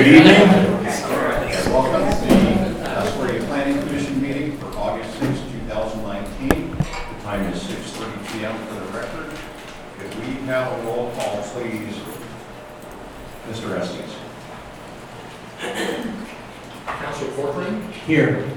Good evening. Welcome to the uh, Astoria Planning Commission meeting for August 6, 2019. The time is 6:30 PM for the record. if we have a roll call, please? Mr. Estes? Counselor Corcoran, Here.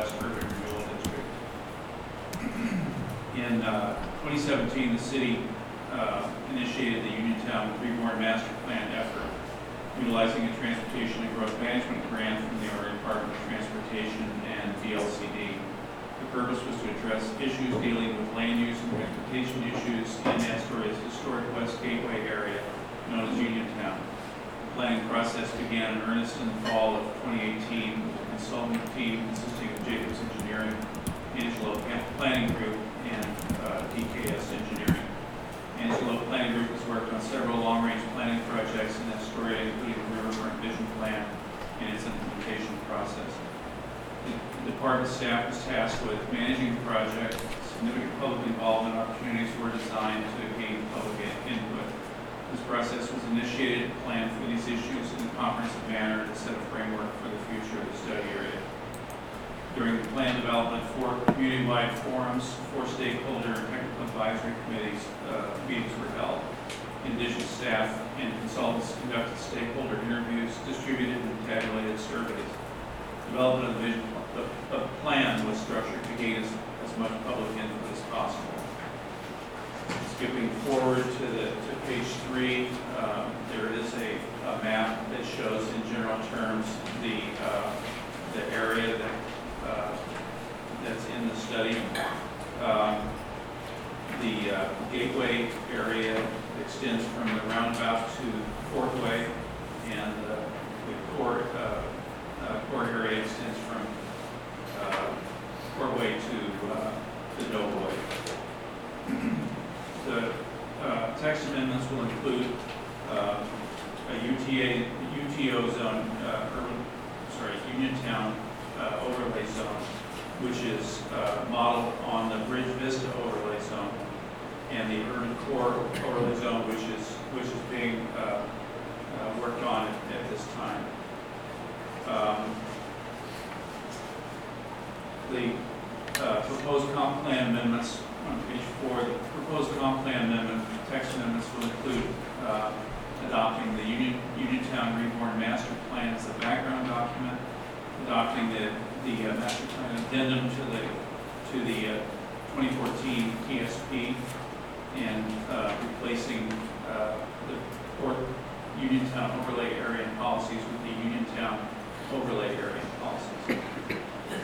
renewal district. In uh, 2017, the city uh, initiated the Uniontown Reborn Master Plan effort, utilizing a transportation and growth management grant from the Oregon Department of Transportation and DLCD. The purpose was to address issues dealing with land use and transportation issues in Astoria's historic West Gateway area, known as Uniontown. The planning process began in earnest in the fall of 2018 consulting team consisting of Jacobs Engineering, Angelo Planning Group, and uh, DKS Engineering. Angelo Planning Group has worked on several long-range planning projects in Astoria, including the Riverfront Vision Plan and its implementation process. The department staff was tasked with managing the project, significant public involvement opportunities were designed to gain public input, this process was initiated planned for these issues in a comprehensive manner to set a framework for the future of the study area. During the plan development, four community-wide forums, four stakeholder and technical advisory committees, uh, meetings were held. In addition, staff and consultants conducted stakeholder interviews, distributed and tabulated surveys. Development of the vision, the plan was structured to gain as, as much public input as possible. Skipping forward to the, to page three, um, there is a, a map that shows in general terms the, uh, the area that, uh, that's in the study. Um, The uh, gateway area extends from the roundabout to Portway, and uh, the core, uh, uh, core area extends from uh, Portway to uh, the Doughboy. The uh, text amendments will include uh, a UTA, UTO zone, uh, urban, sorry, Uniontown uh, overlay zone, which is uh, modeled on the Bridge Vista overlay zone, and the urban core overlay zone, which is, which is being uh, uh, worked on at at this time. Um, The uh, proposed comp plan amendments on page four, proposed comp plan amendment, text amendments will include uh, adopting the Union, Uniontown Reborn Master Plan as the background document, adopting the, the uh, master plan addendum to the, to the uh, 2014 TSP, and uh, replacing uh, the Port Uniontown overlay area and policies with the Uniontown overlay area and policies.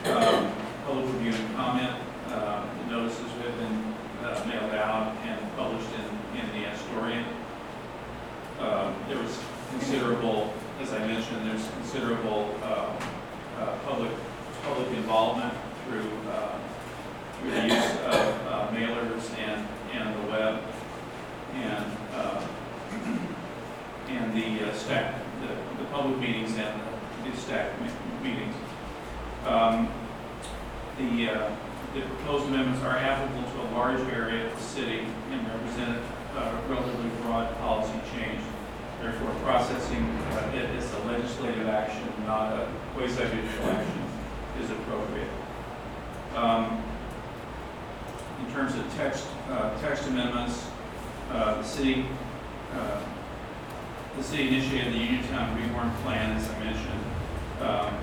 Um, Public review and comment, uh, the notices have been uh, mailed out and published in, in the Astorian. Uh, There was considerable, as I mentioned, there's considerable uh, uh, public, public involvement through, uh, through the use of uh, mailers and, and the web, and, uh, and the uh, stack, the, the public meetings and the me- meetings. Um, The, uh, the proposed amendments are applicable to a large area of the city and represent a relatively broad policy change. Therefore, processing uh, it as a legislative action, not a quasi-judicial action, is appropriate. Um, In terms of text, uh, text amendments, uh, the city, uh, the city initiated the Uniontown Reborn Plan, as I mentioned, um,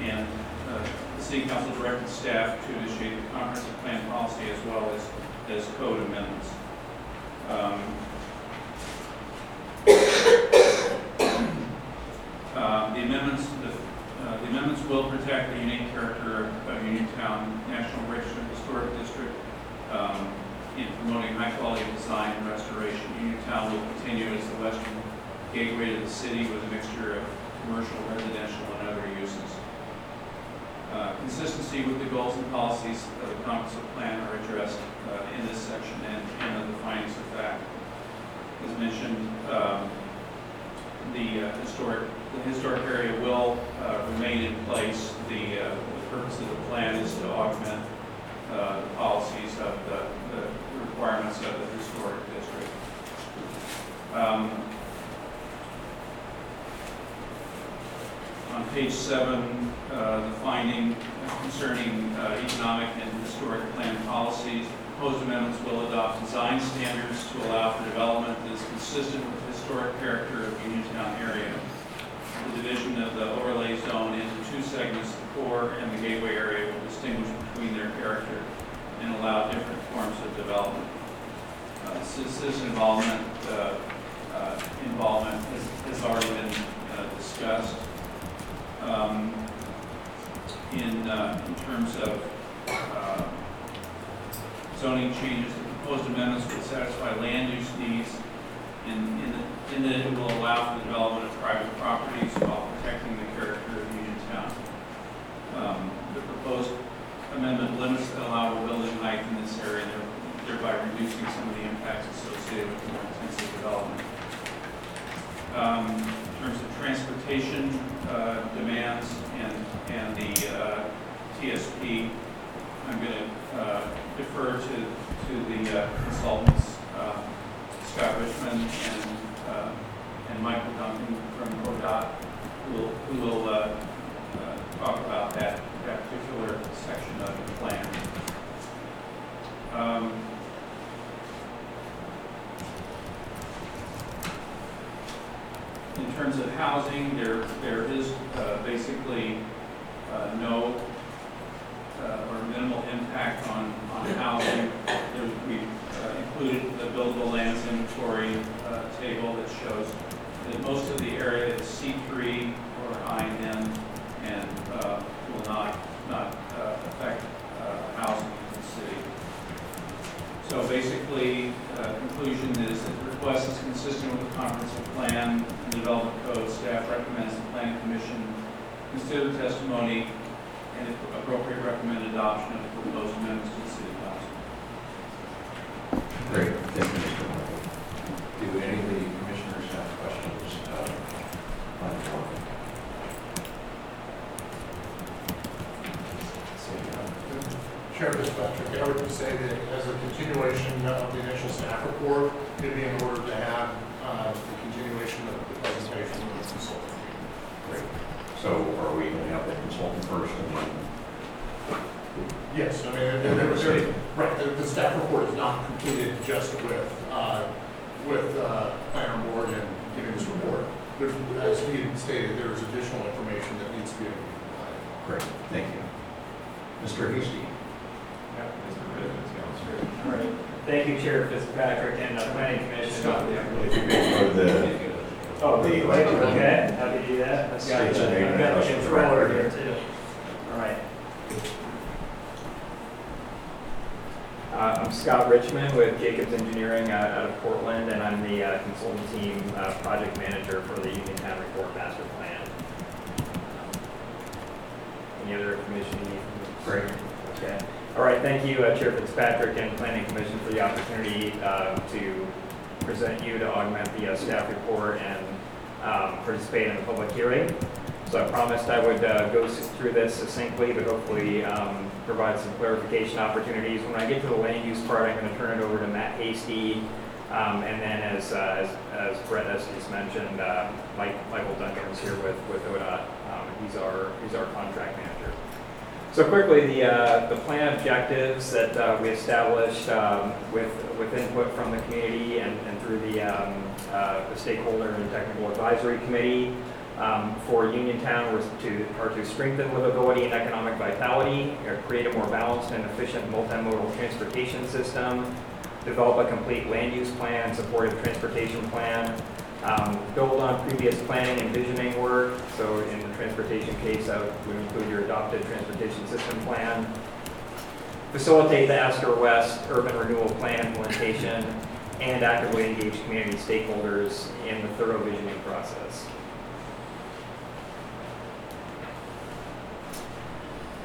and uh, city council directed staff to initiate the comprehensive plan policy as well as, as code amendments. Um, uh, The amendments, the uh, the amendments will protect the unique character of Uniontown National Register Historic District um, in promoting high-quality design and restoration. Uniontown will continue as the western gateway to the city with a mixture of commercial, residential, and other Consistency with the goals and policies of the comprehensive plan are addressed uh, in this section and and the findings of fact. As mentioned, um, the uh, historic, the historic area will uh, remain in place. The, uh, the purpose of the plan is to augment uh, the policies of the, the requirements of the historic district. Um, On page seven, uh, the finding concerning uh, economic and historic plan policies, proposed amendments will adopt design standards to allow for development that is consistent with the historic character of Uniontown area. The division of the overlay zone into two segments, the core and the gateway area, will distinguish between their character and allow different forms of development. Uh, Citizen involvement, uh, uh, involvement has has already been uh, discussed. Um, In, uh, in terms of uh, zoning changes, the proposed amendments will satisfy land use needs in, in the- in that it will allow for the development of private properties while protecting the character of Uniontown. Um, The proposed amendment limits the allowable building height in this area, thereby reducing some of the impacts associated with more intensive development. Um, In terms of transportation uh, demands and, and the uh, TSP, I'm going to defer to, to the uh, consultants, uh, Scott Richmond and, uh, and Michael Duncan from ODOT, who will, who will uh, uh, talk about that, that particular section of the plan. Um, In terms of housing, there, there is uh, basically uh, no uh, or minimal impact on, on housing. There- We uh, included the buildable lands inventory uh, table that shows that most of the area is C3 or IN and uh, will not, not uh, affect uh, housing in the city. So basically, uh, conclusion is that the request is consistent with the comprehensive plan and development code. Staff recommends the planning commission consider the testimony and if appropriate, recommend adoption of the proposed amendments to the city council. Great, thank you, Mr. Michael. Do any of the commissioners have questions uh, on the board? Seeing none. Chair Fitzpatrick, I would just say that as a continuation of the initial staff report, it'd be in order to have uh, the continuation of the presentation of the consultant. Great. So are we going to have the consultant first and then? Yes, I mean, there- there- there- right, the, the staff report is not completed just with, uh, with uh, planner board and giving this report. There's, as he stated, there is additional information that needs to be provided. Great, thank you. Mr. Hasty? All right. Thank you, Chair Fitzpatrick and the Planning Commission. If you could go to the, Oh, The the elected- okay, happy to do that. I've got States your name I've got the address for the controller record. here too. All right. Uh, I'm Scott Richmond with Jacobs Engineering uh, out of Portland, and I'm the uh, consultant team uh, project manager for the Uniontown Reborn Master Plan. Any other information you need? Great. Okay. All right, thank you, uh, Chair Fitzpatrick and Planning Commission for the opportunity uh, to present you to augment the uh, staff report and um, participate in the public hearing. So I promised I would uh, go through this succinctly, but hopefully um, provide some clarification opportunities. When I get to the land use part, I'm going to turn it over to Matt Hasty. Um, And then as, uh, as as Brett has just mentioned, uh, Mike, Michael Duncan is here with, with ODOT. Um, He's our, he's our contract manager. So quickly, the, uh, the plan objectives that uh, we established um, with, with input from the community and, and through the, um, uh, the stakeholder and technical advisory committee um, for Uniontown was to, are to strengthen livability and economic vitality, or create a more balanced and efficient multimodal transportation system, develop a complete land use plan, supportive transportation plan, um, build on previous planning and visioning work, so in the transportation case, that would include your adopted transportation system plan. Facilitate the Astor West urban renewal plan implementation, and actively engage community stakeholders in the thorough visioning process.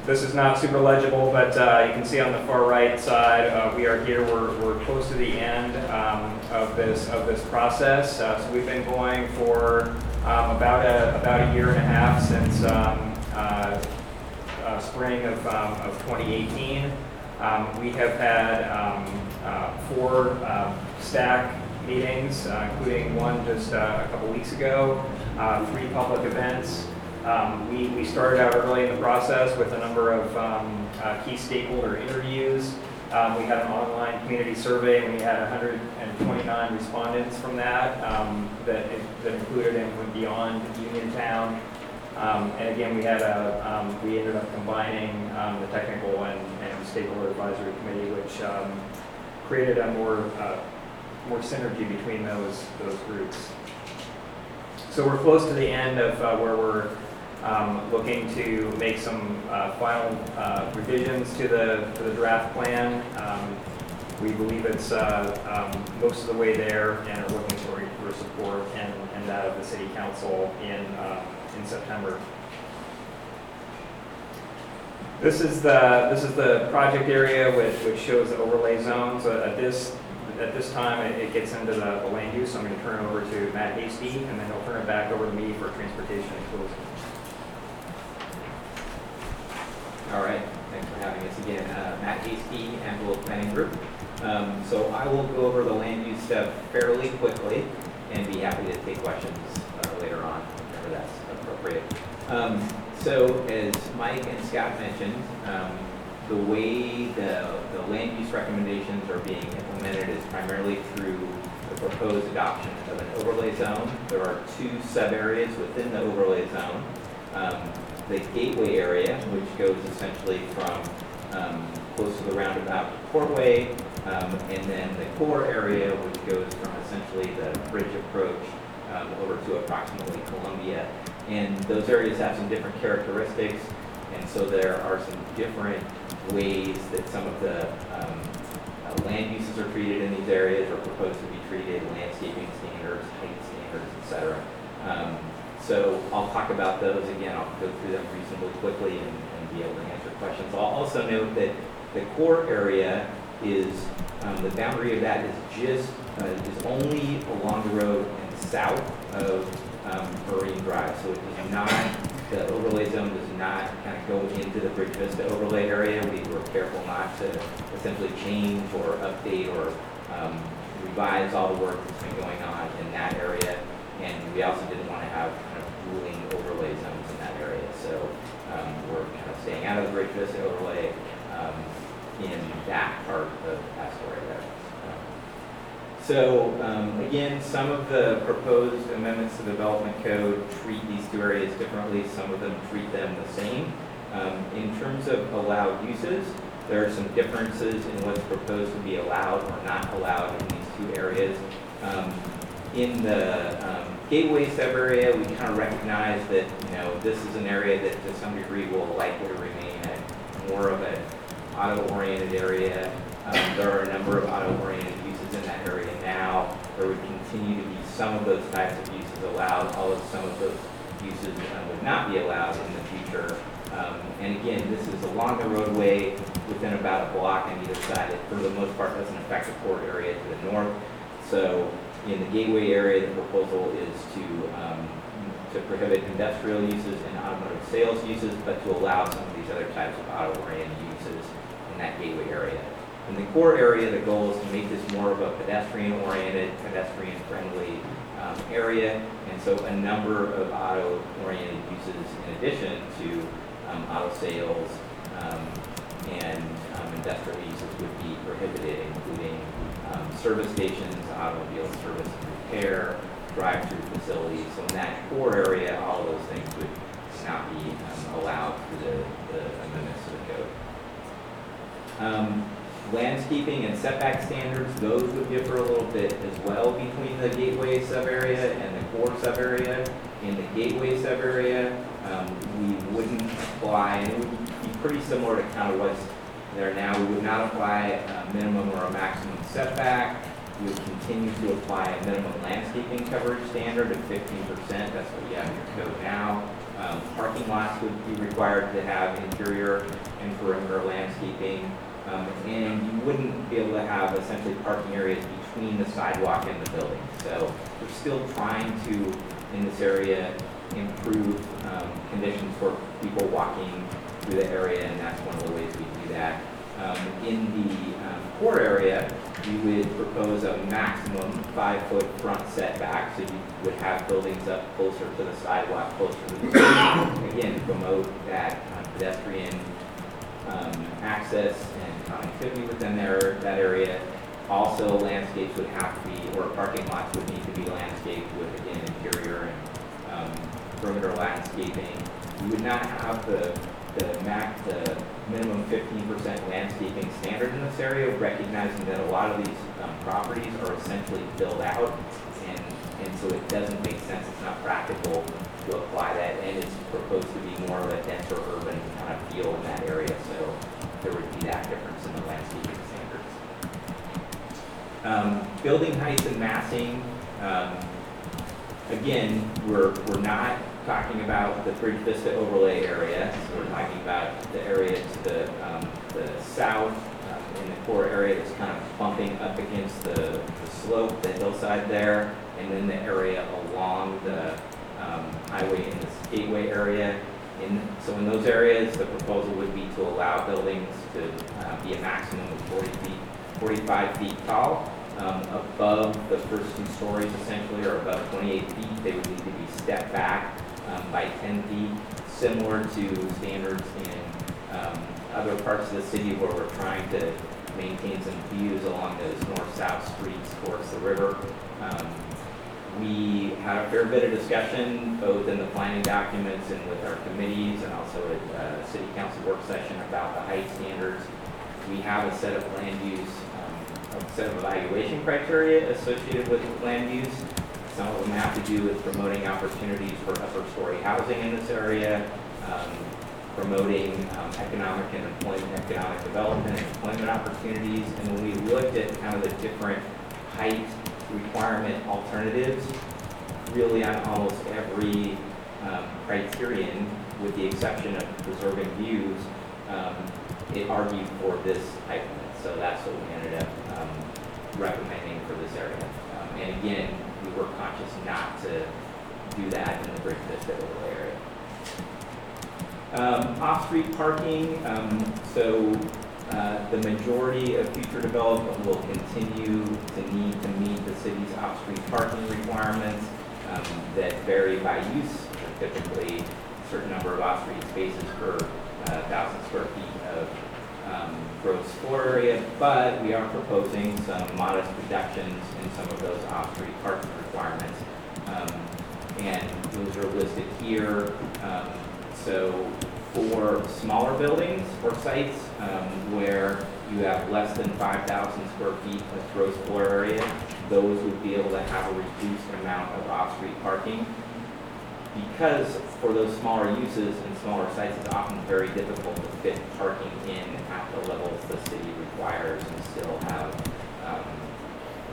This is not super legible, but uh, you can see on the far right side, uh, we are here, we're, we're close to the end um, of this, of this process. Uh, So we've been going for um, about a, about a year and a half since um, uh, uh, spring of, um, of 2018. Um, We have had um, uh, four stack meetings, including one just a couple weeks ago, three public events. Um, We, we started out early in the process with a number of um, uh, key stakeholder interviews. Um, We had an online community survey, and we had 129 respondents from that, um, that that included and went beyond Uniontown. Um, And again, we had a, um, we ended up combining the technical and and stakeholder advisory committee, which created a more, uh, more synergy between those, those groups. So we're close to the end of uh, where we're um, looking to make some uh, final uh, revisions to the, to the draft plan. Um, We believe it's uh, um, most of the way there and are looking for your support and, and that of the city council in, uh, in September. This is the, this is the project area which, which shows the overlay zones. At this, at this time, it it gets into the the land use, so I'm going to turn it over to Matt Hasty, and then he'll turn it back over to me for transportation and closing. All right, thanks for having us again. Uh, Matt Hasty, Angelo Planning Group. Um, So I will go over the land use stuff fairly quickly and be happy to take questions uh, later on, whenever that's appropriate. Um, So as Mike and Scott mentioned, um, the way the, the land use recommendations are being implemented is primarily through the proposed adoption of an overlay zone. There are two sub-areas within the overlay zone. Um, The gateway area, which goes essentially from um, close to the roundabout Portway, um, and then the core area, which goes from essentially the bridge approach um, over to approximately Columbia. And those areas have some different characteristics, and so there are some different ways that some of the um, uh, land uses are treated in these areas or proposed to be treated, landscaping standards, height standards, et cetera. So I'll talk about those again, I'll go through them reasonably quickly and and be able to answer questions. I'll also note that the core area is, um, the boundary of that is just, uh, is only along the road and south of um, Marine Drive. So it does not, the overlay zone does not kind of go into the Bridge Vista overlay area. We were careful not to essentially change or update or um, revise all the work that's been going on in that area. And we also didn't want to have overlay zones in that area. So um, we're kind of staying out of the Bridge Vista overlay um, in that part of Astoria there. So, um, again, some of the proposed amendments to the development code treat these two areas differently, some of them treat them the same. Um, in terms of allowed uses, there are some differences in what's proposed to be allowed or not allowed in these two areas. Um, in the um, gateway sub-area, we kind of recognize that, you know, this is an area that to some degree will likely remain a more of an auto-oriented area. Um, There are a number of auto-oriented uses in that area now. There would continue to be some of those types of uses allowed, although some of those uses uh, would not be allowed in the future. Um, And again, this is along the roadway within about a block on either side. It, for the most part, doesn't affect the port area to the north. So in the gateway area, the proposal is to, um, to prohibit industrial uses and automotive sales uses, but to allow some of these other types of auto-oriented uses in that gateway area. In the core area, the goal is to make this more of a pedestrian-oriented, pedestrian-friendly um, area, and so a number of auto-oriented uses in addition to um, auto sales um, and um, industrial uses would be prohibited, um, service stations, automobile service repair, drive-through facilities. So in that core area, all of those things would not be um, allowed through the the amendments to the code. Um, Landscaping and setback standards, those would differ a little bit as well between the gateway sub-area and the core sub-area. In the gateway sub-area, um, we wouldn't apply, and it would be pretty similar to kind of what's there now. We would not apply a minimum or a maximum setback. We would continue to apply a minimum landscaping coverage standard of fifteen percent. That's what you have in your code now. Um, Parking lots would be required to have interior and perimeter landscaping. Um, And you wouldn't be able to have essentially parking areas between the sidewalk and the building. So we're still trying to, in this area, improve um, conditions for people walking through the area, and that's one of the ways we that. Um, In the um, core area, we would propose a maximum five-foot front setback, so you would have buildings up closer to the sidewalk, closer to the street. Again, promote that uh, pedestrian um, access and connectivity within there, that area. Also, landscapes would have to be, or parking lots would need to be landscaped with, again, interior and um, perimeter landscaping. You would not have the, the max, the minimum fifteen percent landscaping standard in this area, recognizing that a lot of these um, properties are essentially built out, and, and so it doesn't make sense, it's not practical to apply that, and it's proposed to be more of a denser urban kind of feel in that area, so there would be that difference in the landscaping standards. Um, Building heights and massing, um, again, we're, we're not talking about the Bridge Vista overlay area, so we're talking about the area to the, um, the south, um, in the core area that's kind of bumping up against the, the slope, the hillside there, and then the area along the, um, highway in this gateway area. In, so in those areas, the proposal would be to allow buildings to uh, be a maximum of 40 feet, 45 feet tall. Um, Above the first two stories essentially, or above 28 feet, they would need to be stepped back um, by 10 feet, similar to standards in um, other parts of the city where we're trying to maintain some views along those north-south streets towards the river. Um, we had a fair bit of discussion, both in the planning documents and with our committees, and also at uh city council work session about the height standards. We have a set of land use, um, a set of evaluation criteria associated with land use. Some of them have to do with promoting opportunities for upper story housing in this area, um, promoting um, economic and employment, economic development and employment opportunities. And when we looked at kind of the different height requirement alternatives, really on almost every um, criterion, with the exception of preserving views, um, it argued for this height limit. So that's what we ended up um, recommending for this area. Um, And again, were conscious not to do that in the Bridge Vista area. Um, Off-street parking, um, so uh, the majority of future development will continue to need to meet the city's off-street parking requirements um, that vary by use, typically a certain number of off-street spaces per uh, thousand square feet of um, gross floor area, but we are proposing some modest reductions in some of those off-street parking requirements. Um, And those are listed here. Um, So for smaller buildings or sites um, where you have less than 5,000 square feet of gross floor area, those would be able to have a reduced amount of off-street parking. Because for those smaller uses and smaller sites, it's often very difficult to fit parking in at the levels the city requires and still have um,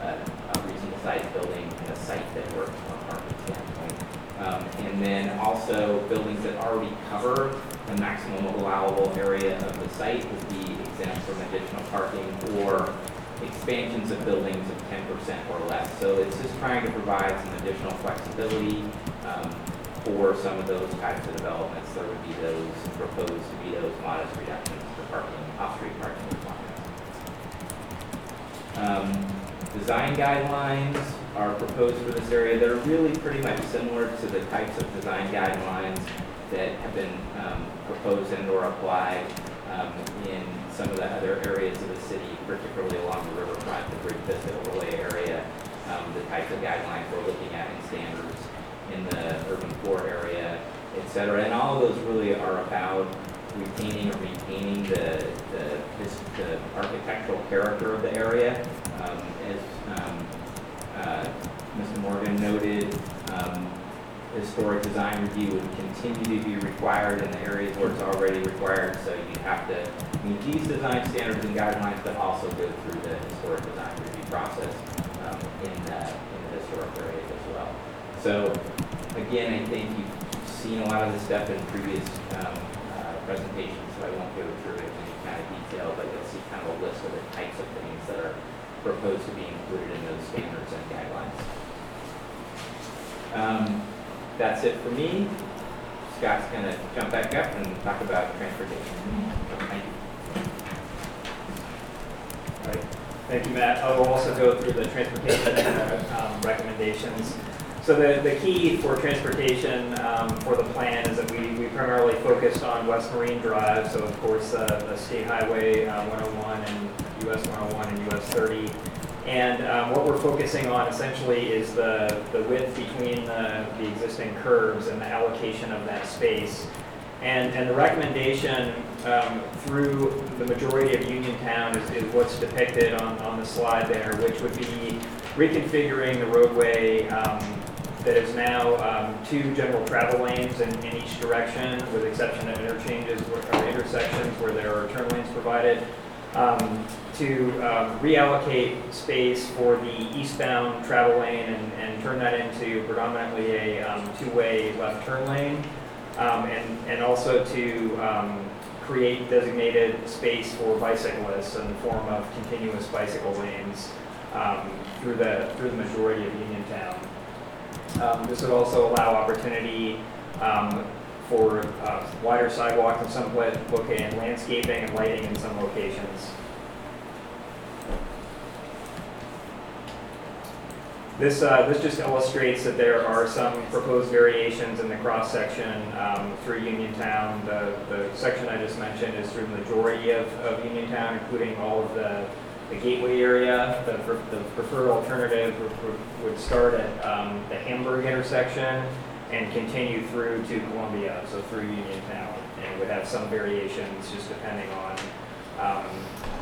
a a reasonable sized building and a site that works from a parking standpoint. Um, And then also, buildings that already cover the maximum allowable area of the site would be exempt from additional parking or expansions of buildings of ten percent or less. So it's just trying to provide some additional flexibility um, for some of those types of developments. There would be those, proposed to be those modest reductions to parking, off-street parking requirements. Um, Design guidelines are proposed for this area. They're really pretty much similar to the types of design guidelines that have been um, proposed and or applied um, in some of the other areas of the city, particularly along the riverfront, the Bridge Vista overlay area, um, the types of guidelines we're looking at in standards in the area, et cetera. And all of those really are about retaining or maintaining the, the, this, the architectural character of the area. Um, as, um, uh, Mr. Morgan noted, um, historic design review would continue to be required in the areas where it's already required, so you have to meet these design standards and guidelines, but also go through the historic design review process, um, in the, in the historic areas as well. So, again, I think you've seen a lot of this stuff in previous, um, uh, presentations, so I won't go through it in any kind of detail, but you'll see kind of a list of the types of things that are proposed to be included in those standards and guidelines. Um, that's it for me. Scott's gonna jump back up and talk about transportation. Thank you. All right. Thank you, Matt. I will also go through the transportation uh, um, recommendations. So the, the key for transportation um, for the plan is that we, we primarily focused on West Marine Drive, so of course, uh, the State Highway uh, 101 and US 101 and US 30. And um, what we're focusing on essentially is the, the width between the, the existing curves and the allocation of that space. And, and the recommendation um, through the majority of Uniontown is, is what's depicted on, on the slide there, which would be reconfiguring the roadway um, that is now um, two general travel lanes in, in each direction, with exception of interchanges or intersections where there are turn lanes provided, um, to um, reallocate space for the eastbound travel lane and, and turn that into predominantly a um, two-way left turn lane. Um, and, and also to um, create designated space for bicyclists in the form of continuous bicycle lanes um, through the, through the majority of Uniontown. Um, This would also allow opportunity um, for uh, wider sidewalks in some pla- loca- and landscaping and lighting in some locations. This, uh, this just illustrates that there are some proposed variations in the cross-section um, through Uniontown. The, the section I just mentioned is through the majority of, of Uniontown, including all of the, the gateway area. The, the preferred alternative would- start at um, the Hamburg intersection and continue through to Columbia, so through Uniontown. And would have some variations just depending on um,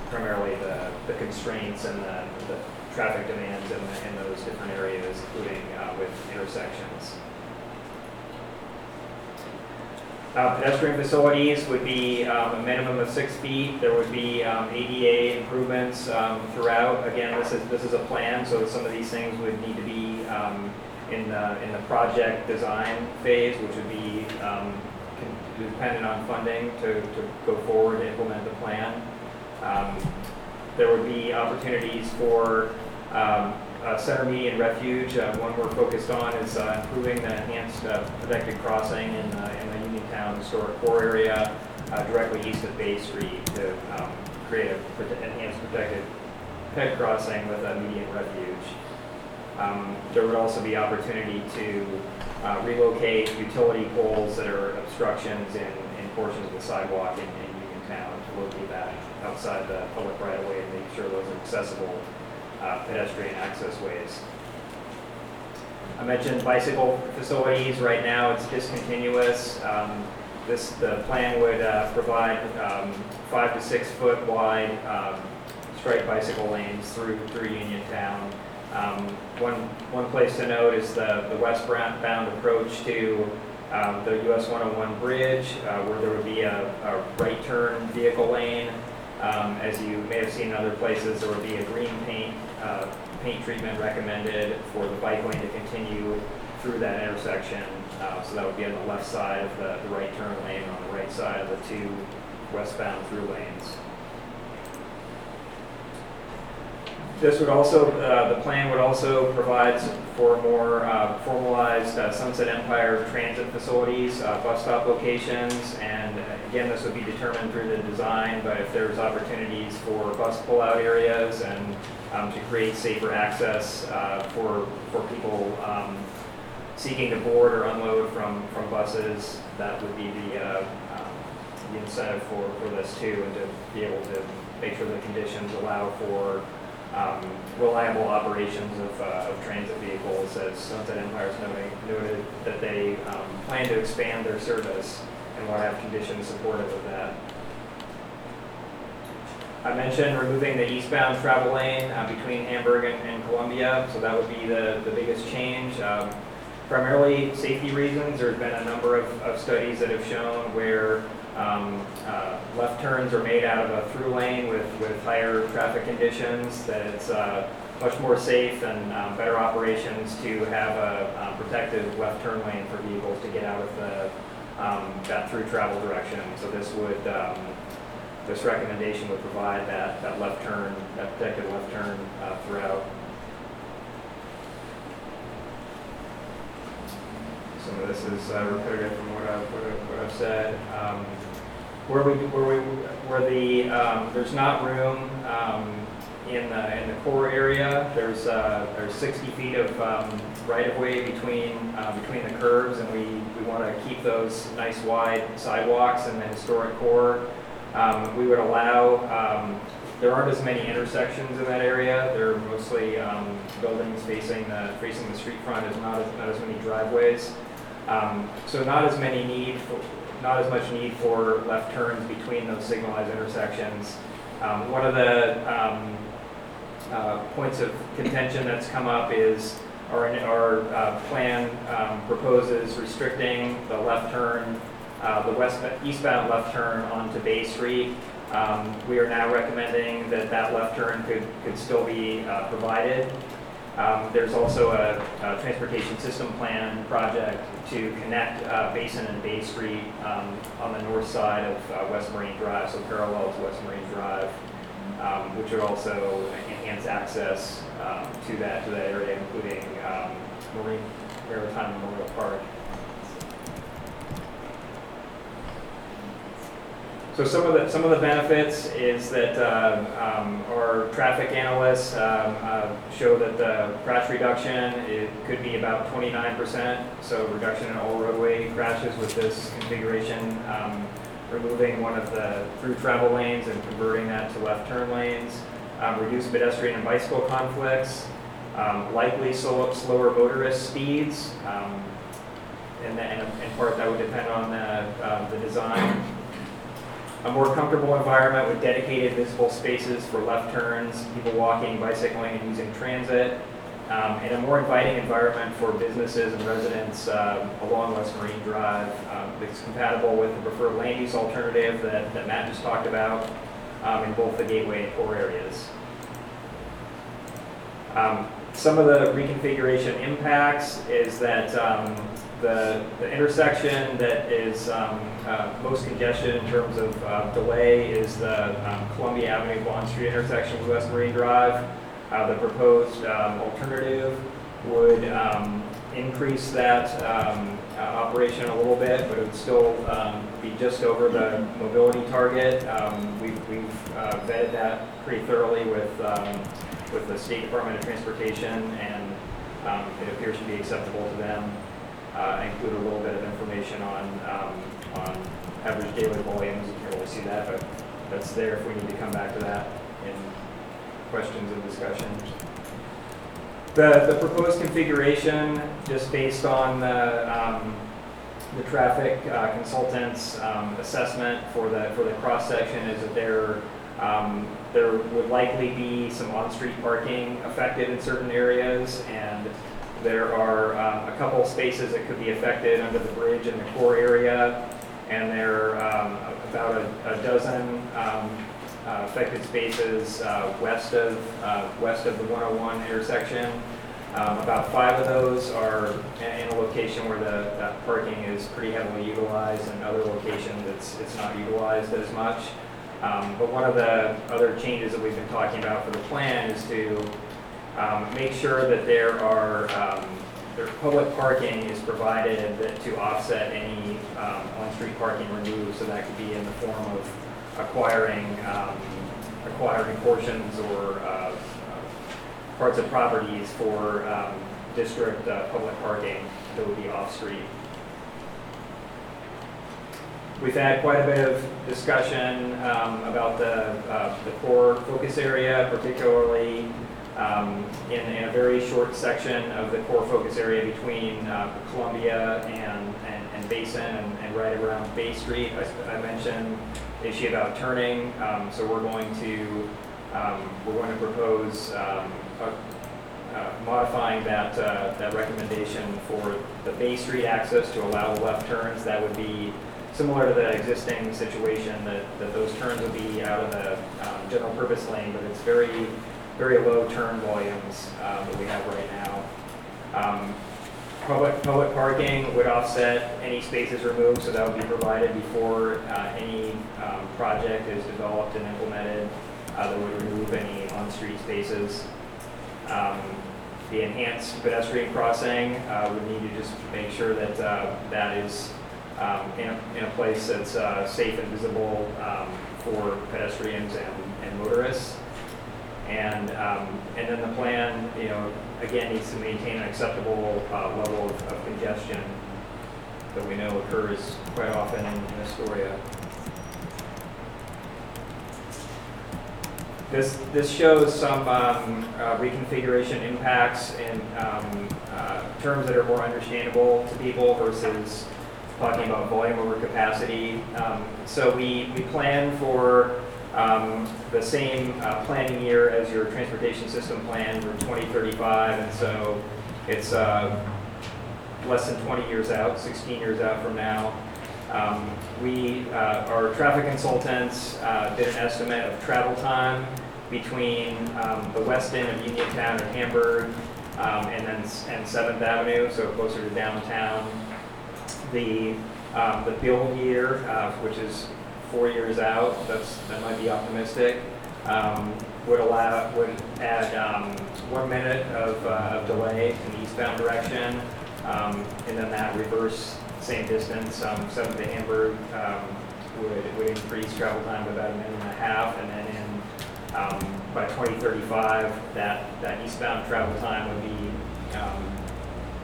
primarily the, the constraints and the, the traffic demands in, in those different areas, including uh, with intersections. Uh, Pedestrian facilities would be um, a minimum of six feet. There would be um, ADA improvements um, throughout. Again, this is, this is a plan, so some of these things would need to be um, in the, in the project design phase, which would be um, dependent on funding to, to go forward and implement the plan. Um, There would be opportunities for um, uh, center refuge. Uh, One we're focused on is uh, improving the enhanced uh, protected crossing in, uh, in the Uniontown historic core area uh, directly east of Bay Street to um, create a prote- enhanced protected head crossing with a median refuge. Um, There would also be opportunity to uh, relocate utility poles that are obstructions in, in portions of the sidewalk in, in Uniontown to locate that outside the public right of way and make sure those are accessible uh, pedestrian access ways. I mentioned bicycle facilities. Right now, it's discontinuous. Um, This, the plan would uh, provide um, five to six foot wide um, striped bicycle lanes through, through Uniontown. Um, One, one place to note is the, the westbound approach to um, the US 101 bridge, uh, where there would be a, a right turn vehicle lane. Um, As you may have seen in other places, there would be a green paint, uh, paint treatment recommended for the bike lane to continue through that intersection. Uh, So that would be on the left side of the, the right turn lane, on the right side of the two westbound through lanes. This would also, uh, the plan would also provide for more uh, formalized uh, Sunset Empire transit facilities, uh, bus stop locations, and again, this would be determined through the design, but if there's opportunities for bus pullout areas and um, to create safer access uh, for, for people um, seeking to board or unload from, from buses, that would be the, uh, um, the incentive for, for this too, and to be able to make sure the conditions allow for um, reliable operations of, uh, of transit vehicles, as Sunset Empire's noting, noted that they um, plan to expand their service and will have conditions supportive of that. I mentioned removing the eastbound travel lane uh, between Hamburg and, and Columbia, so that would be the, the biggest change. Um, primarily safety reasons, there's been a number of, of studies that have shown where um, uh, left turns are made out of a through lane with, with higher traffic conditions, that it's uh, much more safe and um, better operations to have a um, protected left turn lane for vehicles to get out of the, um, that through travel direction. So this would, um, this recommendation would provide that, that left turn, that protected left turn uh, throughout. Some of this is uh, repetitive from what I've, what I've- what I've said. Where we, where we, where the, um, there's not room um, in the, in the core area, there's, uh, there's 60 feet of um, right-of-way between, uh, between the curves, and we, we want to keep those nice wide sidewalks in the historic core. Um, We would allow, um, there aren't as many intersections in that area, there are mostly um, buildings facing the, facing the street front, there's not as, not as many driveways. Um, So not as many need, for not as much need for left turns between those signalized intersections. Um, One of the um, uh, points of contention that's come up is, our, our uh, plan um, proposes restricting the left turn, uh, the west, eastbound left turn onto Bay Street. Um, We are now recommending that that left turn could, could still be uh, provided. Um, There's also a, a transportation system plan project to connect uh, Basin and Bay Street um, on the north side of uh, West Marine Drive, so parallel to West Marine Drive, um, which would also enhance access um, to that, to that area, including um, Marine, Maritime Memorial Park. So some of the, some of the benefits is that um, um, our traffic analysts um, uh, show that the crash reduction, it could be about 29%, so reduction in all roadway crashes with this configuration, um, removing one of the through travel lanes and converting that to left turn lanes, um, reduce pedestrian and bicycle conflicts, um, likely slow- slower motorist speeds, and and in part that would depend on the um, the design a more comfortable environment with dedicated visible spaces for left turns, people walking, bicycling, and using transit, um, and a more inviting environment for businesses and residents um, along West Marine Drive. Um, It's compatible with the preferred land use alternative that that Matt just talked about um, in both the gateway and core areas. Um, Some of the reconfiguration impacts is that the the intersection that is um, uh, most congested in terms of uh, delay is the um, Columbia Avenue Bond Street intersection with West Marine Drive. Uh, The proposed um, alternative would um, increase that um, uh, operation a little bit, but it would still um, be just over the mobility target. We've we've, uh, vetted that pretty thoroughly with with the State Department of Transportation, and it appears to be acceptable to them. Uh, include a little bit of information on, um, on average daily volumes, you can't really see that, but that's there if we need to come back to that in questions and discussions. The, the proposed configuration, just based on the, um, the traffic uh, consultant's um, assessment for the, for the cross-section is that there, um, there would likely be some on-street parking affected in certain areas, and there are um, a couple spaces that could be affected under the bridge in the core area, and there are um, about a, a dozen um, uh, affected spaces uh, west of, uh, west of the 101 intersection. Um, About five of those are in a location where the, that parking is pretty heavily utilized, and other locations, it's, it's not utilized as much. Um, But one of the other changes that we've been talking about for the plan is to um, make sure that there are, um, there, public parking is provided that to offset any um, on-street parking removed, so that could be in the form of acquiring, um, acquiring portions or uh, parts of properties for um, district uh, public parking that would be off-street. We've had quite a bit of discussion um, about the, uh, the core focus area, particularly um, in, in a very short section of the core focus area between uh, Columbia and, and, and Basin and, and right around Bay Street. I mentioned the issue about turning, um, so we're going to, um, we're going to propose um, a- uh, modifying that, uh, that recommendation for the Bay Street access to allow left turns. That would be similar to the existing situation, that, that those turns would be out of the um, general purpose lane, but it's very, very low turn volumes um, that we have right now. Um, Public, public parking would offset any spaces removed, so that would be provided before uh, any um, project is developed and implemented uh, that would remove any on-street spaces. Um, The enhanced pedestrian crossing uh, would need to just make sure that uh, that is um, in a, in a place that's uh, safe and visible um, for pedestrians and and motorists. And, um, and then the plan, you know, again, needs to maintain an acceptable uh, level of of congestion that we know occurs quite often in Astoria. This, this shows some um, uh, reconfiguration impacts in um, uh, terms that are more understandable to people versus talking about volume over capacity. Um, So we, we plan for um, the same uh, planning year as your transportation system plan for 2035, and so it's uh, less than 20 years out, 16 years out from now. Um, We, uh, our traffic consultants uh, did an estimate of travel time between um, the west end of Uniontown and Hamburg, um, and then, and Seventh Avenue, so closer to downtown. The, um, the build year, uh, which is four years out, that's, that might be optimistic, um, would allow, would add, um, one minute of, uh, of delay in the eastbound direction. Um, and then that reverse, same distance, um, Seventh to Hamburg, um, would, would increase travel time by about a minute and a half, and then in, um, by twenty thirty-five, that, that eastbound travel time would be, um,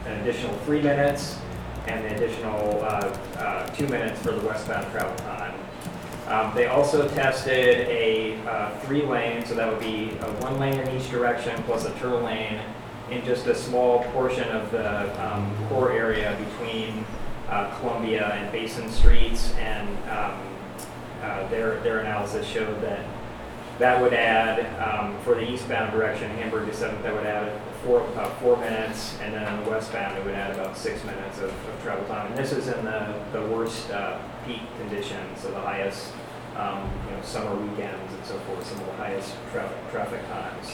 an additional three minutes, and an additional, uh, uh, two minutes for the westbound travel time. Um, They also tested a uh, three lane, so that would be a one lane in each direction plus a turn lane in just a small portion of the um, core area between uh, Columbia and Basin Streets. And um, uh, their, their analysis showed that that would add, um, for the eastbound direction, Hamburg to Seventh, that would add four, about four minutes. And then on the westbound, it would add about six minutes of, of travel time. And this is in the, the worst uh, peak conditions, so the highest, um, you know, summer weekends and so forth, some of the highest traffic, traffic times.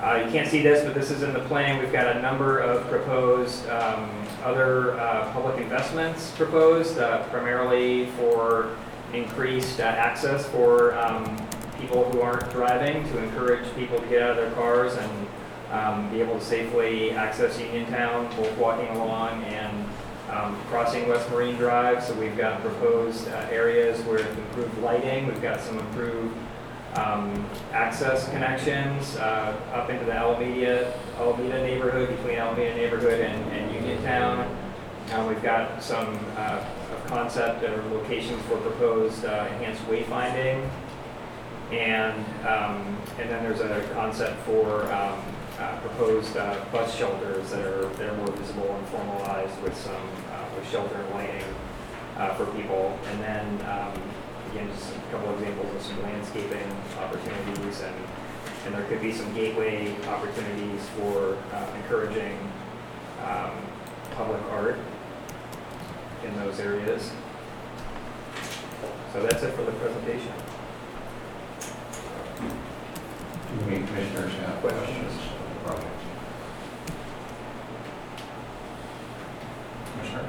Uh, you can't see this, but this is in the plan. We've got a number of proposed, um, other, uh, public investments proposed, uh, primarily for increased uh, access for, um, people who aren't driving, to encourage people to get out of their cars and, um, be able to safely access Uniontown, both walking along and, um, crossing West Marine Drive. So we've got proposed uh, areas with improved lighting. We've got some improved um, access connections uh, up into the Alameda, Alameda neighborhood, between Alameda neighborhood and, and Uniontown. Uh, we've got some uh, concept or locations for proposed uh, enhanced wayfinding. And, um, and then there's a concept for um, uh, proposed uh, bus shelters that are, that are more visible and formalized with some, uh, with shelter and lighting uh, for people. And then, um, again, just a couple examples of some landscaping opportunities and, and there could be some gateway opportunities for uh, encouraging um, public art in those areas. So that's it for the presentation. Do any commissioners have questions of the project? Commissioner.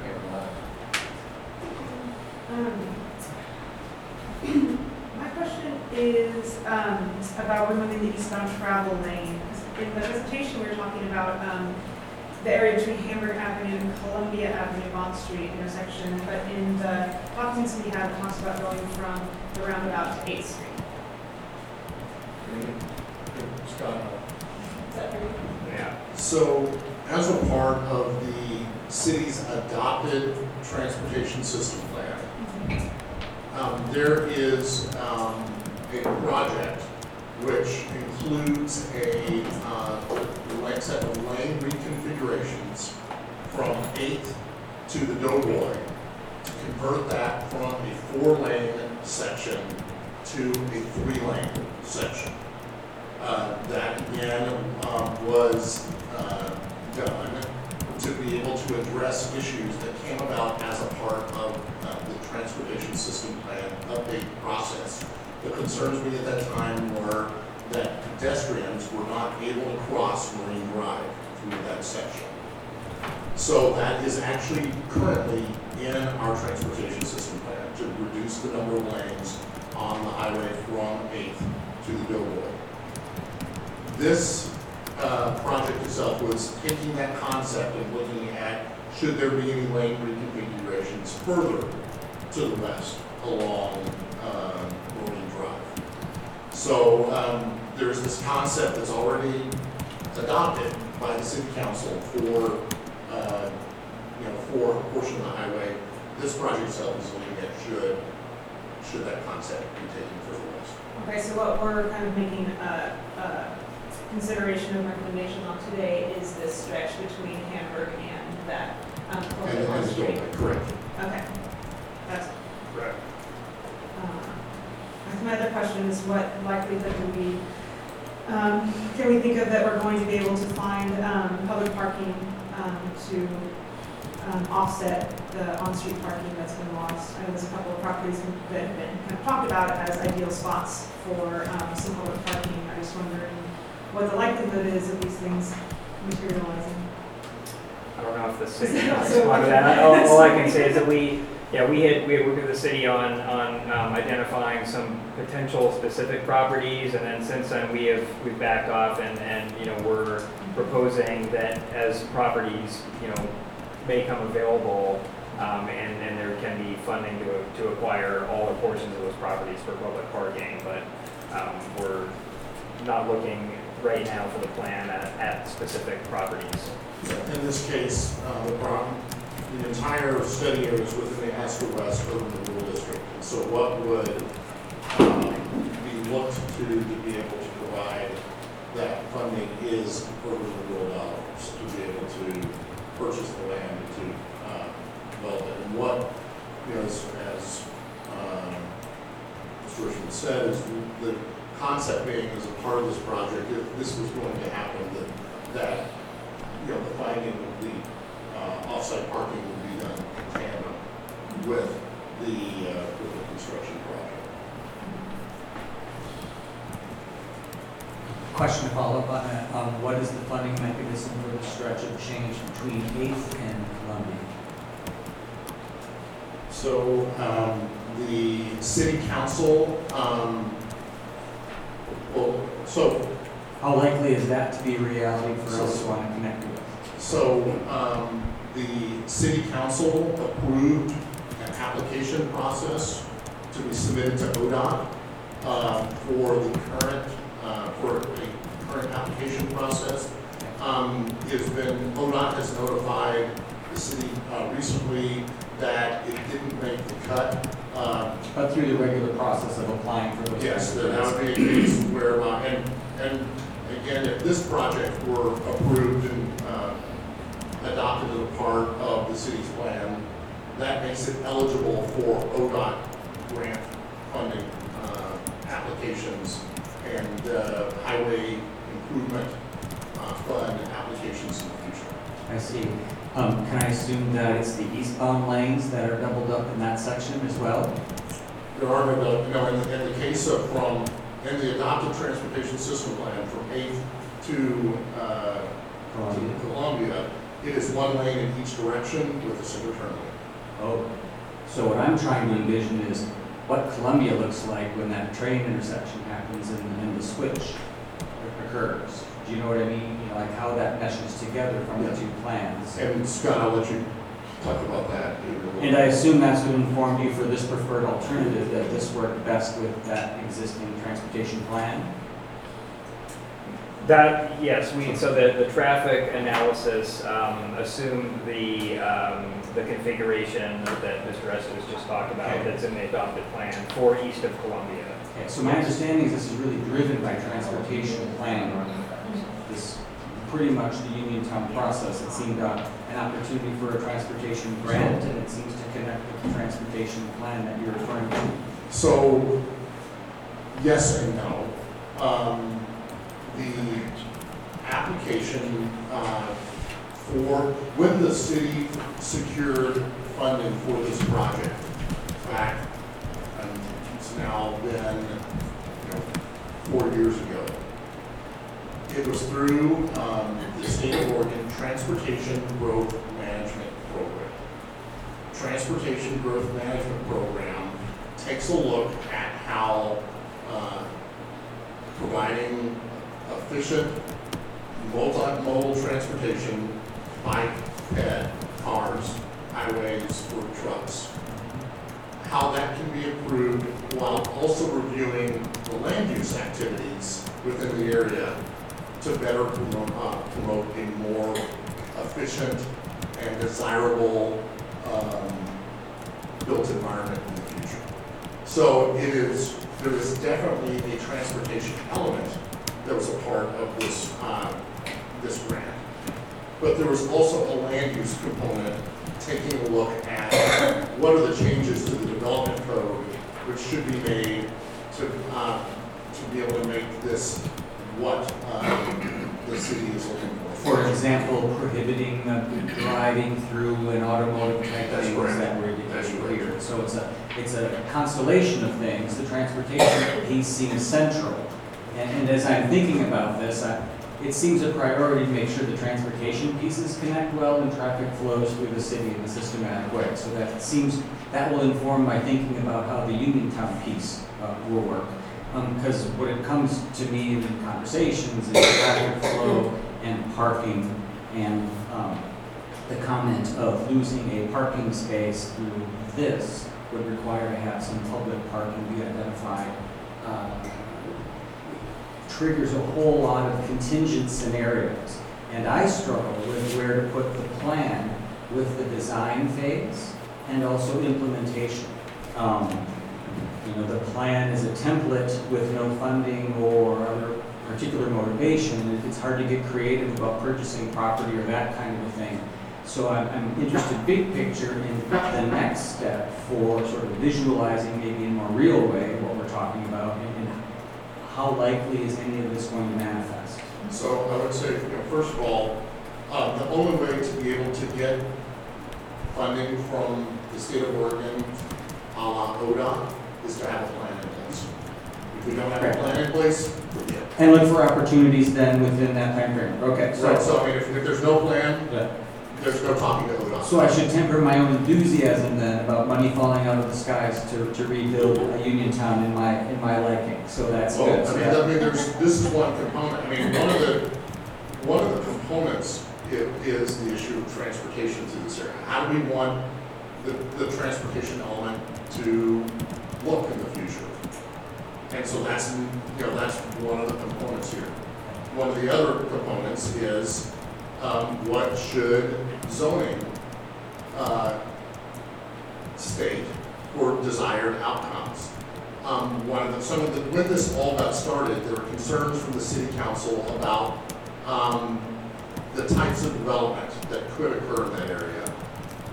Um, My question is um, about removing the eastbound travel lane. In the presentation, we were talking about um, the area between Hamburg Avenue and Columbia Avenue, Bond Street intersection, but in the documents we have, it talks about going from the roundabout to 8th Street. Scott? Is that right? Yeah. So as a part of the city's adopted transportation system plan, um, there is, um, a project which includes a, uh, set of lane reconfigurations from Eighth to the Doughboy to convert that from a four-lane section to a three-lane section. Uh, that again, um, was, uh, done to be able to address issues that came about as a part of, uh, the transportation system plan update process. The concerns we at that time were that pedestrians were not able to cross Marine Drive through that section. So that is actually currently in our transportation system plan to reduce the number of lanes on the highway from Eighth to the Doughboy. This uh, project itself was taking that concept and looking at, should there be any lane reconfigurations further to the west along uh, Marine Drive. So um, there's this concept that's already adopted by the city council for, uh, you know, for a portion of the highway. This project itself is looking at should, should that concept be taken further west. Okay, so what we're kind of making a, a consideration and recommendation on today is this stretch between Hamburg and that, um, And Columbia Bond and Street. Doughboy, correct. Okay, that's, Correct. uh, my other question is what likelihood would be, um, can we think of that we're going to be able to find, um, public parking, um, to, um, offset the on-street parking that's been lost? I know there's a couple of properties that have been kind of talked about as ideal spots for, um, some public parking. I'm just wondering what the likelihood is of these things materializing. I don't know if the city so- respond to that. All, all I can say is that we, yeah, we had, we had worked with the city on, on um, identifying some potential specific properties, and then since then, we have, we've backed off and, and, you know, we're proposing that as properties, you know, may come available, Um, and, and there can be funding to, to acquire all or portions of those properties for public parking, but, um, we're not looking right now for the plan at, at specific properties. In this case, uh, the problem, the entire study area is within the Astor West Urban Renewal District. And So what would um, be looked to to be able to provide that funding is urban renewal dollars to be able to purchase the land and to uh, develop it. And what, you know, as, as um, Mr. Richmond said, is the concept being as a part of this project, if this was going to happen, that, that you know, the finding of the uh, off-site parking would be done in tandem with the, uh, with the construction project. Question to follow up on that, um, what is the funding mechanism for the stretch of change between Eighth and Columbia? So, um, the city council, um, well, so, How likely is that to be a reality for us to want to connect with? so, um, the city council approved an application process to be submitted to ODOT, uh, for the current, uh, for a current application process. Um, it's been, ODOT has notified the city, uh, recently that it didn't make the cut. Um, But through the regular process of applying for those. Yes, that that would be a case where, uh, and, and again, if this project were approved and, uh, adopted as a part of the city's plan, that makes it eligible for ODOT grant funding, uh, applications and, uh, highway improvement, uh, fund applications in the future. I see. Um, can I assume that it's the eastbound lanes that are doubled up in that section as well? There are, no, no, in the, in the case of from, in the adopted transportation system plan from Eighth to, uh, Columbia? to Columbia, it is one lane in each direction with a single turn lane. Oh, so what I'm trying to envision is what Columbia looks like when that train intersection happens and, and the switch occurs. Do you know what I mean? You know, like how that meshes together from the two plans. And Scott, I'll let you talk about that. And I assume that's what informed you for this preferred alternative, that this worked best with that existing transportation plan? That, yes, we, so the, the traffic analysis, um, assumed the, um, the configuration that Mr. Estes just talked about, Okay. that's in the adopted plan for east of Columbia. Okay, so my understanding is this is really driven by transportation planning. Pretty much the Uniontown process, it seemed uh, an opportunity for a transportation grant, and it seems to connect with the transportation plan that you're referring to. So, yes and no. Um, the application, uh, for, when the city secured funding for this project, back, and it's now been, you know, four years ago. It was through, um, the state of Oregon Transportation Growth Management Program. Transportation Growth Management Program takes a look at how uh, providing efficient multimodal transportation, bike, ped, cars, highways, or trucks, how that can be improved while also reviewing the land use activities within the area to better promote, uh, promote a more efficient and desirable um, built environment in the future. So it is, there is definitely a transportation element that was a part of this, uh, this grant. But there was also a land use component, taking a look at what are the changes to the development code which should be made to, uh, to be able to make this what, um, the city is looking for. For example, prohibiting uh, driving through an automotive type That's correct. that were That's correct. here. So it's a, it's a constellation of things. The transportation piece seems central. And, and as I'm thinking about this, I, it seems a priority to make sure the transportation pieces connect well and traffic flows through the city in a systematic way. So that seems, that will inform my thinking about how the Uniontown piece uh, will work. Because what it comes to me in conversations is traffic flow and parking and um, the comment of losing a parking space through this would require to have some public parking be identified, uh, triggers a whole lot of contingent scenarios. And I struggle with where to put the plan with the design phase and also implementation. Um, You know, the plan is a template with no funding or other particular motivation. It's hard to get creative about purchasing property or that kind of a thing. So I'm, I'm interested, big picture, in the next step for sort of visualizing maybe in a more real way what we're talking about and and how likely is any of this going to manifest? So I would say, you know, first of all, uh, the only way to be able to get funding from the state of Oregon, la ODOT, is to have a plan in place. If we don't have a plan in place. And look for opportunities then within that timeframe. Okay, So, so, so I mean, if, if there's no plan, Yeah. there's no talking to ODOT. so I should temper my own enthusiasm then about money falling out of the skies to, to rebuild a Uniontown in my, in my liking. So that's Well, good. I So mean, that- I mean, there's, this is one component, I mean, one of the, one of the components i- is the issue of transportation through this area. How do we want the, the transportation element to look in the future? And so that's, you know, that's one of the components here. One of the other components is, um, what should zoning, uh, state for desired outcomes? um, one of the, some of the, when this all got started, there were concerns from the city council about, um, the types of development that could occur in that area.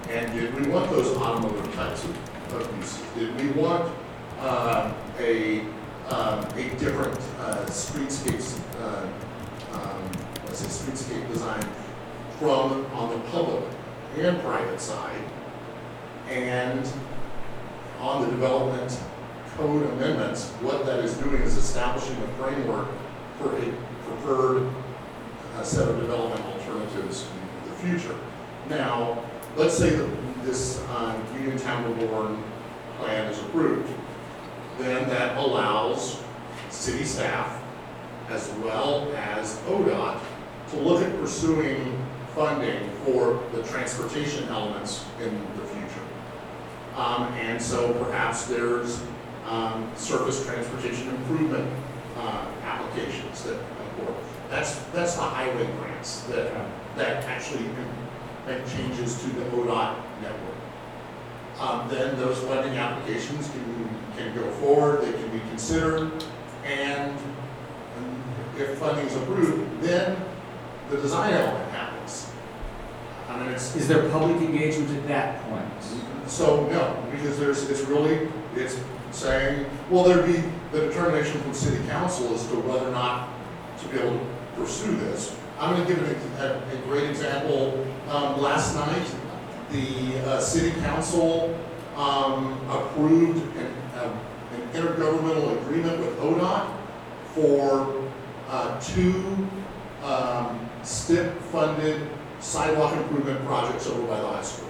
And did we want those automotive types of, Did we want, uh, a, um, a different, uh, streetscapes, uh, um, let's say streetscape design from, on the public and private side? And on the development code amendments, what that is doing is establishing a framework for a preferred uh, set of development alternatives in the future. Now, let's say that this uh, Uniontown Reborn plan is approved, then that allows city staff as well as ODOT to look at pursuing funding for the transportation elements in the future. Um, and so perhaps there's, um, surface transportation improvement, uh, applications that forward. That's, that's the highway grants that, that actually make changes to the ODOT. Um, then those funding applications can, can go forward, they can be considered, and um, if funding is approved, then the design element happens. I mean, it's, Is there public engagement at that point? so, no, because there's, it's really, it's saying, well, there'd be the determination from city council as to whether or not to be able to pursue this. I'm gonna give an ex- a, a great example. Um, last night, the, uh, city council, um, approved an, um, an intergovernmental agreement with ODOT for, uh, two, um, STIP-funded sidewalk improvement projects over by the high school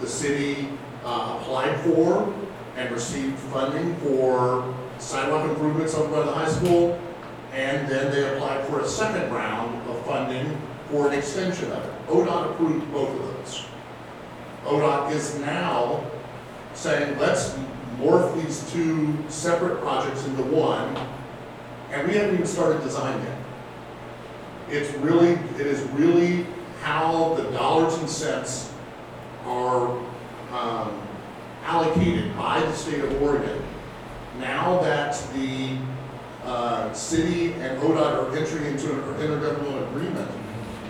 the city uh, applied for and received funding for sidewalk improvements over by the high school. And then they applied for a second round of funding for an extension of it. ODOT approved both of those. ODOT is now saying, let's morph these two separate projects into one, and we haven't even started design yet. It's really, it is really how the dollars and cents are um, allocated by the state of Oregon. Now that the uh, city and ODOT are entering into an intergovernmental agreement,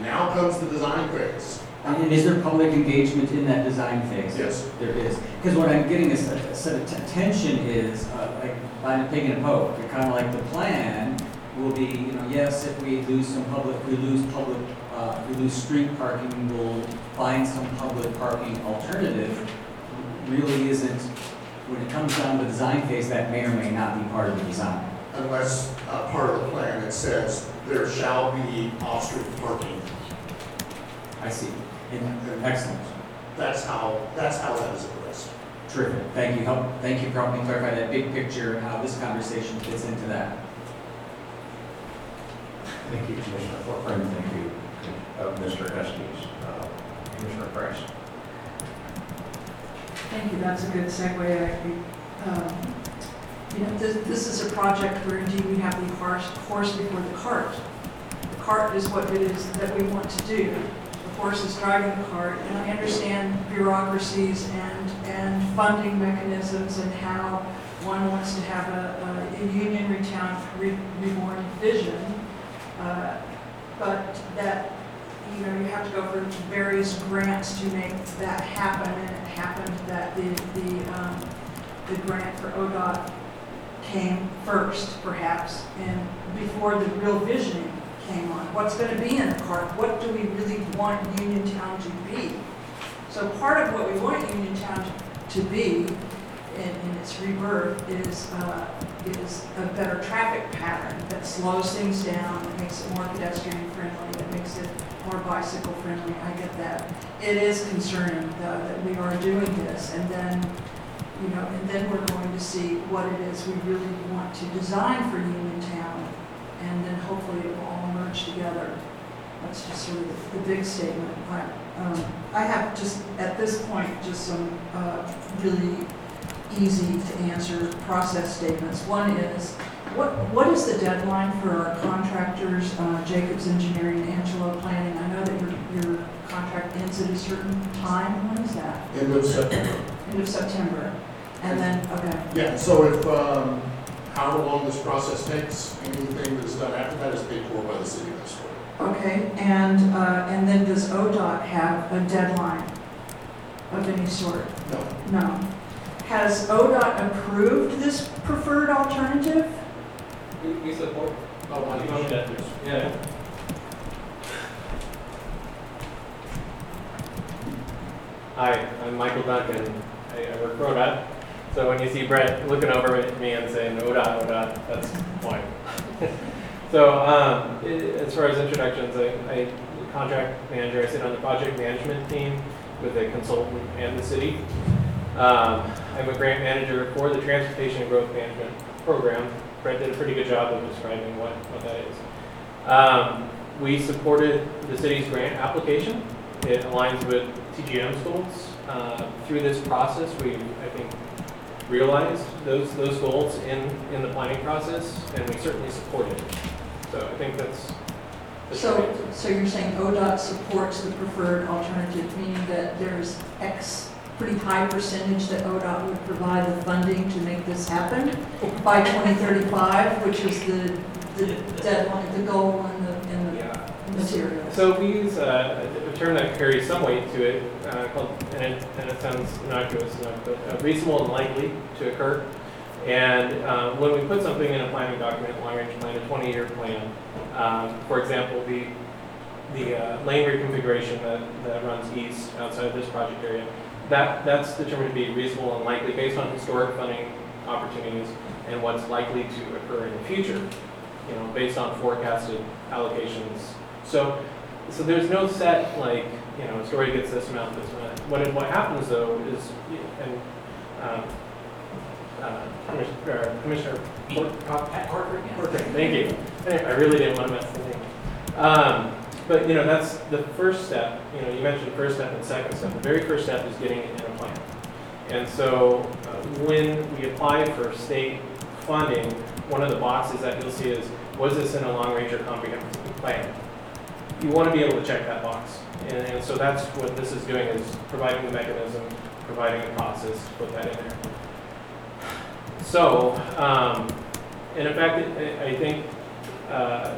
now comes the design phase. And is there public engagement in that design phase? Yes. There is. Because what I'm getting is a set of t- tension is, uh, like, line of pig and a poke. Kind of like the plan will be, you know, yes, if we lose some public, we lose public, uh, we lose street parking, we'll find some public parking alternative. Really isn't, when it comes down to the design phase, that may or may not be part of the design. Unless uh, part of the plan that says there shall be off-street parking. I see. And- Excellent. That's how, that's how that is addressed. Terrific. Thank you. Help, thank you for helping clarify that big picture and how this conversation fits into that. Thank you, Commissioner Flipper, and thank you, uh, Mr. Estes. Uh, Commissioner Price. Thank you, that's a good segue. I- um, You know, this, this is a project where indeed we have the horse, horse before the cart. The cart is what it is that we want to do. Is driving the cart, and I understand bureaucracies and, and funding mechanisms and how one wants to have a, a Union Retown re- reborn vision. Uh, But that you know, you have to go for various grants to make that happen, and it happened that the, the, um, the grant for ODOT came first, perhaps, and before the real visioning came on. What's gonna be in the park, What do we really want Uniontown to be? So part of what we want Uniontown to be in, in its rebirth is, uh, is a better traffic pattern that slows things down, that makes it more pedestrian friendly, that makes it more bicycle friendly, I get that. It is concerning, though, that we are doing this, and then, you know, and then we're going to see what it is we really want to design for Uniontown, and then hopefully it will all merge together. That's just sort of the big statement. I, um, I have just, at this point, just some, uh, really easy to answer process statements. One is, what, what is the deadline for our contractors, uh, Jacobs Engineering, and Angelo Planning? I know that your, your contract ends at a certain time. When is that? End of September. End of September? And then, okay. Yeah, so if, um, however long this process takes, anything that's done after that is paid for by the city of Astoria. Okay, and, uh, and then does ODOT have a deadline of any sort? No. No. Has ODOT approved this preferred alternative? We, we support. Oh, my gosh. Yeah. Hi, I'm Michael Duncan. I, I work for ODOT. So when you see Brett looking over at me and saying ODOT, ODOT, that's why. so um, i- as far as introductions, I, I contract manager. I sit on the project management team with a consultant and the city. Um, I'm a grant manager for the Transportation and Growth Management Program. Brett did a pretty good job of describing what, what that is. Um, we supported the city's grant application. It aligns with TGM's goals. Uh, through this process, we, I think, realized those, those goals in, in the planning process, and we certainly support it. So I think that's, that's the So, answer. so you're saying ODOT supports the preferred alternative, meaning that there's X pretty high percentage that ODOT would provide the funding to make this happen by 2035, which is the, the deadline, the goal and the, in the Yeah. materials. So we use uh, a term that carries some weight to it, uh, called, and it, and it sounds innocuous enough, but uh, reasonable and likely to occur. And um, when we put something in a planning document, long-range plan, a 20-year plan, um, for example, the, the uh, lane reconfiguration that, that runs east outside of this project area, that, that's determined to be reasonable and likely based on historic funding opportunities and what's likely to occur in the future, you know, based on forecasted allocations. So so there's no set, like, you know, Astoria gets this amount, this amount. What, what happens though is, and, um, uh, Commissioner, uh, Commissioner Pat Corcoran, Corcoran, thank you. I really didn't want to mess the name. Um, but, you know, that's the first step, you know, you mentioned first step and second step. The very first step is getting it in a plan. And so, uh, when we apply for state funding, one of the boxes that you'll see is, was this in a long-range or comprehensive plan? You want to be able to check that box. And, and so that's what this is doing, is providing the mechanism, providing the process to put that in there. So, um, and in fact, I, think, uh,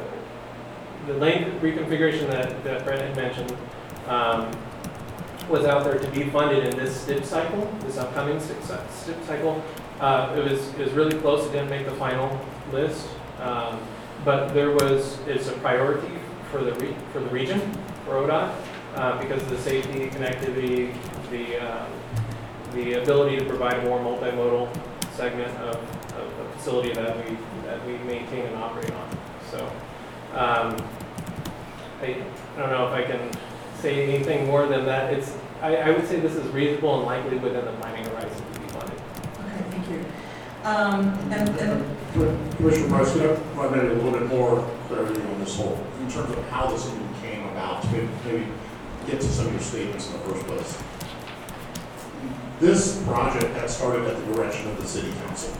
the lane reconfiguration that, that Brett had mentioned, um, was out there to be funded in this STIP cycle, this upcoming STIP cycle. Uh, it was, it was really close, it didn't make the final list. Um, but there was, it's a priority for the re, for the region, for ODOT, uh, because of the safety, connectivity, the, um, the ability to provide a more multimodal segment of, of the facility that we, that we maintain and operate on. So, um, I, I don't know if I can say anything more than that. It's, I, I would say this is reasonable and likely within the planning horizon to be funded. Okay, thank you. Um, and, and, Commissioner Price, could I maybe a little bit more clarity on this whole, in terms of how this even came about, maybe, maybe get to some of your statements in the first place. This project had started at the direction of the city council.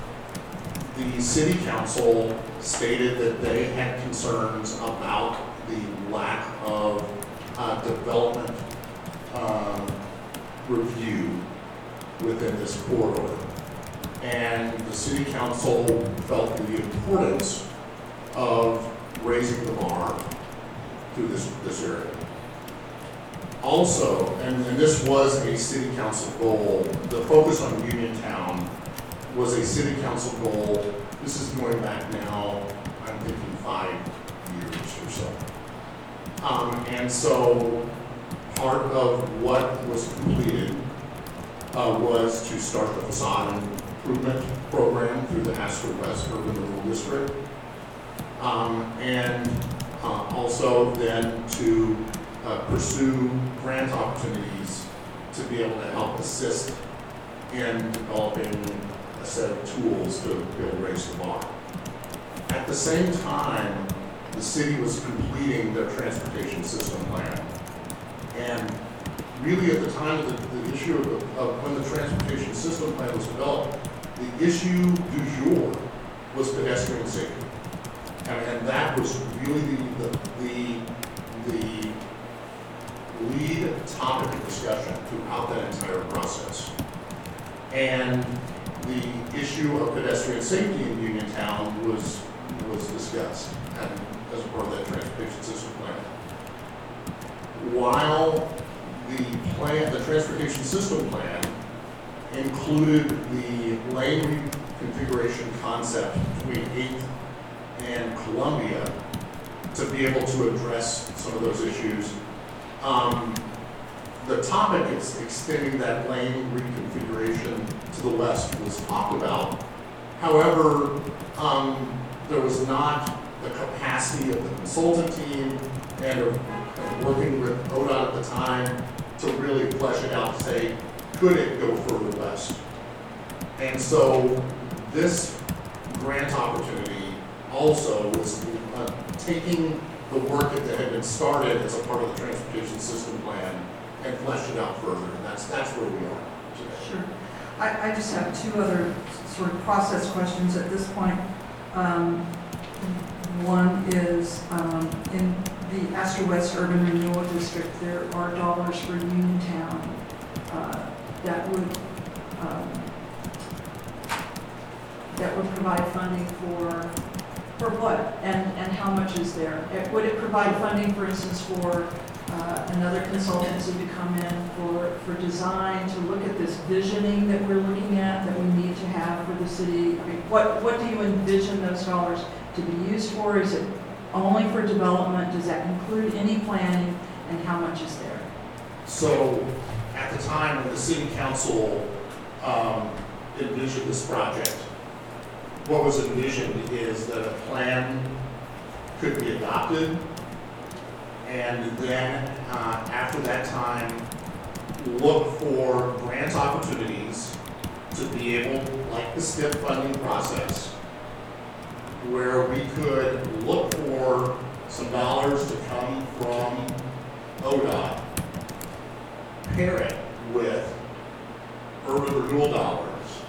The city council stated that they had concerns about the lack of uh, development um, review within this corridor. And the city council felt the importance of raising the bar through this, this area. Also, and, and this was a city council goal, the focus on Uniontown was a city council goal. This is going back now, I'm thinking five years or so. Um, and so, part of what was completed, uh, was to start the facade improvement program through the Astor West Urban Renewal District. Um, and, uh, also then to, uh, pursue grant opportunities to be able to help assist in developing a set of tools to to raise the bar. At the same time, the city was completing their transportation system plan. And really at the time of the, the issue of, of when the transportation system plan was developed, the issue du jour was pedestrian safety. And, and that was really the, the, the lead topic of discussion throughout that entire process. And the issue of pedestrian safety in Uniontown was, was discussed and as part of that transportation system plan. While the plan, the transportation system plan included the lane reconfiguration concept between Eighth and Columbia to be able to address some of those issues. Um, the topic is extending that lane reconfiguration to the west was talked about. However, um, there was not the capacity of the consultant team and of of working with ODOT at the time to really flesh it out, say, could it go further west? And so this grant opportunity also was uh, taking the work that had been started as a part of the transportation system plan and fleshed it out further, and that's, that's where we are today. Sure. I, I just have two other sort of process questions at this point. Um, One is, um, in the Astor West Urban Renewal District, there are dollars for Uniontown uh, that would, um, that would provide funding for, for what? And, and how much is there? Uh, Would it provide funding, for instance, for uh, another consultancy to come in for, for design, to look at this visioning that we're looking at, that we need to have for the city? I mean, what, what do you envision those dollars to be used for? Is it only for development? Does that include any planning? And how much is there? So, at the time when the city council um, envisioned this project, what was envisioned is that a plan could be adopted, and then, uh, after that time, look for grant opportunities to be able, like the STIP funding process, where we could look for some dollars to come from ODOT, pair it with urban renewal dollars,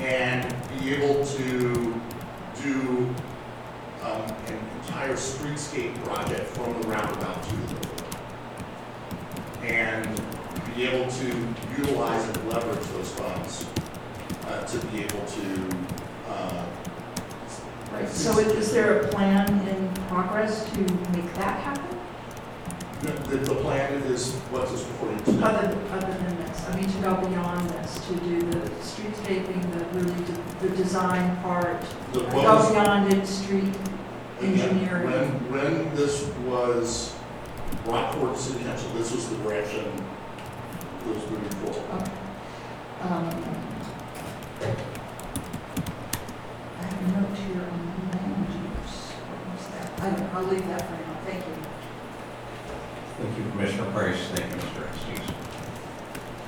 and be able to do um, an entire streetscape project from the roundabout to the road. And be able to utilize and leverage those funds uh, to be able to, uh, Right. So is is there a plan in progress to make that happen? The, the plan is what's this reporting today. Other, other than this, I mean, to go beyond this, to do the streetscaping, the really, de- the design part, The- what go was- beyond it, street engineering. When, when this was brought forward to city council, this was the direction that was moving forward. Um, I have a note here on land use. What was that? I don't, I'll leave that for you. Commissioner Price. Thank you, Mr. Estes.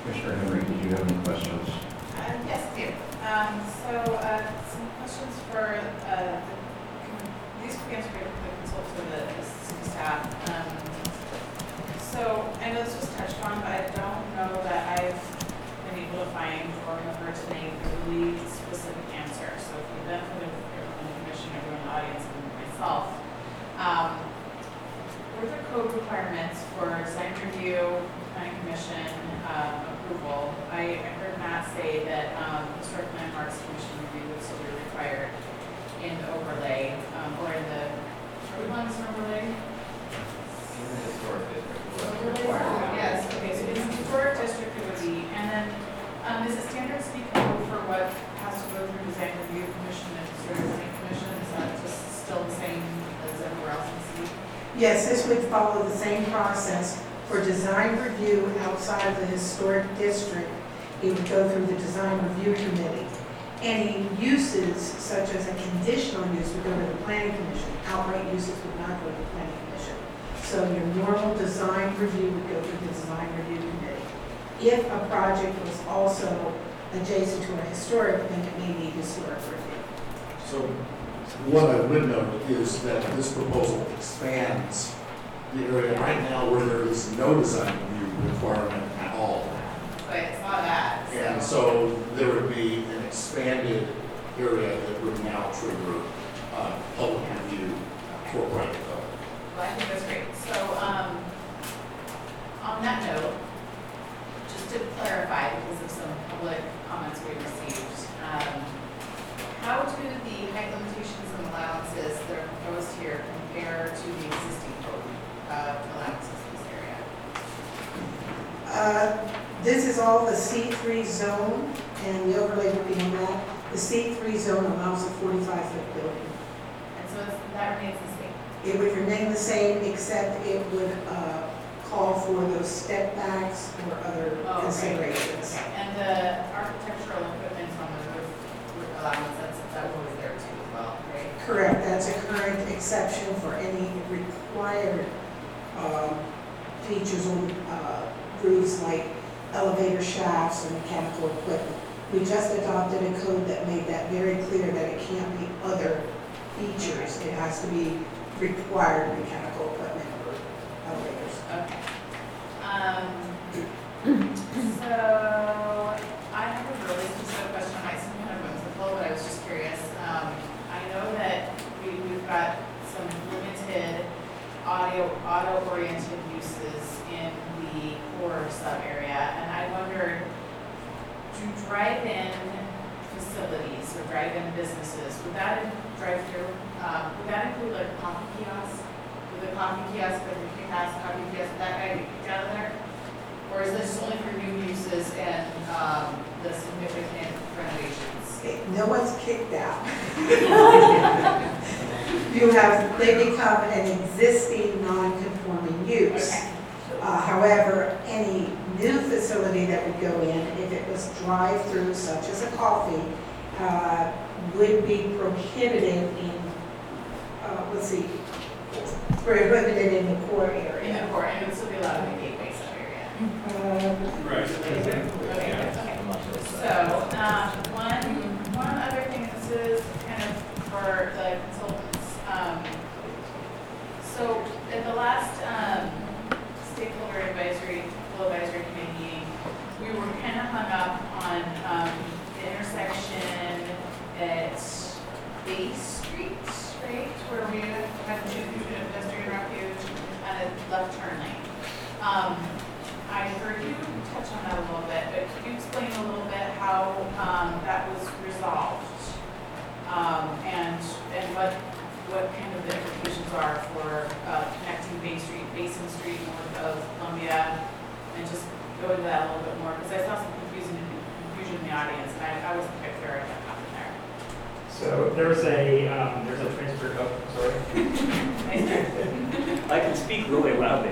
Commissioner Henri, did you have any questions? Uh, Yes, I do. Um, So, uh, some questions for, uh, the- be answered by the consultants or the the city staff. Um, So, I know this was touched on, but I don't know that I've been able to find or refer to any really specific answer. So for the benefit of everyone in the commission, everyone in the audience, and myself, um, code requirements for design review, planning commission, um, approval? I, I heard Matt say that, um, historic landmarks commission review would still be required in the overlay, um, or in the, are we on this overlay? In the historic district. Yes, okay, so it's historic district it would be, and then, um, is it standard speak code for what has to go through design review commission and historic planning commission? Is that just still the same as everywhere else in the city? Yes, this would follow the same process for design review outside of the historic district. It would go through the design review committee. Any uses such as a conditional use would go to the planning commission. Outright uses would not go to the planning commission. So your normal design review would go through the design review committee. If a project was also adjacent to a historic, then it may need historic review. So what I would note is that this proposal expands the area right now where there is no design review requirement at all. But it's not that, And so. so there would be an expanded area that would now trigger uh, public review for private development. Well, I think that's great. So, um, on that note, just to clarify, because of some public comments we received, um, how do the height limitations and allowances that are proposed here compare to the existing code, uh, allowances in this area? Uh, This is all the C3 zone, and the overlay would be on that. The C3 zone allows a 45-foot building. And so it's- that remains the same. It would remain the same, except it would uh, call for those step backs or other Oh, okay. considerations. And the architectural equipment on the roof allowance, that's, that was there too as well, right? Correct, that's a current exception for any required um, features on uh, roofs like elevator shafts or mechanical equipment. We just adopted a code that made that very clear that it can't be other features. It has to be required mechanical equipment or elevators. Okay. Um, so, I have a really specific question, I might seem kind of whimsical, but I was just curious. Um, I know that we, we've got some limited audio, auto-oriented uses in the core sub-area, and I wondered, do drive-in facilities or drive-in businesses, would that, drive-through, um, would that include like coffee kiosks? Would the coffee kiosk, the kiosk, coffee kiosk, would that guy be kicked out of there? Or is this only for new uses and, um, the significant renovations? Okay, No one's kicked out. You have, they become an existing non-conforming use. Okay. Uh, However, any new facility that would go in, if it was drive-through such as a coffee, uh, would be prohibited in, uh, let's see, prohibited in the core In area. the core, and it would still be allowed in the gateway sub-area? Uh, Right. Okay, okay. So, um, one, one other thing, this is kind of for the consultants, um, so at the last, um, stakeholder advisory, full advisory committee meeting, we were kind of hung up on, um, the intersection at Bay Street, right? Where we had between pedestrian refuge and a left turn lane. Um, I heard you touch on that a little bit, but could you explain a little bit how, um, that was resolved? Um, and, and what, what kind of the implications are for, uh, connecting Bay Street, Basin Street north of Columbia? And just go into that a little bit more, because I saw some confusion, confusion in the audience, and I, I wasn't quite clear on what happened there. So there's a, um, there's a transfer, oh, sorry. I can speak really loudly.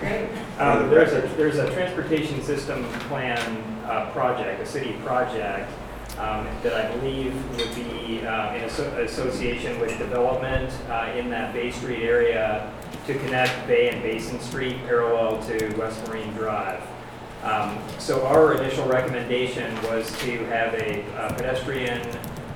Great. Um, there's a, there's a transportation system plan, uh, project, a city project, um, that I believe would be, uh, in asso- association with development, uh, in that Bay Street area to connect Bay and Basin Street parallel to West Marine Drive. Um, so our initial recommendation was to have a uh, pedestrian,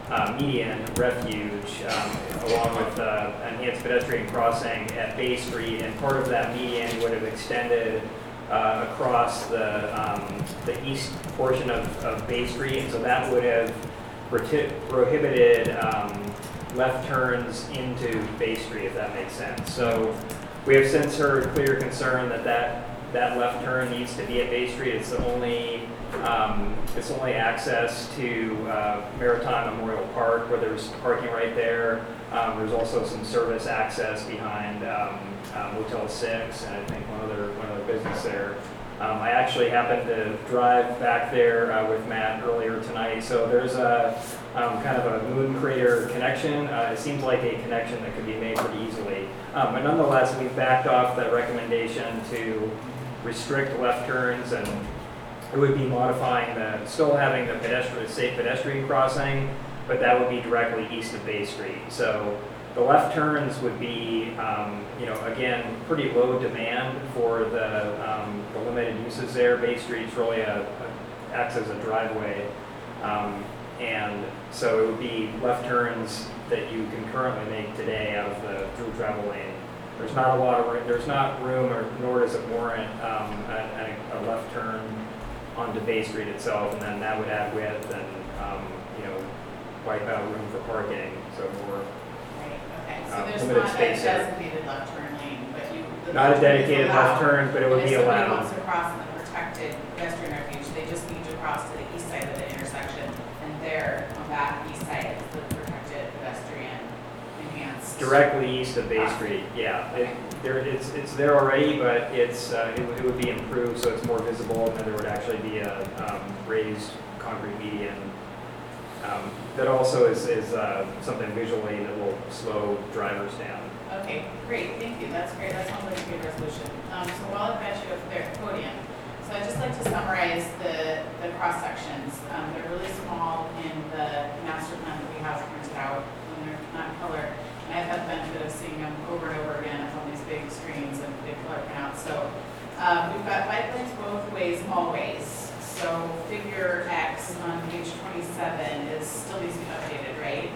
uh, median refuge, um, along with, uh, enhanced pedestrian crossing at Bay Street, and part of that median would have extended uh, across the, um, the east portion of, of Bay Street, and so that would have prohibited, um, left turns into Bay Street, if that makes sense. So we have since heard clear concern that that, that left turn needs to be at Bay Street. It's the only, um, it's only access to, uh, Maritime Memorial Park where there's parking right there. Um, there's also some service access behind, um, uh, Motel Six and I think one other, one other business there. Um, I actually happened to drive back there, uh, with Matt earlier tonight. So there's a, um, kind of a moon crater connection. Uh, it seems like a connection that could be made pretty easily. Um, but nonetheless, we've backed off that recommendation to restrict left turns and it would be modifying the, still having the pedestrian, safe pedestrian crossing, but that would be directly east of Bay Street. So the left turns would be, um, you know, again, pretty low demand for the, um, the limited uses there. Bay Street's really a, a- acts as a driveway. Um, and so it would be left turns that you can currently make today out of the through travel lane. There's not a lot of, room- there's not room, or nor does it warrant um, a, a- a left turn onto Bay Street itself, and then that would add width and, um, you know, wipe out room for parking, so more, Right, okay, Uh, so there's limited not a space there. designated left turn lane, but you. the not a left turn is dedicated allowed. left turn, but it would be And if somebody allowed. wants to cross in the protected pedestrian refuge, they just need to cross to the east side of the intersection, and there, on that east side, is the protected pedestrian enhanced. Directly east of Bay Street, yeah. It- There, it's, it's there already, but it's, uh, it would, it would be improved, so it's more visible, and then there would actually be a, um, raised concrete median. Um, that also is, is, uh, something visually that will slow drivers down. Okay, great, thank you, that's great, that sounds like a good resolution. Um, so while I've got you up there at the podium, so I'd just like to summarize the, the cross sections. Um, they're really small in the master plan that we have printed out, and they're not colored. I've had the benefit of seeing them over and over again on these big screens and big color printouts. So, uh, we've got bike lanes both ways, always. So figure X on page twenty-seven is, still needs to be updated, right?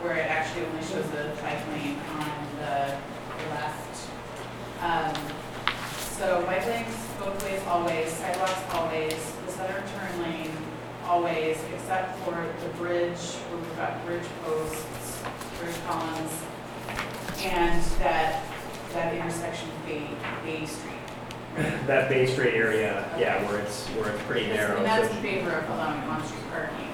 Where it actually only shows the bike lane on the left. Um, so bike lanes both ways, always, sidewalks, always, the center turn lane, always, except for the bridge, where we've got bridge posts, columns, and that, that intersection of Bay, Bay Street. That Bay Street area, yeah, where it's, where it's pretty narrow. And that's so- in favor of allowing on-street parking,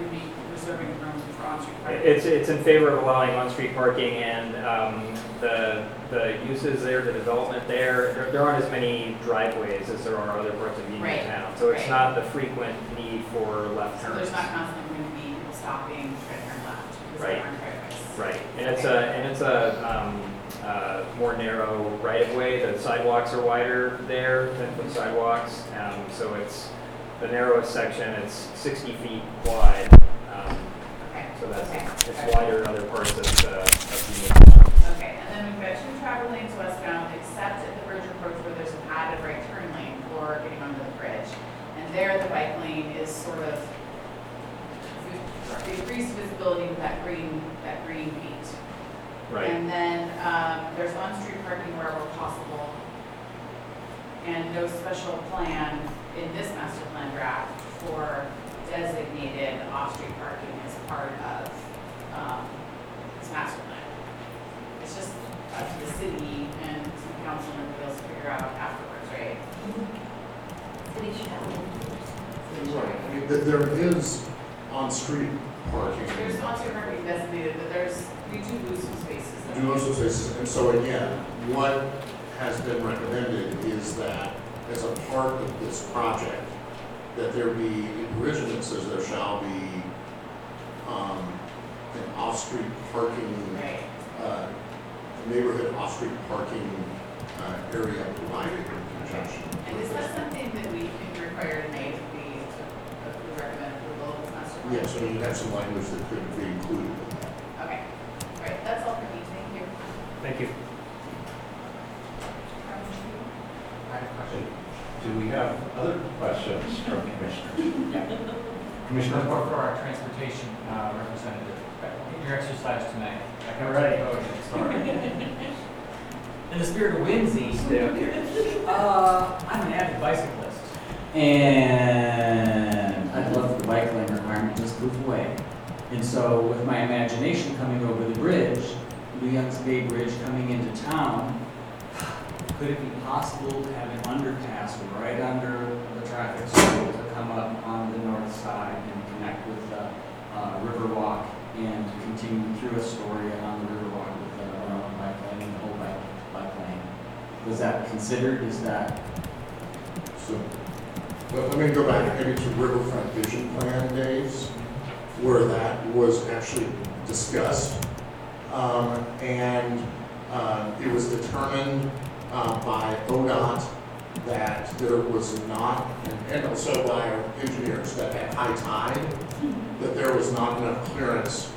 would be reserving room for on-street parking. It's, it's in favor of allowing on-street parking and um, the, the uses there, the development there, there- there aren't as many driveways as there are other parts of Right, Uniontown. So it's right. not the frequent need for left So turns. there's not constantly going to be people stopping, trying to turn left, because Right. there aren't driveways. Right, and it's a, and it's a um, uh, more narrow right-of-way, the sidewalks are wider there, ten-foot sidewalks, um, so it's the narrowest section, it's sixty feet wide. um, Okay, So that's, it's wider in other parts of the, of Uniontown. Okay, and then we've got two travel lanes westbound, except at the bridge approach where there's an added right turn lane for getting onto the bridge. And there, the bike lane is sort of increased visibility with that green, that green beat. Right. And then, um, there's on-street parking wherever possible. And no special plan in this master plan draft for designated off-street parking as part of, um, this master plan. It's just up to the city and some council members to figure out afterwards, right? city Right, I mean, th- there is on-street parking. There's on-street parking designated, but there's, we do lose some spaces. Do also say, and so again, what has been recommended is that as a part of this project, that there be, originally it says there shall be, um, an off-street parking, Right, uh, neighborhood off-street parking, uh, area provided in conjunction. and is that something that we can require tonight if we, if we recommend approval of this master plan? Yes, I mean, you have some language that could be included in that. Okay, all right, that's all for me, thank you. Thank you. I have a question. Do we have other questions from commissioners? Commissioner Or Parker? for our transportation uh, representative. Your exercise tonight. I can All right. Sorry. In the spirit of whimsy, uh, I'm an avid bicyclist. And I'd love the bike lane requirement just move away. And so with my imagination coming over the bridge, Youngs Bay Bridge coming into town, could it be possible to have an underpass right under the traffic circle to come up on the north side and connect with the uh, Riverwalk and continue through Astoria on the Riverwalk with the Orland bike lane and the whole bike, bike lane? Was that considered? Is that So, let, let me go back maybe to Riverfront Vision Plan days, where that was actually discussed. Um, and, uh, it was determined, uh, by ODOT that there was not, and- and also by our engineers, that at high tide, that there was not enough clearance,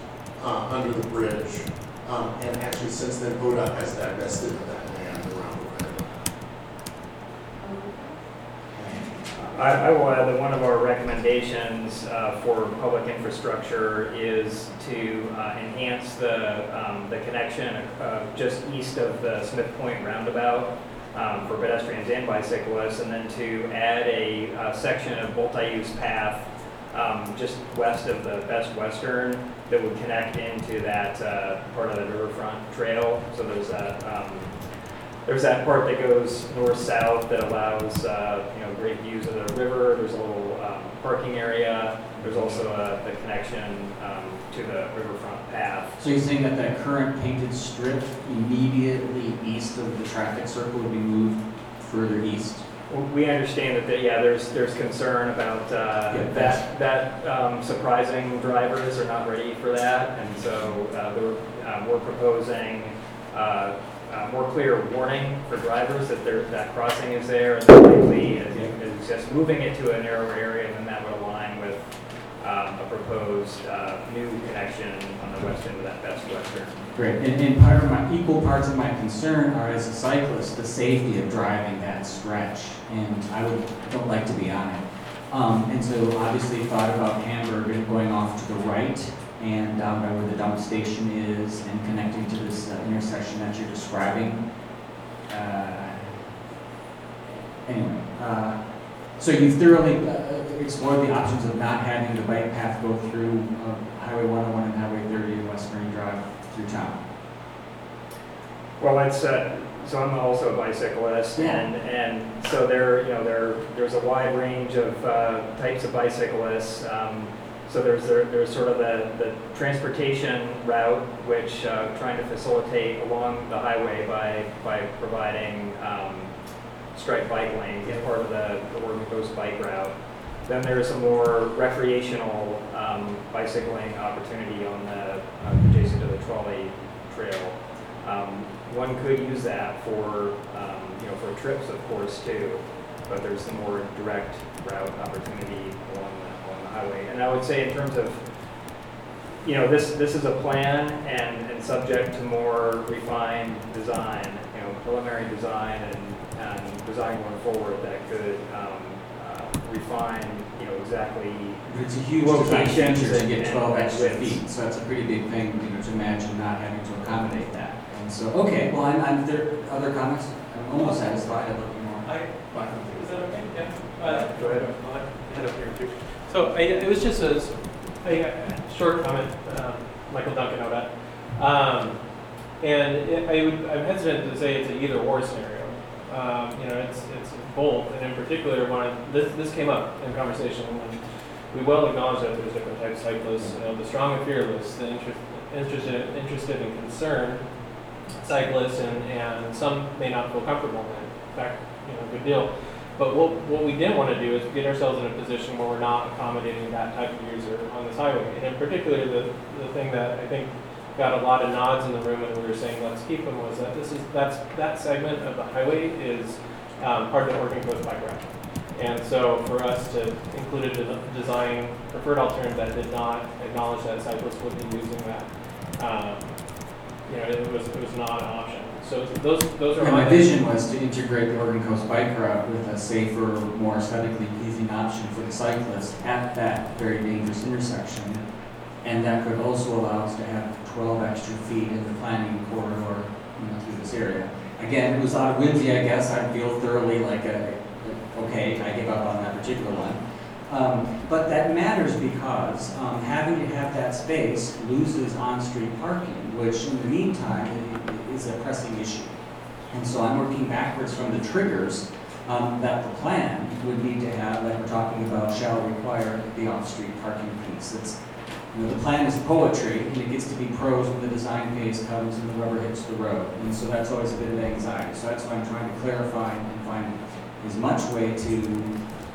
uh, under the bridge. Um, and actually, since then, ODOT has divested of that land around the river. I, I will add that one of our recommendations uh, for public infrastructure is to uh, enhance the, um, the connection uh, just east of the Smith Point roundabout um, for pedestrians and bicyclists, and then to add a uh, section of multi-use path um, just west of the Best Western that would connect into that uh, part of the riverfront trail. So there's that um, there's that part that goes north-south that allows, uh, you know, great views of the river. There's a little um, parking area. There's also uh, the connection um, to the riverfront path. So you're saying that that current painted strip immediately east of the traffic circle would be moved further east? We understand that, that, yeah, there's, there's concern about uh, Yeah, that, that um, surprising drivers are not ready for that. And so uh, we're, um, we're proposing uh, uh, more clear warning for drivers that there, that crossing is there. And then likely, as you- as just moving it to a narrower area, and then that would align with um, a proposed uh, new connection on the west end of that Best Western. Great, and, and part of my, equal parts of my concern are as a cyclist, the safety of driving that stretch, and I would, don't like to be on it. Um, and so obviously thought about Hamburg going off to the right and down by where the dump station is and connecting to this uh, intersection that you're describing. Uh, Anyway, uh, so you thoroughly uh, explored the options of not having the bike path go through uh, Highway 101 and Highway 30 and West Marine Drive through town? Well, it's, uh, so I'm also a bicyclist, Yeah. and, and so there, you know, there, there's a wide range of uh, types of bicyclists. Um, So there's, there- there's sort of the, the transportation route, which, uh, trying to facilitate along the highway by, by providing um, striped bike lanes as part of the the Oregon Coast Bike Route. Then there's a more recreational um, bicycling opportunity on the, uh, adjacent to the trolley trail. Um, One could use that for, um, you know, for trips, of course, too, but there's the more direct route opportunity along the, along the highway. And I would say in terms of, you know, this, this is a plan and, and subject to more refined design, you know, preliminary design and, and design going forward that could um, uh, refine, you know, exactly it's a huge design Locations feature to get 12 extra widths. feet, so that's a pretty big thing, you know, to imagine not having to accommodate that. And so, okay, well, I'm, I'm, there, other comments? I'm almost satisfied, I'd love more. I, is that okay? Yeah. Uh, Go ahead. I'll head up here too. So I, it was just a short comment, um, Michael Duncan, ODOT. Um, and it, I would, I'm hesitant to say it's an either or scenario. Um, you know, it's, it's both, and in particular, when this, this came up in conversation, when we well acknowledge that there's different types of cyclists, you know, the strong and fearless, the interest, interested, interested and concerned cyclists, and, and some may not feel comfortable in it. In fact, you know, good deal. But what, what we didn't want to do is get ourselves in a position where we're not accommodating that type of user on this highway. And in particular, the, the thing that I think got a lot of nods in the room when we were saying, let's keep them, was that this is, that's, that segment of the highway is um, part of the Oregon Coast Bike Route. And so for us to include a de- design preferred alternative that did not acknowledge that cyclists would be using that, um, you know, it was, it was not an option. So those, those are Yeah, my my. vision was to integrate the Oregon Coast Bike Route with a safer, more aesthetically pleasing option for the cyclist at that very dangerous intersection. And that could also allow us to have twelve extra feet in the planning corridor, you know, through this area. again, it was out of whimsy, I guess, I feel thoroughly like, a, okay, I give up on that particular one. Um, But that matters because um, having to have that space loses on-street parking, which in the meantime is a pressing issue. And so I'm working backwards from the triggers um, that the plan would need to have, like we're talking about, shall require the off-street parking piece. It's, you know, the plan is poetry, and it gets to be prose when the design phase comes and the rubber hits the road. And so that's always a bit of anxiety. So that's why I'm trying to clarify and find as much way to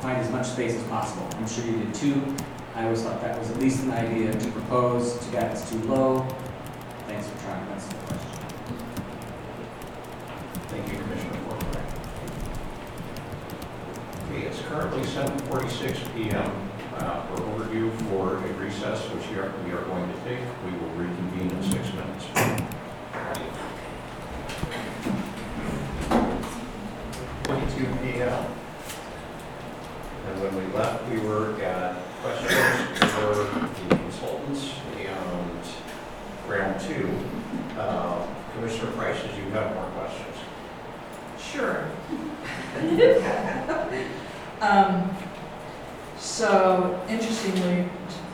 find as much space as possible. I'm sure you did too. I always thought that was at least an idea to propose. Too bad it's too low. Thanks for trying to answer the question. Thank you, Commissioner Fortune. Okay, it's currently 7:46 PM. Uh, For overview for a recess, which we are, we are going to take, we will reconvene in six minutes. Twenty-two PM. And when we left, we were at questions for the consultants and round two. Uh, Commissioner Price, did you have more questions? Sure. Um, So interestingly,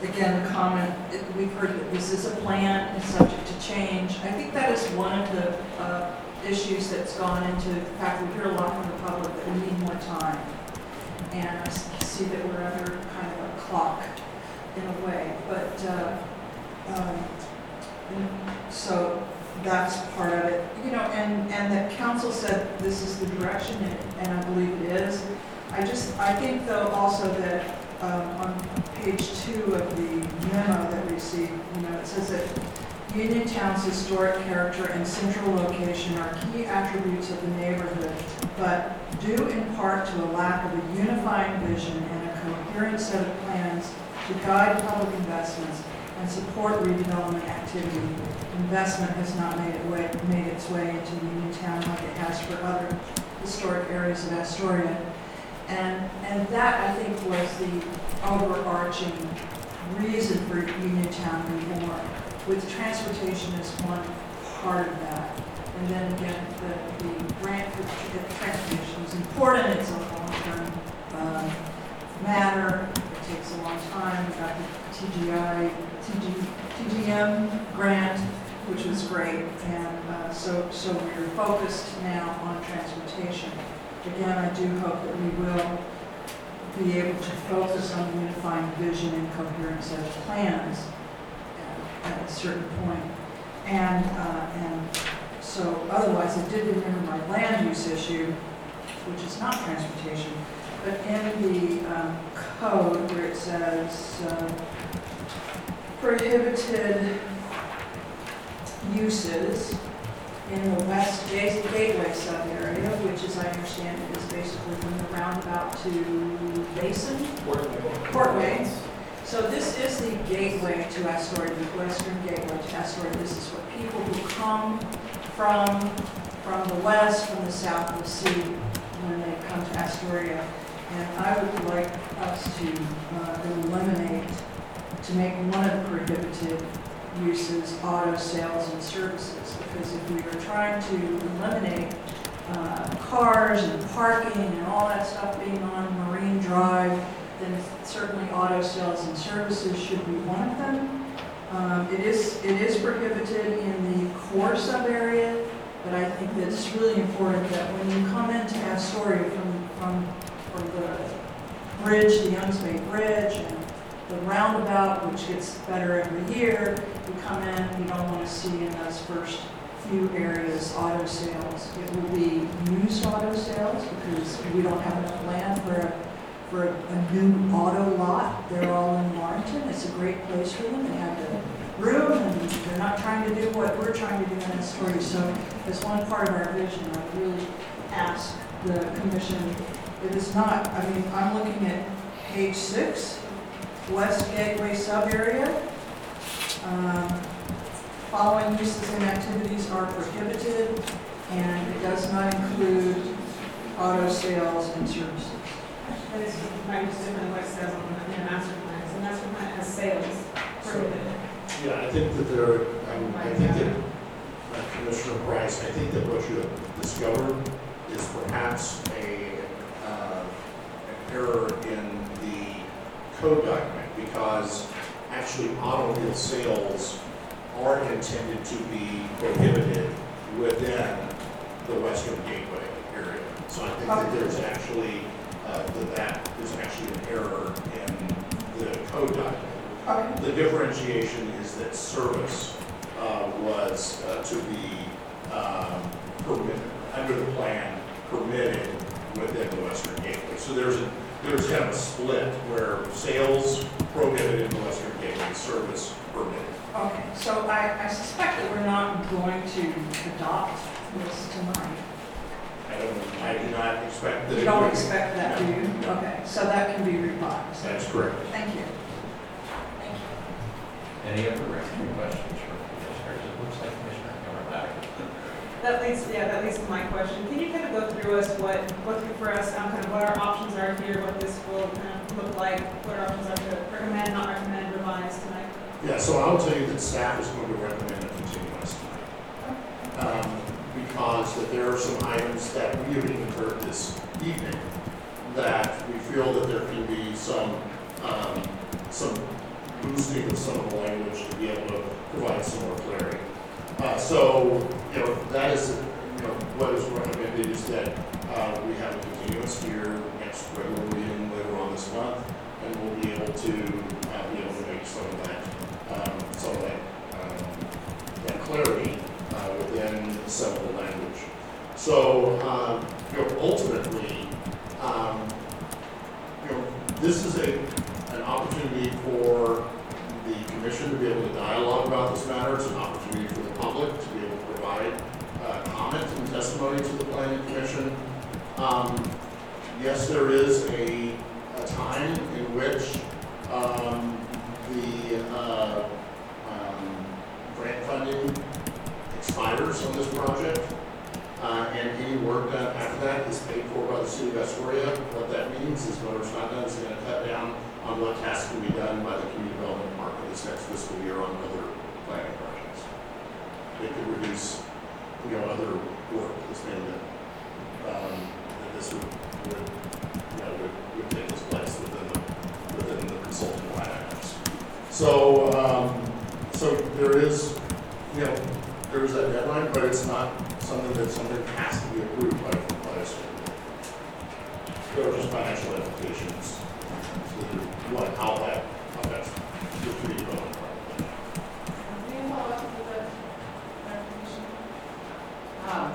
again, the comment, it- we've heard that this is a plan, it's subject to change. I think that is one of the uh, issues that's gone into, the fact we hear a lot from the public that we need more time. And I see that we're under kind of a clock in a way, but, uh, um, so that's part of it. You know, and, and that council said this is the direction, and, and I believe it is. I just, I think though also that, um, on page two of the memo that we received, you know, it says that Uniontown's historic character and central location are key attributes of the neighborhood, but due in part to a lack of a unifying vision and a coherent set of plans to guide public investments and support redevelopment activity, investment has not made it way, made its way into Uniontown like it has for other historic areas of Astoria. And, and that, I think, was the overarching reason for Uniontown Reborn, with transportation as one part of that. And then again, the, the grant for tr- transportation is important, it's a long-term, um, matter, it takes a long time, we got the TGI, TG, TGM grant, which was great, and, uh, so, so we're focused now on transportation. Again, I do hope that we will be able to focus on unifying vision and coherence of plans at- at a certain point. And, uh, and so otherwise, I did remember my land use issue, which is not transportation, but in the um, code where it says uh, prohibited uses in the west Ga- gateway sub-area, which as I understand it is basically from the roundabout to Basin, Portway. So this is the gateway to Astoria, the western gateway to Astoria. This is for people who come from, from the west, from the south will see when they come to Astoria. And I would like us to uh, eliminate, to make one of the prohibited uses auto sales and services. Because if we were trying to eliminate uh, cars and parking and all that stuff being on Marine Drive, then certainly auto sales and services should be one of them. Um, It is, it is prohibited in the core sub-area, but I think that it's really important that when you come into Astoria from, from, from the bridge, the Youngs Bay Bridge, and the roundabout, which gets better every year, come in, we don't want to see in those first few areas auto sales. It will be used auto sales because we don't have enough land for a for a new auto lot. They're all in Warrenton. It's a great place for them. They have the room and they're not trying to do what we're trying to do in Astoria. So as one part of our vision, I really ask the commission, it is not, I mean, I'm looking at page six, West Gateway sub-area. Um, Following uses and activities are prohibited and it does not include auto sales and services. That is very different than what it says on the in the master plan. So master plan has sales prohibited. Yeah, I think that there, I I think that, uh, Commissioner Price, I think that what you have discovered is perhaps a, uh, an error in the code document, because actually automobile sales are intended to be prohibited within the Western Gateway area. So I think that there's actually, uh, that that, there's actually an error in the code document. Okay. The differentiation is that service uh, was uh, to be um, permitted, under the plan, permitted within the Western Gateway. So there's a, there's kind of a split where sales prohibited in the Western Gateway, service permitted. Okay, so I, I suspect that we're not going to adopt this tonight. I don't, I do not expect that. You it don't would- expect that, do you? Okay, so that can be revised. That's correct. Thank you. Thank you. Any other questions for commissioners? It looks like Commissioner Hammerback. That leads, yeah, that leads to my question. Can you kind of go through us what, what for us, um, kind of what our options are here, what this will kind of look like, what our options are to recommend, not recommend, revise tonight? Yeah, so I'll tell you that staff is going to recommend a continuance tonight. Um, Because that there are some items that we haven't even heard this evening, that we feel that there can be some, um, some boosting of some of the language to be able to provide some more clarity. Uh, So, you know, that is, you know, what is recommended is that uh, we have a continuance here next regular meeting later on this month, and we'll be able to, uh, be able to make some of that um, some of that, um, that clarity uh, within some of the language. So, um, you know, ultimately, um, you know, this is a, an opportunity for the commission to be able to dialogue about this matter. It's an opportunity for public to be able to provide uh, comment and testimony to the planning commission. Um, Yes, there is a, a time in which um, the uh, um, grant funding expires on this project, uh, and any work done after that is paid for by the city of Astoria. What that means is it's not done, it's going to cut down on what tasks can be done by the community development department this next fiscal year on other planning. It could reduce, you know, other work that's being done. Um, that this would, would, you know, would, would take its place within the, within the consulting line items. So, um, so there is, you know, there is that deadline, but it's not something that something has to be approved by, by a school. There are just financial implications to what, how that, how that's, the development. plan. Can you follow up with the clarification? Um,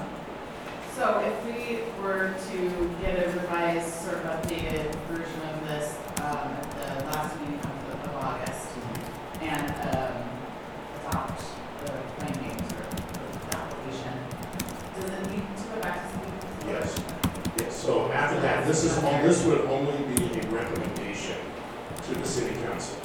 So if we were to get a revised, sort of updated version of this um, at the last meeting of of August and um, adopt the findings or the application, does it need to go back to city council? Yes. Yes, so after that, this is, on- this would only be a recommendation to the city council.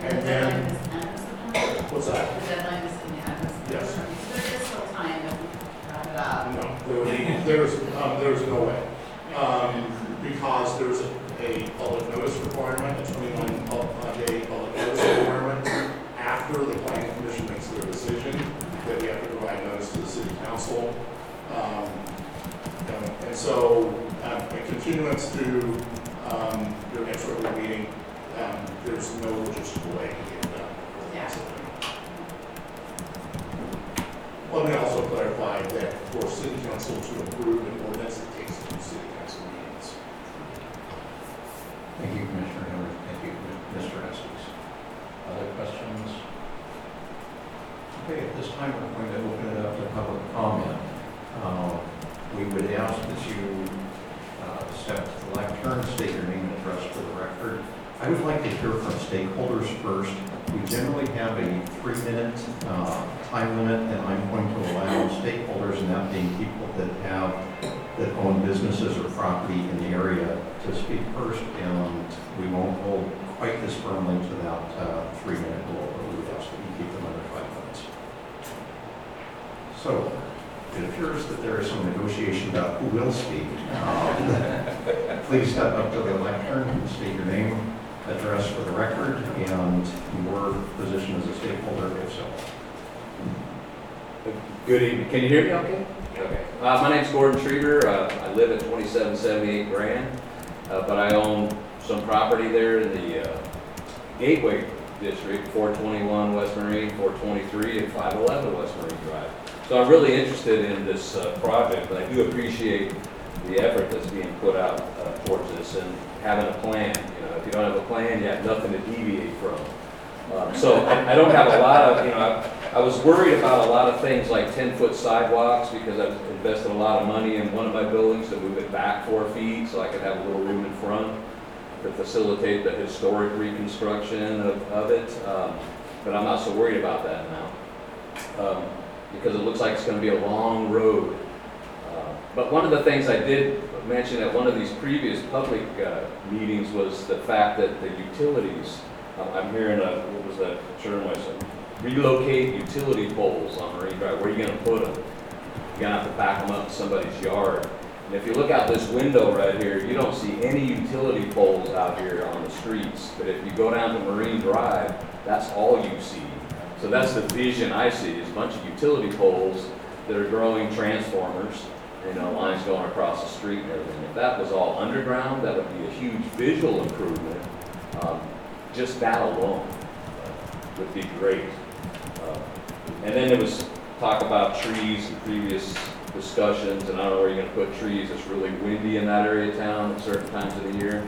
And the deadline is end of September? What's that? The deadline is in the end of September? Yes. So there is still time if we wrap it up. No, there be- there's, um, there's no way. Um, because there's a, public notice requirement, a twenty-one pub- uh, day public notice requirement. After the planning commission makes their decision, that we have to provide notice to the city council. Um, know, and so, um, a continuance to, um, your next regular meeting, um, there's no logistical way to get it done. Yeah. Let me also clarify that for city council to approve an ordinance, it takes two city council meetings. Thank you, Commissioner Hammer. Thank you, Mr. Estes. Other questions? Okay, at this time, we're going to open it up to public comment. Uh, We would ask that you uh, step to the left, turn, state your name and address for the record. I would like to hear from stakeholders first. We generally have a three-minute uh, time limit, and I'm going to allow stakeholders, and that being people that have, that own businesses or property in the area, to speak first, and we won't hold quite this firmly to that uh, three-minute rule, but we ask that you keep them under five minutes. So, it appears that there is some negotiation about who will speak. Um, Please step up to the lectern and state your name, address for the record, and your position as a stakeholder, if so. Good evening. Can you hear me okay? Okay. Uh, my name's Gordon Schreiber. Uh, I live at 2778 Grand, uh, but I own some property there in the uh, Gateway District, 421 West Marine, 423, and 511 West Marine Drive. So I'm really interested in this uh, project, but I do appreciate the effort that's being put out uh, towards this and having a plan. You know, if you don't have a plan, you have nothing to deviate from. Um, So I I don't have a lot of, you know, I- I was worried about a lot of things like 10-foot sidewalks because I've invested a lot of money in one of my buildings to move it back four feet so I could have a little room in front to facilitate the historic reconstruction of of it. Um, But I'm not so worried about that now um, because it looks like it's going to be a long road. But one of the things I did mention at one of these previous public uh, meetings was the fact that the utilities, I'm- I'm hearing a, what was that term I said? Relocate utility poles on Marine Drive, where are you gonna put them? You're gonna have to back them up in somebody's yard. And if you look out this window right here, you don't see any utility poles out here on the streets. But if you go down to Marine Drive, that's all you see. So that's the vision I see, is a bunch of utility poles that are growing transformers, you know, lines going across the street and everything. If that was all underground, that would be a huge visual improvement. Um, Just that alone uh, would be great. Uh, And then there was talk about trees in previous discussions, and I don't know where you're gonna put trees. It's really windy in that area of town at certain times of the year.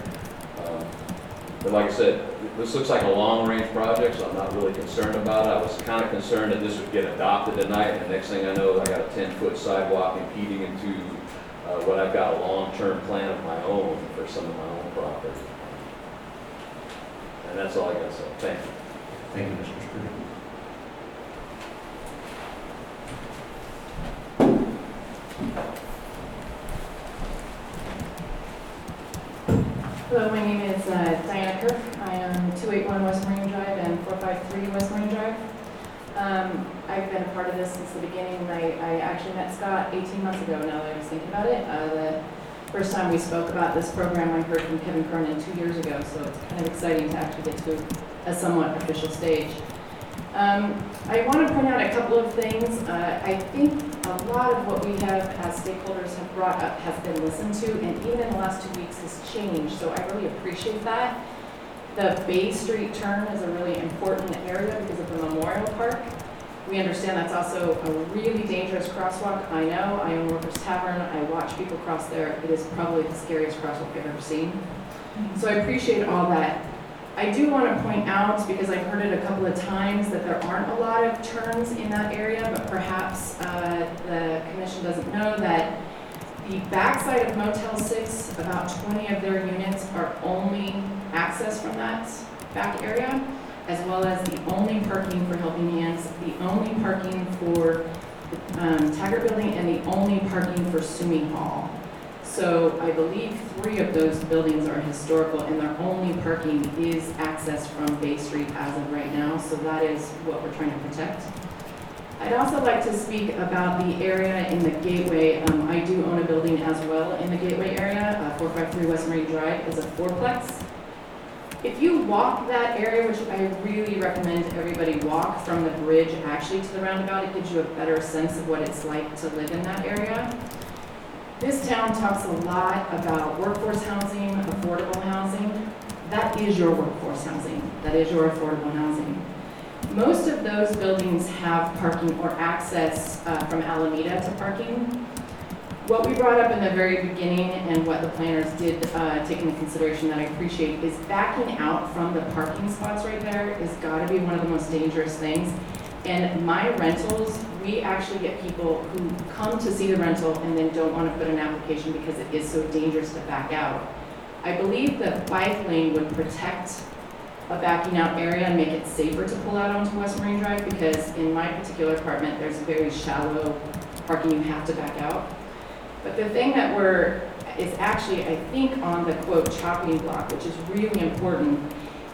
Um, But like I said, this looks like a long-range project, so I'm not really concerned about it. I was kind of concerned that this would get adopted tonight, and the next thing I know, I got a ten-foot sidewalk impeding into uh, what I've got a long-term plan of my own for some of my own property. And that's all I got to say. Thank you. Thank you, Mr. Streeter. Hello, my name is uh, Diana Kirk. I am 281 West Marine Drive and 453 West Marine Drive. Um, I've been a part of this since the beginning. I, I actually met Scott 18 months ago, now that I was thinking about it. Uh, The first time we spoke about this program, I heard from Kevin Cronin two years ago, so it's kind of exciting to actually get to a somewhat official stage. Um, I want to point out a couple of things. Uh, I think a lot of what we have as stakeholders have brought up has been listened to, and even in the last two weeks has changed, so I really appreciate that. The Bay Street turn is a really important area because of the Memorial Park. We understand that's also a really dangerous crosswalk. I know, I own Workers Tavern, I watch people cross there. It is probably the scariest crosswalk I've ever seen. So I appreciate all that. I do want to point out, because I've heard it a couple of times, that there aren't a lot of turns in that area, but perhaps uh, the commission doesn't know that the backside of Motel 6, about 20 of their units are only access from that back area, as well as the only parking for Helping Hands, the only parking for um, Taggart Building, and the only parking for Suomi Hall. So I believe three of those buildings are historical, and their only parking is access from Bay Street as of right now, so that is what we're trying to protect. I'd also like to speak about the area in the Gateway. Um, I do own a building as well in the Gateway area. Uh, 453 West Marine Drive is a fourplex. If you walk that area, which I really recommend everybody walk from the bridge actually to the roundabout, it gives you a better sense of what it's like to live in that area. This town talks a lot about workforce housing, affordable housing. That is your workforce housing. That is your affordable housing. Most of those buildings have parking or access uh, from Alameda to parking. What we brought up in the very beginning and what the planners did uh, take into consideration that I appreciate is backing out from the parking spots right there is got to be one of the most dangerous things. And my rentals, we actually get people who come to see the rental and then don't want to put an application because it is so dangerous to back out. I believe the bike lane would protect a backing out area and make it safer to pull out onto West Marine Drive because in my particular apartment, there's very shallow parking, you have to back out. But the thing that we're, is actually, I think, on the quote chopping block, which is really important,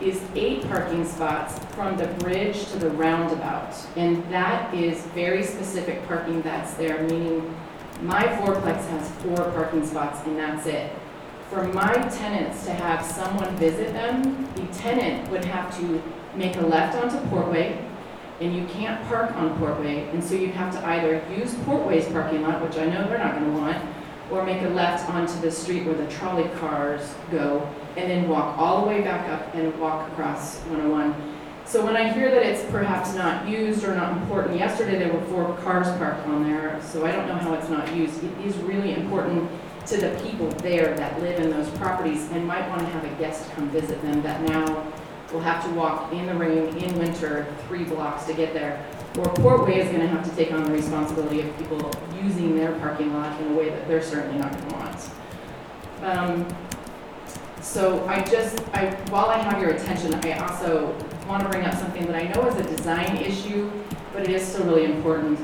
is eight parking spots from the bridge to the roundabout. And that is very specific parking that's there, meaning my fourplex has four parking spots and that's it. For my tenants to have someone visit them, the tenant would have to make a left onto Portway, and you can't park on Portway, and so you'd have to either use Portway's parking lot, which I know they're not gonna want, or make a left onto the street where the trolley cars go, and then walk all the way back up and walk across 101. So when I hear that it's perhaps not used or not important, yesterday there were four cars parked on there, so I don't know how it's not used. It is really important to the people there that live in those properties and might want to have a guest come visit them that now will have to walk in the rain, in winter, three blocks to get there. Or Portway is going to have to take on the responsibility of people using their parking lot in a way that they're certainly not going to want. Um, So I just, I, while I have your attention, I also want to bring up something that I know is a design issue, but it is still really important.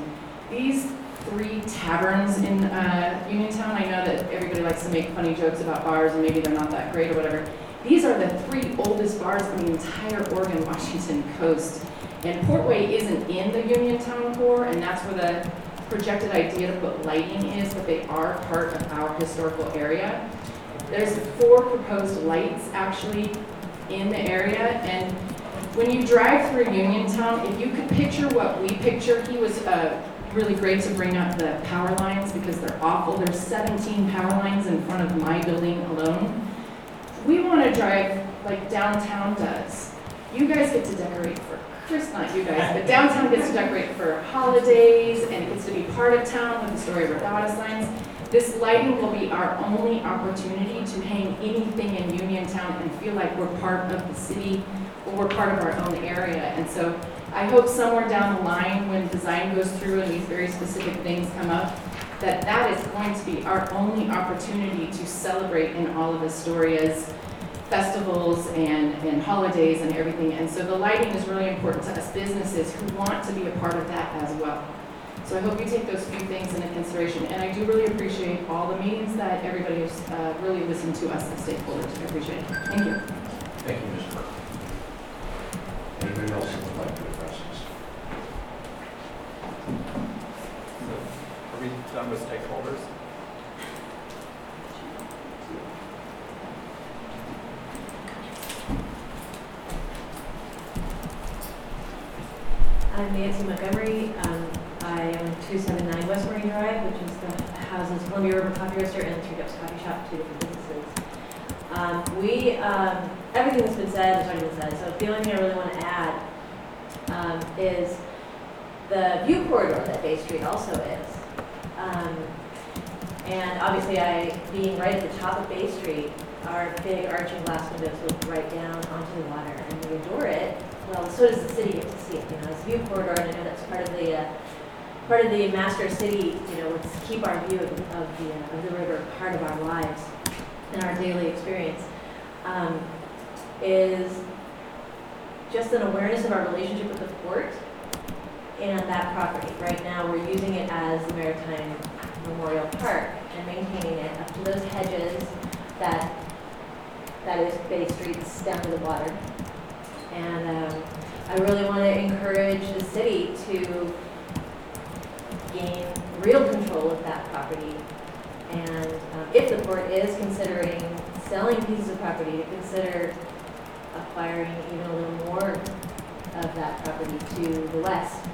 These three taverns in uh, Uniontown, I know that everybody likes to make funny jokes about bars and maybe they're not that great or whatever. These are the three oldest bars on the entire Oregon, Washington coast. And Portway isn't in the Uniontown core, and that's where the projected idea to put lighting is, but they are part of our historical area. There's four proposed lights actually in the area, and when you drive through Uniontown, if you could picture what we picture, he was uh, really great to bring up the power lines because they're awful. There's 17 power lines in front of my building alone. We want to drive like downtown does. You guys get to decorate for Chris, not you guys, but downtown gets to decorate for holidays and it gets to be part of town with the Astoria Regatta signs. This lighting will be our only opportunity to hang anything in Uniontown and feel like we're part of the city or we're part of our own area. And so I hope somewhere down the line, when design goes through and these very specific things come up, that that is going to be our only opportunity to celebrate in all of Astoria's festivals and, and holidays and everything. And so the lighting is really important to us businesses who want to be a part of that as well. So I hope you take those few things into consideration. And I do really appreciate all the meetings that everybody has uh, really listened to us as stakeholders. I appreciate it. Thank you. Thank you, Ms. Burke. Anybody else that would like to address this? Are we done with stakeholders? I'm Nancy Montgomery. Um, I own 279 West Marine Drive, which is the houses Columbia River Coffee Roaster and Three Cups Coffee Shop, two different businesses. Um, we, um, everything that's been said has already been said, so the only thing I really want to add um, is the view corridor that Bay Street also is. Um, and obviously, I, being right at the top of Bay Street, our big arching glass windows look right down onto the water, and we adore it. Well, so does the city get to see it, you know, it's a view corridor, and I know that's part of the, uh, part of the master city, you know, let's keep our view of, of the, uh, of the river part of our lives and our daily experience, um, is just an awareness of our relationship with the port and that property. Right now, we're using it as the Maritime Memorial Park and maintaining it up to those hedges that, that is Bay Street's down to the water. And um, I really want to encourage the city to gain real control of that property. And um, if the port is considering selling pieces of property, to consider acquiring even a little more of that property to the west.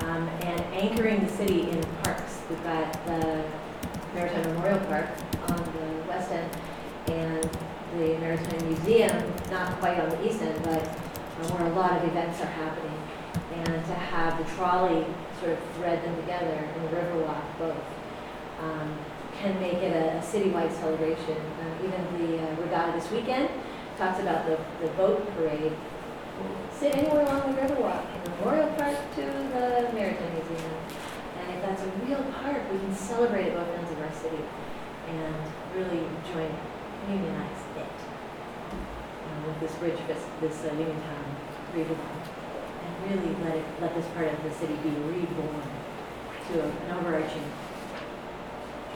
Um, and anchoring the city in parks. We've got the Maritime Memorial Park on the west end and the Maritime Museum, not quite on the east end, but uh, where a lot of events are happening. And to have the trolley sort of thread them together and the Riverwalk both um, can make it a, a citywide celebration. Uh, even the uh, regatta this weekend talks about the, the boat parade. Sit anywhere along the Riverwalk, from Memorial Park to the Maritime Museum. And if that's a real park, we can celebrate at both ends of our city and really join, unionize it uh, with this bridge, this, this uh, Uniontown redevelopment. And really let it, let this part of the city be reborn to a- an overarching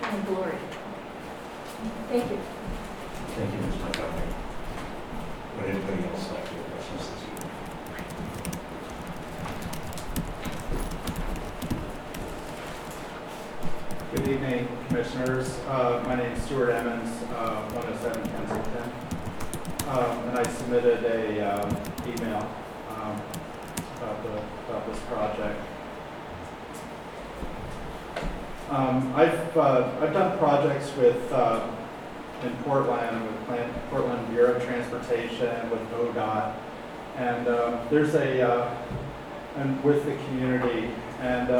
kind of glory. Thank you. Thank you, Ms. Montgomery. Would anybody else like to address us this evening? Good evening, Commissioners. Uh, My name is Stuart Emmons, uh, 107 Kensington. Um, And I submitted a um, email um, about the, about this project. Um, I've, uh, I've done projects with, uh, in Portland, with Plan- Portland Bureau of Transportation, with ODOT. And, um, there's a, uh, and with the community. And,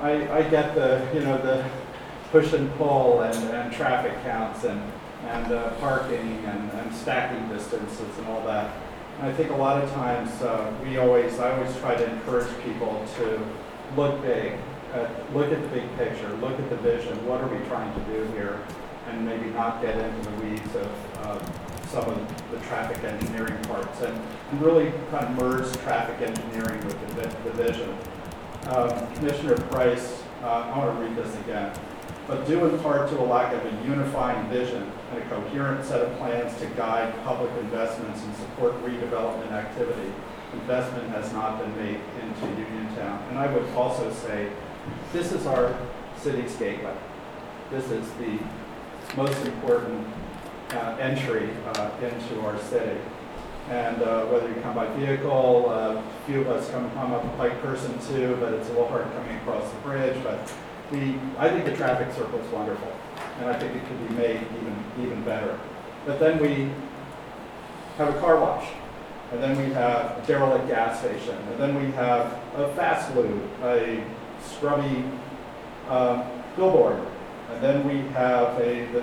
I, I get the, you know, the push and pull and, and traffic counts and, and, uh, parking and, and stacking distances and all that. And I think a lot of times, uh, we always, I always try to encourage people to look big, uh, look at the big picture, look at the vision, what are we trying to do here? And maybe not get into the weeds of, uh, some of the traffic engineering parts and, and really kind of merge traffic engineering with the, the vision. Um, Commissioner Price, uh, I want to read this again. But due in part to a lack of a unifying vision and a coherent set of plans to guide public investments and support redevelopment activity, investment has not been made into Uniontown. And I would also say, this is our city's gateway. This is the most important uh, entry uh, into our city. And uh, whether you come by vehicle, uh, a few of us come, come up a Pike person too, but it's a little hard coming across the bridge. But the, I think the traffic circle is wonderful, and I think it could be made even, even better. But then we have a car wash, and then we have a derelict gas station, and then we have a fast food, a scrubby um, billboard, and then we have a, the,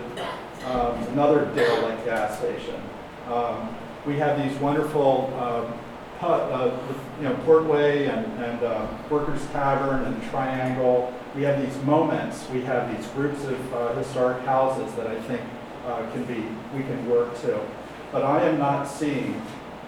um, another derelict gas station. Um, we have these wonderful, um, pu- uh, you know, Portway and, and uh, Workers Tavern and Triangle. We have these moments, we have these groups of uh, historic houses that I think uh, can be, we can work to. But I am not seeing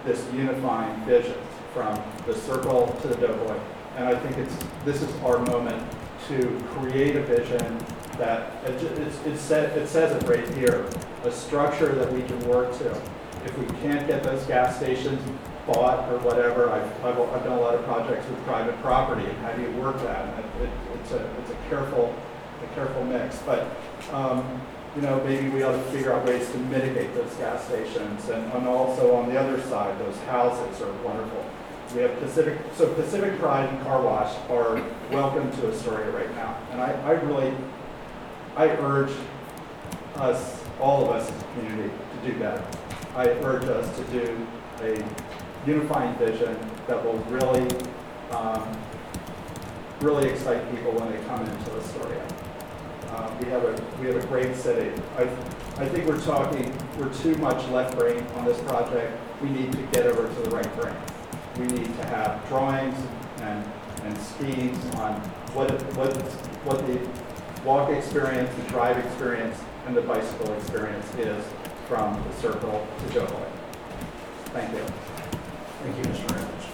this unifying vision from the circle to the Doughboy. And I think it's, this is our moment to create a vision that, it, it's, it said, it says it right here, a structure that we can work to. If we can't get those gas stations bought or whatever, I've, I've, I've done a lot of projects with private property, how do you work that? And it, it's a, it's a careful, a careful mix, but, um, you know, maybe we ought to figure out ways to mitigate those gas stations, and, and also on the other side, those houses are wonderful. We have Pacific, so Pacific Pride and Car Wash are welcome to Astoria right now, and I, I really, I urge us, all of us as a community, to do better. I urge us to do a unifying vision that will really, um, really excite people when they come into Astoria. Uh, we have a, we have a great city. I, I think we're talking, we're too much left brain on this project. We need to get over to the right brain. We need to have drawings and, and schemes on what, what, what the walk experience, the drive experience, and the bicycle experience is from the circle to Doughboy. Thank you. Thank you, Mr. Evans.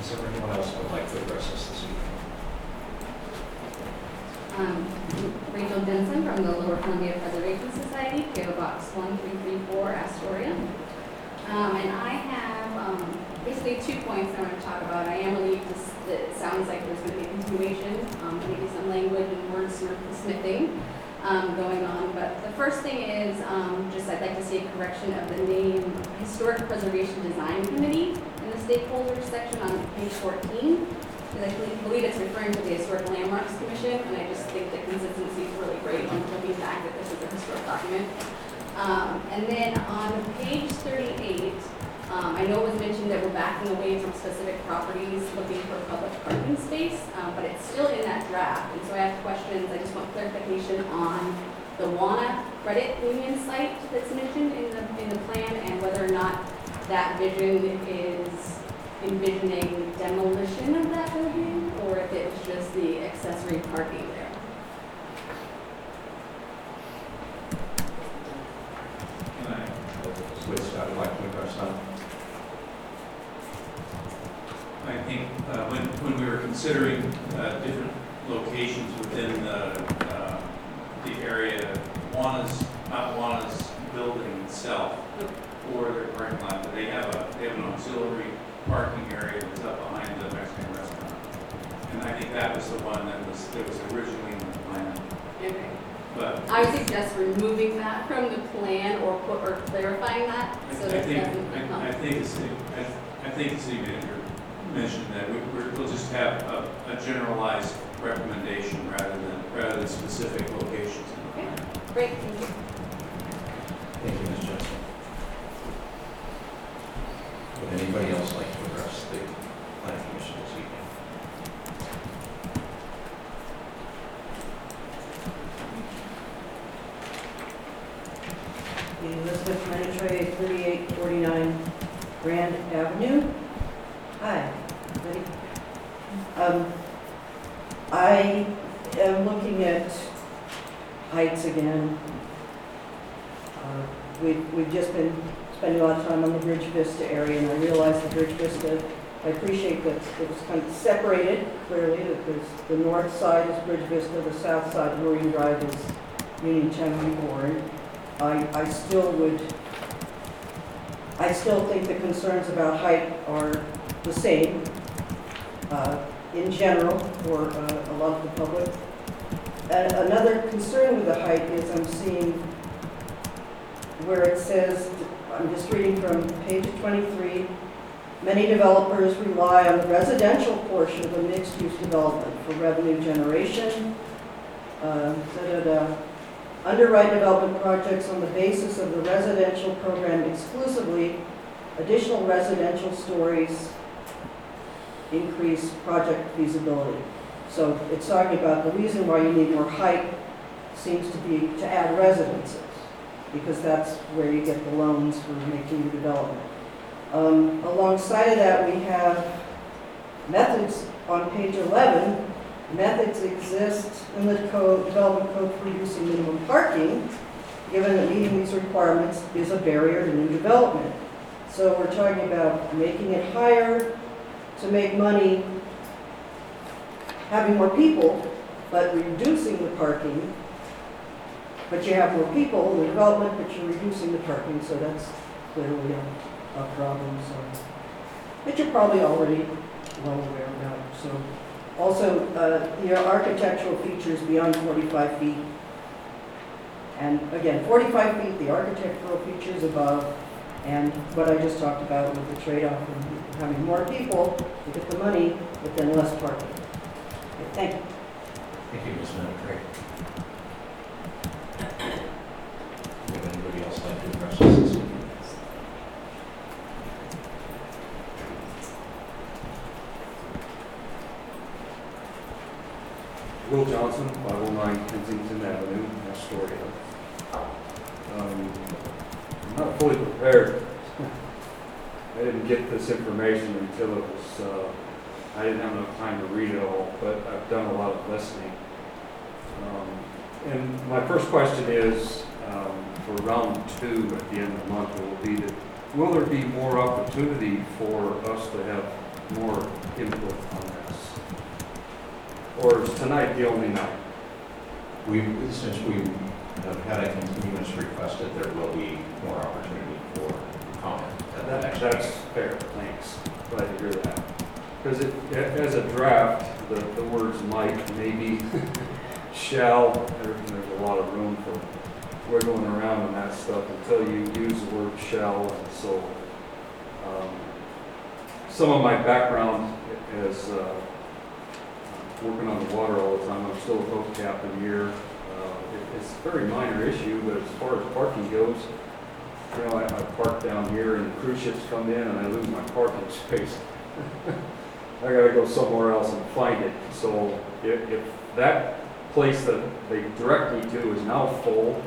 Is there anyone else who would like to address us this evening? Um, Rachel Jensen from the Lower Columbia Preservation Society, PO Box 1334, Astoria. Um, And I have um, basically two points I want to talk about. I am relieved that it sounds like there's going to be a continuation, um, maybe some language and wordsmithing um, going on. But the first thing is, um, just I'd like to see a correction of the name Historic Preservation Design Committee in the stakeholders section on page 14. Because I believe- it's referring to the Historic Landmarks Commission, and I just think the consistency is really great when looking back that this is a historic document. Um, and then on page thirty-eight, um, I know it was mentioned that we're backing away from specific properties looking for public parking space, um, but it's still in that draft, and so I have questions, I just want clarification on the Wauna credit union site that's mentioned in the, in the plan, and whether or not that vision is envisioning demolition of that building, or if it was just the accessory parking there. Can I Scott like to address that? I think uh, when, when we were considering uh, different locations within the, uh, the area, Wauna's, not Wauna's building itself or their parking lot, but they have a, they have an auxiliary parking area that's up behind the Mexican restaurant. And I think that was the one that was, that was originally in the plan. Okay. but I suggest removing that from the plan or put, or clarifying that, I so I that it think, doesn't I become. I think it's, I, I think it's even, you mentioned that we, we're- we'll just have a, a generalized recommendation rather than, rather than specific locations in. Great, thank you. Thank you, Ms. Jensen. Would anybody else like to address the planning commission this evening? Elizabeth Menetrey, 3849 Grand Avenue. Hi, Um, I am looking at heights again. Uh, We've, we've just been spending a lot of time on the Bridge Vista area, and I realize the Bridge Vista, I appreciate that it was kind of separated clearly, that there's, the north side is Bridge Vista, the south side Marine Drive is Uniontown Reborn. I, I still would, I still think the concerns about height are the same uh, in general for uh, a lot of the public. And another concern with the height is I'm seeing where it says, I'm just reading from page 23, many developers rely on the residential portion of a mixed-use development for revenue generation. Uh, da-da-da underwrite development projects on the basis of the residential program exclusively, additional residential stories increase project feasibility. So it's talking about the reason why you need more height seems to be to add residences, because that's where you get the loans for making your development. Um, alongside of that, we have methods on page 11 Methods exist in the code, development code for using minimum parking, given that meeting these requirements is a barrier to new development. So we're talking about making it higher to make money, having more people, but reducing the parking. But you have more people in the development, but you're reducing the parking, so that's clearly a, a problem, so. But you're probably already well aware about, so. Also, uh, the architectural features beyond 45 feet. And again, 45 feet, the architectural features above, and what I just talked about with the trade-off of having more people to get the money, but then less parking. Okay, Thank you. Thank you, Ms. Menetrey. Would anybody else like to address this evening? Will Johnson, 509 Kensington Avenue, Astoria. Um, I'm not fully prepared. I didn't get this information until it was, uh, I didn't have enough time to read it all, but I've done a lot of listening. Um, And my first question is, um, for round two at the end of the month, will be that, will there be more opportunity for us to have more input on this? Or is tonight the only night? We, since we have had a continuance requested, there will be more opportunity for comment That- That's fair, thanks. Glad to hear that. Because it, as a draft, the, the words might, maybe, shall, there- there's a lot of room for wiggling around on that stuff until you use the word shall, and so, um, some of my background is, uh, working on the water all the time, I'm still a boat captain here. Uh, it- It's a very minor issue, but as far as parking goes, you know, I, I park down here and cruise ships come in and I lose my parking space. I gotta go somewhere else and find it. So if, if that place that they direct me to is now full,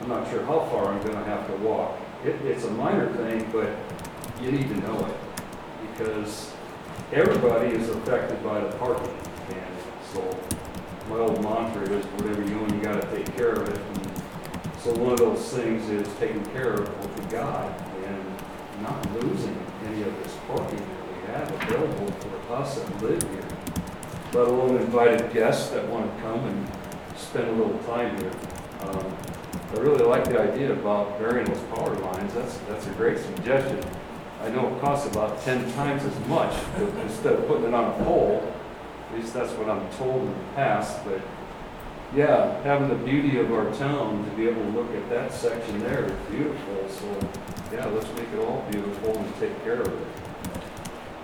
I'm not sure how far I'm gonna have to walk. It, it's a minor thing, but you need to know it because everybody is affected by the parking. And so my old mantra is whatever you own, you gotta take care of it. And so one of those things is taking care of got and not losing any of this parking that we have available for us that live here. Let alone invited guests that want to come and spend a little time here. Um, I really like the idea about burying those power lines. That's, that's a great suggestion. I know it costs about ten times as much to- instead of putting it on a pole. At least that's what I'm told in the past, but yeah, having the beauty of our town to be able to look at that section there is beautiful, so, yeah, let's make it all beautiful and take care of it.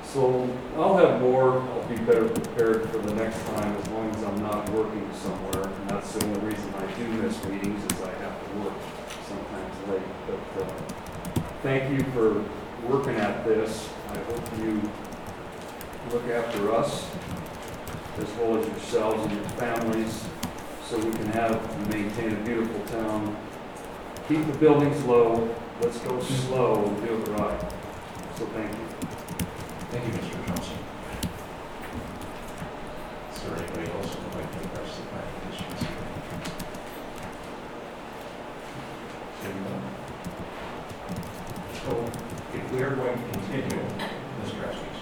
So I'll have more, I'll be better prepared for the next time as long as I'm not working somewhere. And that's the only reason I do miss meetings is I have to work sometimes late. But, uh, thank you for working at this. I hope you look after us as well as yourselves and your families so we can have and maintain a beautiful town. Keep the buildings low, let's go slow and do it right. So thank you. Thank you, Mr. Johnson. Is there anybody else who would like to address the planning commission? Seeing none. So if we are going to continue, Mr. Estes,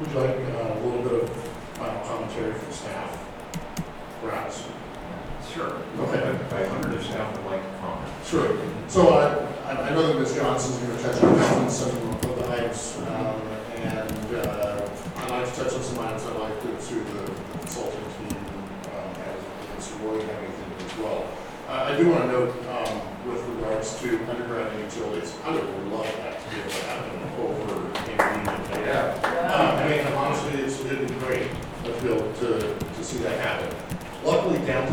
Would you like uh, a little bit of final commentary from staff? Sure. Okay. If I under staff would like to comment. Sure. So I, I I know that Ms. Johnson's going to touch on some of the items, um, and uh, I'd like to touch on some items I'd like to, to the consulting team, um, as Mr. Roy and everything as well. Uh, I do want to note, um, with regards to underground utilities, I would love that to be able to happen over in Union. Yeah. Uh, I mean, honestly, it's, it'd be great to be able to, to see that happen. Luckily downtown,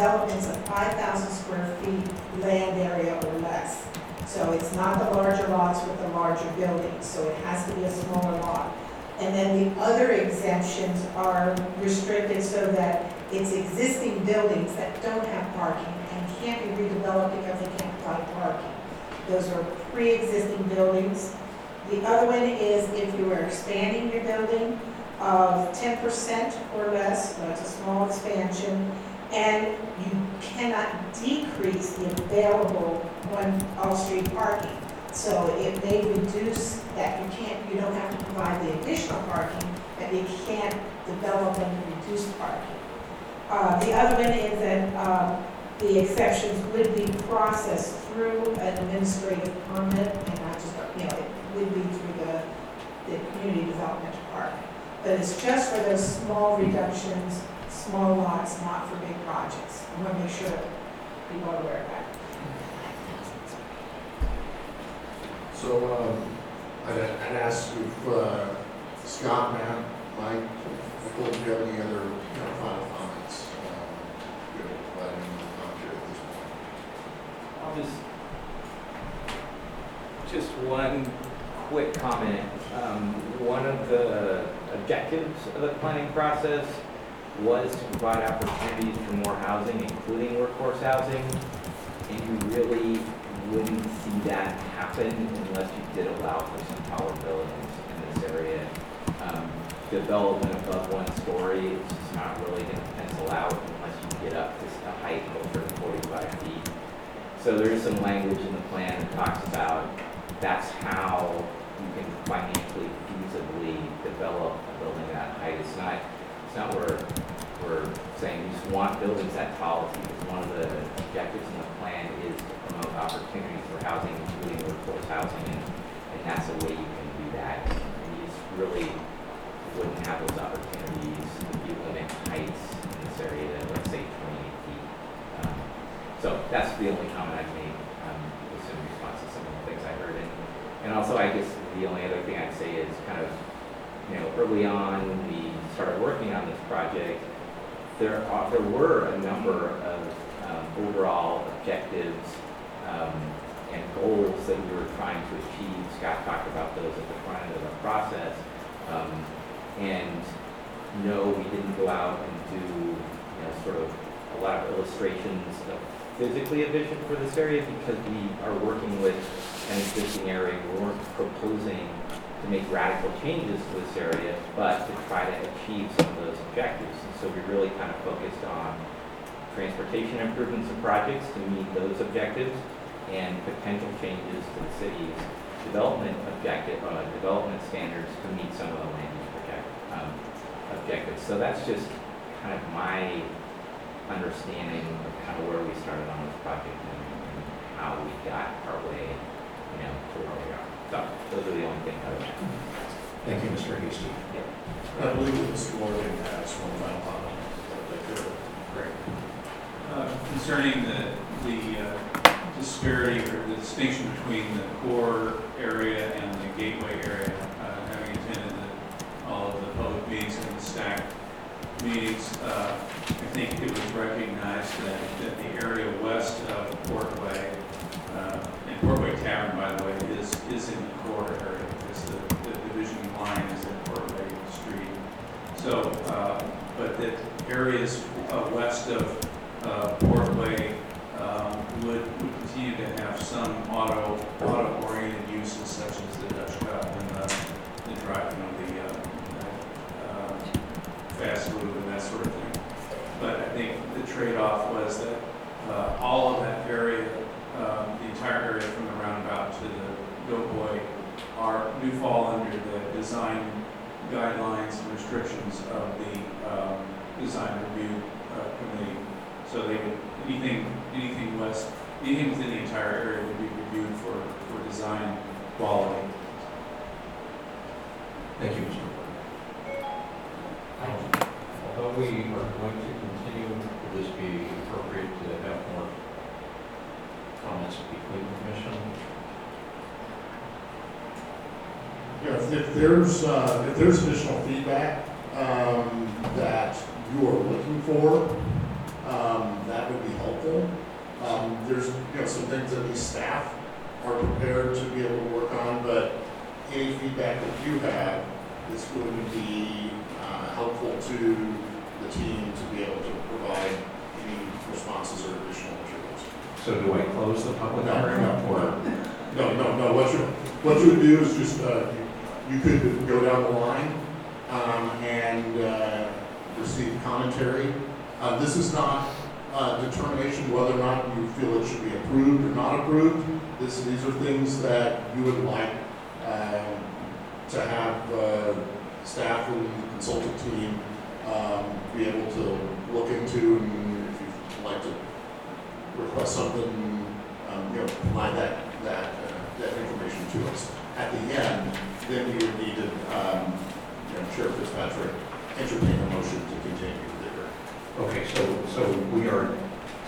developments of five thousand square feet land area or less. So it's not the larger lots with the larger buildings, so it has to be a smaller lot. And then the other exemptions are restricted so that it's existing buildings that don't have parking and can't be redeveloped because they can't provide parking. Those are pre-existing buildings. The other one is if you are expanding your building of ten percent or less, it's a small expansion, and you cannot decrease the available one off-street parking. So if they reduce that, you can't, you don't have to provide the additional parking, but you can't develop and reduce parking. Uh, the other one is that, um, the exceptions would be processed through an administrative permit, and not just, you know, it would be through the, the community development department. But it's just for those small reductions, small lots, not for big projects. I want to make sure people are aware of that. So, um, I'd, I'd ask if, uh, Scott, Matt, Mike, Nicole, do you have any other, you know, final comments? um, You know, providing commentary at this point? I'll just, just one quick comment. Um, One of the objectives of the planning process was to provide opportunities for more housing, including workforce housing. And you really wouldn't see that happen unless you did allow for some taller buildings in this area. Um, Development above one story is just not really gonna pencil out unless you get up to a height over forty-five feet. So there is some language in the plan that talks about that's how you can financially feasibly develop a building that height. It's not, it's not where we're saying you just want buildings that tall, because one of the objectives in the plan is to promote opportunities for housing, including workforce housing, and, and that's a way you can do that. And you just really wouldn't have those opportunities if you limit heights in this area to, let's say, twenty-eight feet. Um, So that's the only comment I've made, um, in response to some of the things I heard. And, and also, I guess, the only other thing I'd say is kind of, you know, early on, we started working on this project, there are, there were a number of, um, overall objectives, um, and goals that we were trying to achieve. Scott talked about those at the front end of the process. Um, and no, we didn't go out and do, you know, sort of a lot of illustrations of physically a vision for this area because we are working with an existing area. We weren't proposing to make radical changes to this area, but to try to achieve some of those objectives. And so we really kind of focused on transportation improvements and projects to meet those objectives and potential changes to the city's development objective, uh, development standards to meet some of the land use project, um, objectives. So that's just kind of my understanding of kind of where we started on this project and, and how we got our way, you know, to where we are. So those are the only things I would add. Thank you, Mr. Hastie. I believe that Mr. Morgan has one final comment. Okay, Great. Uh, Concerning the, the uh, disparity or the distinction between the core area and the gateway area, uh, having attended the- all of the public meetings and the stacked meetings, uh, I think it was recognized that, that the area west of Portway, uh, and Portway Tavern, by the way, is, is in the core area, because the, the division line is in Portway Street. So, uh, but that areas uh, west of uh, Portway um, would, would continue to have some auto, auto-oriented uses such as the Dutch Cup and the, the you know, the, uh, uh, fast food and that sort of thing. But I think the trade-off was that uh, all of that area, um, the entire area from the roundabout to the Doughboy are, do fall under the design guidelines and restrictions of the um, design review uh, committee. So they would, anything, anything west, anything within the entire area would be reviewed for, for design quality. Thank you, Mr. Morgan. Although we are going to continue, would this be appropriate to have more comments between the Yeah, if- if there's, uh, if there's additional feedback, um, that you are looking for, um, that would be helpful. Um, there's, you know, some things that the staff are prepared to be able to work on, but any feedback that you have is going to be, uh, helpful to the team to be able to provide any responses or additional materials. So do I close the public No, hearing? no, or- No, no, no, what you, what you would do is just, uh, you you could go down the line, um, and, uh, receive commentary. Uh, this is not, uh, determination whether or not you feel it should be approved or not approved. This, these are things that you would like, um, to have, uh, staff and consultant team, um, be able to look into, and if you'd like to request something, um, you know, provide that, that, uh, that information to us. At the end, then you would need to, um, you know, Sheriff Fitzpatrick entertain a motion to continue the hearing. Okay, so, so we are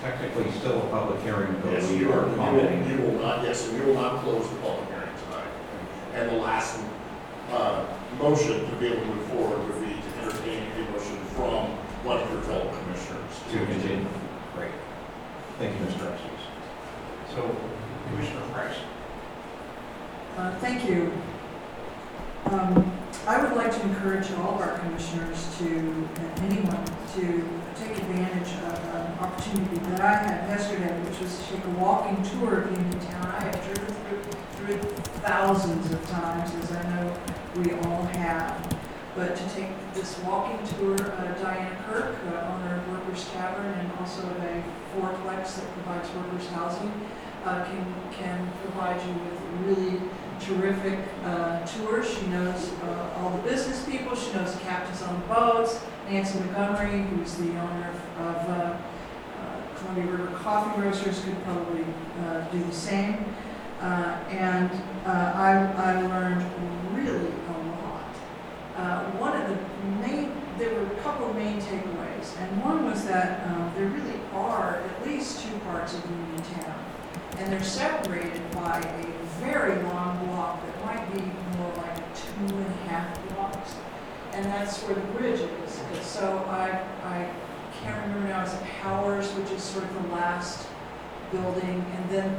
technically still a public hearing, but Yes, we you are will, you commenting. will, you will not, yes, and you will not close the public hearing tonight. And the last, uh, motion to be able to move forward would be to entertain a motion from one of your fellow commissioners. To continue. Great. Thank you, Mr. Estes. So, Commissioner Price. Uh, Thank you. Um, I would like to encourage all of our commissioners to, and anyone, to take advantage of an opportunity that I had yesterday, which was to take a walking tour of Uniontown. I have driven through, through thousands of times, as I know we all have. But to take this walking tour, uh, Diana Kirk, uh, owner of Workers Tavern and also of a fourplex that provides workers housing, uh, can, can provide you with really terrific uh, tours. She knows uh, all the business people, she knows the captains on the boats. Nancy Montgomery, who's the owner of, of uh, Columbia River Coffee Roasters, could probably uh, do the same. Uh, and uh, I, I learned really a lot. One of the main, there were a couple of main takeaways, and one was that um, there really are at least two parts of Uniontown and they're separated by a very long block that might be more like two and a half blocks. And that's where the bridge is. And so I, I can't remember now, is it Powers, which is sort of the last building, and then,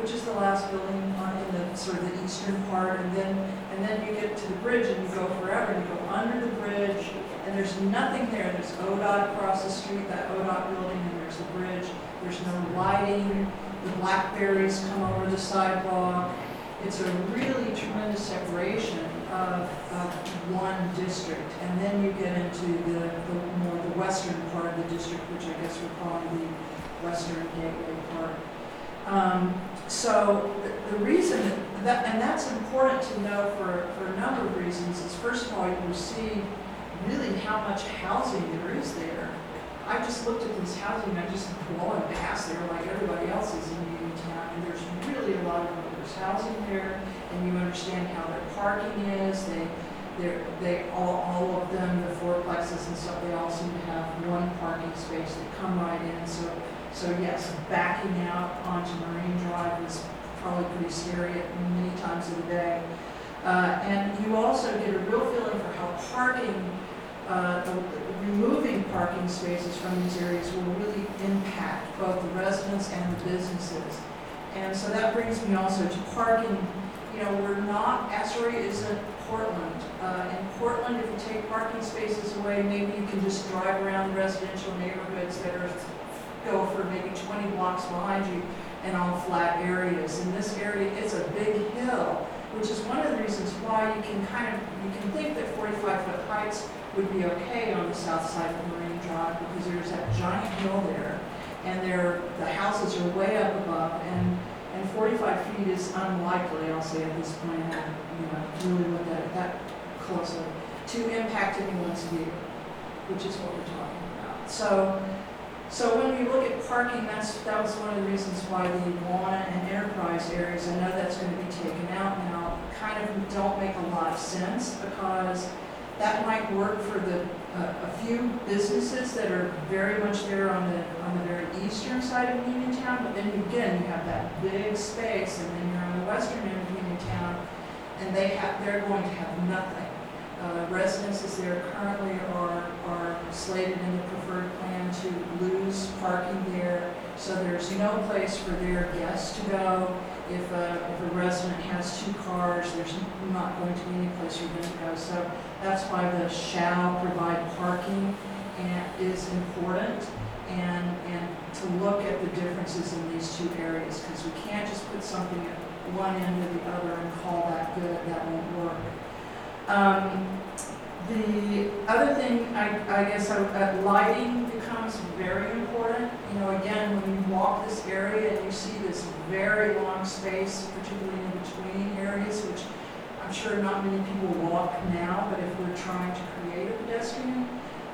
which is the last building on, in the, sort of the eastern part, and then, and then you get to the bridge and you go forever, and you go under the bridge, and there's nothing there. There's ODOT across the street, that ODOT building, and there's the bridge. There's no lighting, blackberries come over the sidewalk. It's a really tremendous separation of, of one district. And then you get into the, the more the western part of the district, which I guess we're calling the western gateway part. Um, so the, the reason that, and that's important to know for, for a number of reasons, is first of all, you see really how much housing there is there. I just looked at this housing, I just blowing past there like everybody else is in Uniontown, and there's really a lot of workers housing there, and you understand how their parking is, they, they're, they, all, all of them, the fourplexes and stuff, they all seem to have one parking space, they come right in, so, so yes, backing out onto Marine Drive is probably pretty scary at many times of the day. Uh, and you also get a real feeling for how parking, uh, removing parking spaces from these areas will really impact both the residents and the businesses. And so that brings me also to parking. You know, we're not, Astoria isn't Portland. Uh, in Portland, if you take parking spaces away, maybe you can just drive around residential neighborhoods that are, go for maybe 20 blocks behind you and all flat areas. In this area, it's a big hill, which is one of the reasons why you can kind of, you can think that 45-foot heights would be okay on the south side of Marine Drive because there's that giant hill there and there, the houses are way up above and, and 45 feet is unlikely, I'll say at this point, I you know, really looked at it that closely, to impact anyone's view, which is what we're talking about. So, so when we look at parking, that's, that was one of the reasons why the Walnut and Enterprise areas, I know that's gonna be taken out now, kind of don't make a lot of sense because that might work for the, uh, a few businesses that are very much there on the, on the very eastern side of Uniontown, but then again, you have that big space, and then you're on the western end of Uniontown, and they have, they're going to have nothing. Uh, residences there currently are, are slated in the preferred plan to lose parking there, so there's no place for their guests to go. If a, if a resident has two cars, there's not going to be any place you're gonna go. So that's why the shall provide parking and is important and, and to look at the differences in these two areas because we can't just put something at one end or the other and call that good, that won't work. Um, the other thing, I, I guess, uh, lighting becomes very important. You know, again, when you walk this area and you see this very long space, particularly in between areas, which I'm sure not many people walk now, but if we're trying to create a pedestrian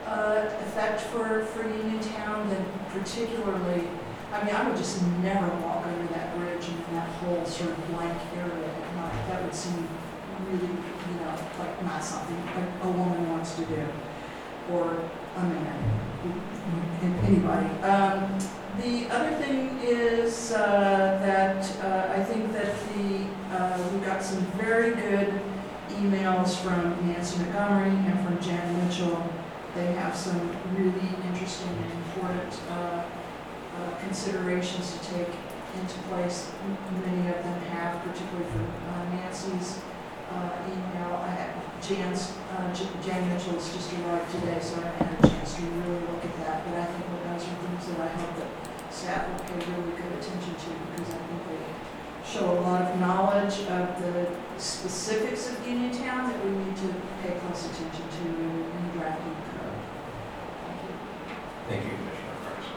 uh, effect for, for Uniontown, then particularly, I mean, I would just never walk under that bridge in that whole sort of blank area at night. That would seem really, you know, like not something a, woman wants to do, or a man, anybody. Um, the other thing is uh, that uh, I think that the uh, we got some very good emails from Nancy Montgomery and from Jan Mitchell. They have some really interesting and important uh, uh, considerations to take into place. M- Many of them have, particularly for uh, Nancy's uh, email. I had Jan's, uh, J- Jan Mitchell's just arrived today, so I haven't had a chance to really look at that. But I think that those are things that I hope that staff will pay really good attention to because I think they show a lot of knowledge of the specifics of Uniontown that we need to pay close attention to in in drafting the code. Thank you. Thank you, Commissioner Price.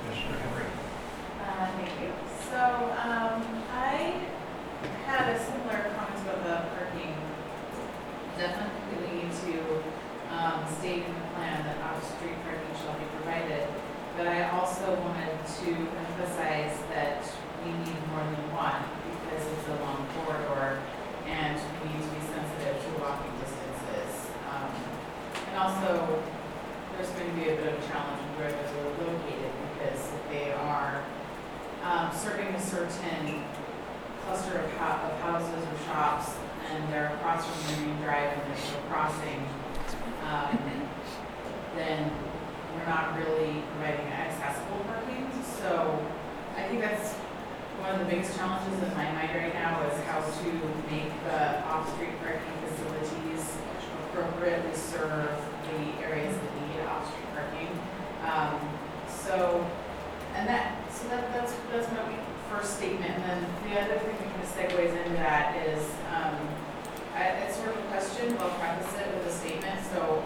Commissioner Henri. Uh, thank you. So, um, I had a similar comment about the parking. Definitely we need to, um, state in the plan that off-street parking shall be provided. But I also wanted to emphasize that we need more than one because it's a long corridor and we need to be sensitive to walking distances. Um, and also, there's going to be a bit of a challenge where those are located because they are um, serving a certain cluster of, hou- of houses or shops, and they're across from the main Drive, and there's no crossing, um, then we're not really providing accessible parking. So I think that's one of the biggest challenges in my mind right now is how to make the off-street parking facilities appropriately serve the areas that need off-street parking. Um, so, and that, so that, that's, that's my first statement, and then the other thing that kind of segues into that is, um, I, it's sort of a question, but I'll preface it with a statement, so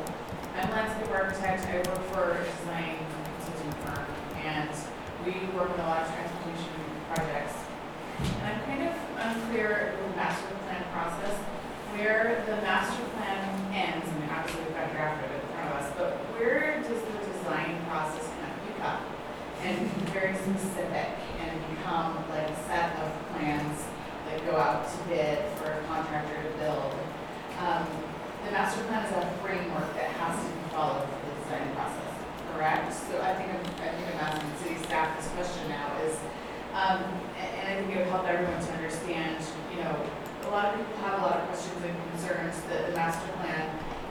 I'm a landscape architect, I work for a design consulting firm, and we work with a lot of transportation projects. And I'm kind of unclear with the master plan process, where the master plan ends, mean, obviously we've got drafted in front of us, but where does the design process kind of pick up? And very specific become like a set of plans that go out to bid for a contractor to build. Um, the master plan is a framework that has to be followed for the design process, correct? So I think, I'm I think I'm asking city staff this question now is, um, and, I think it would help everyone to understand, you know, a lot of people have a lot of questions and concerns that the master plan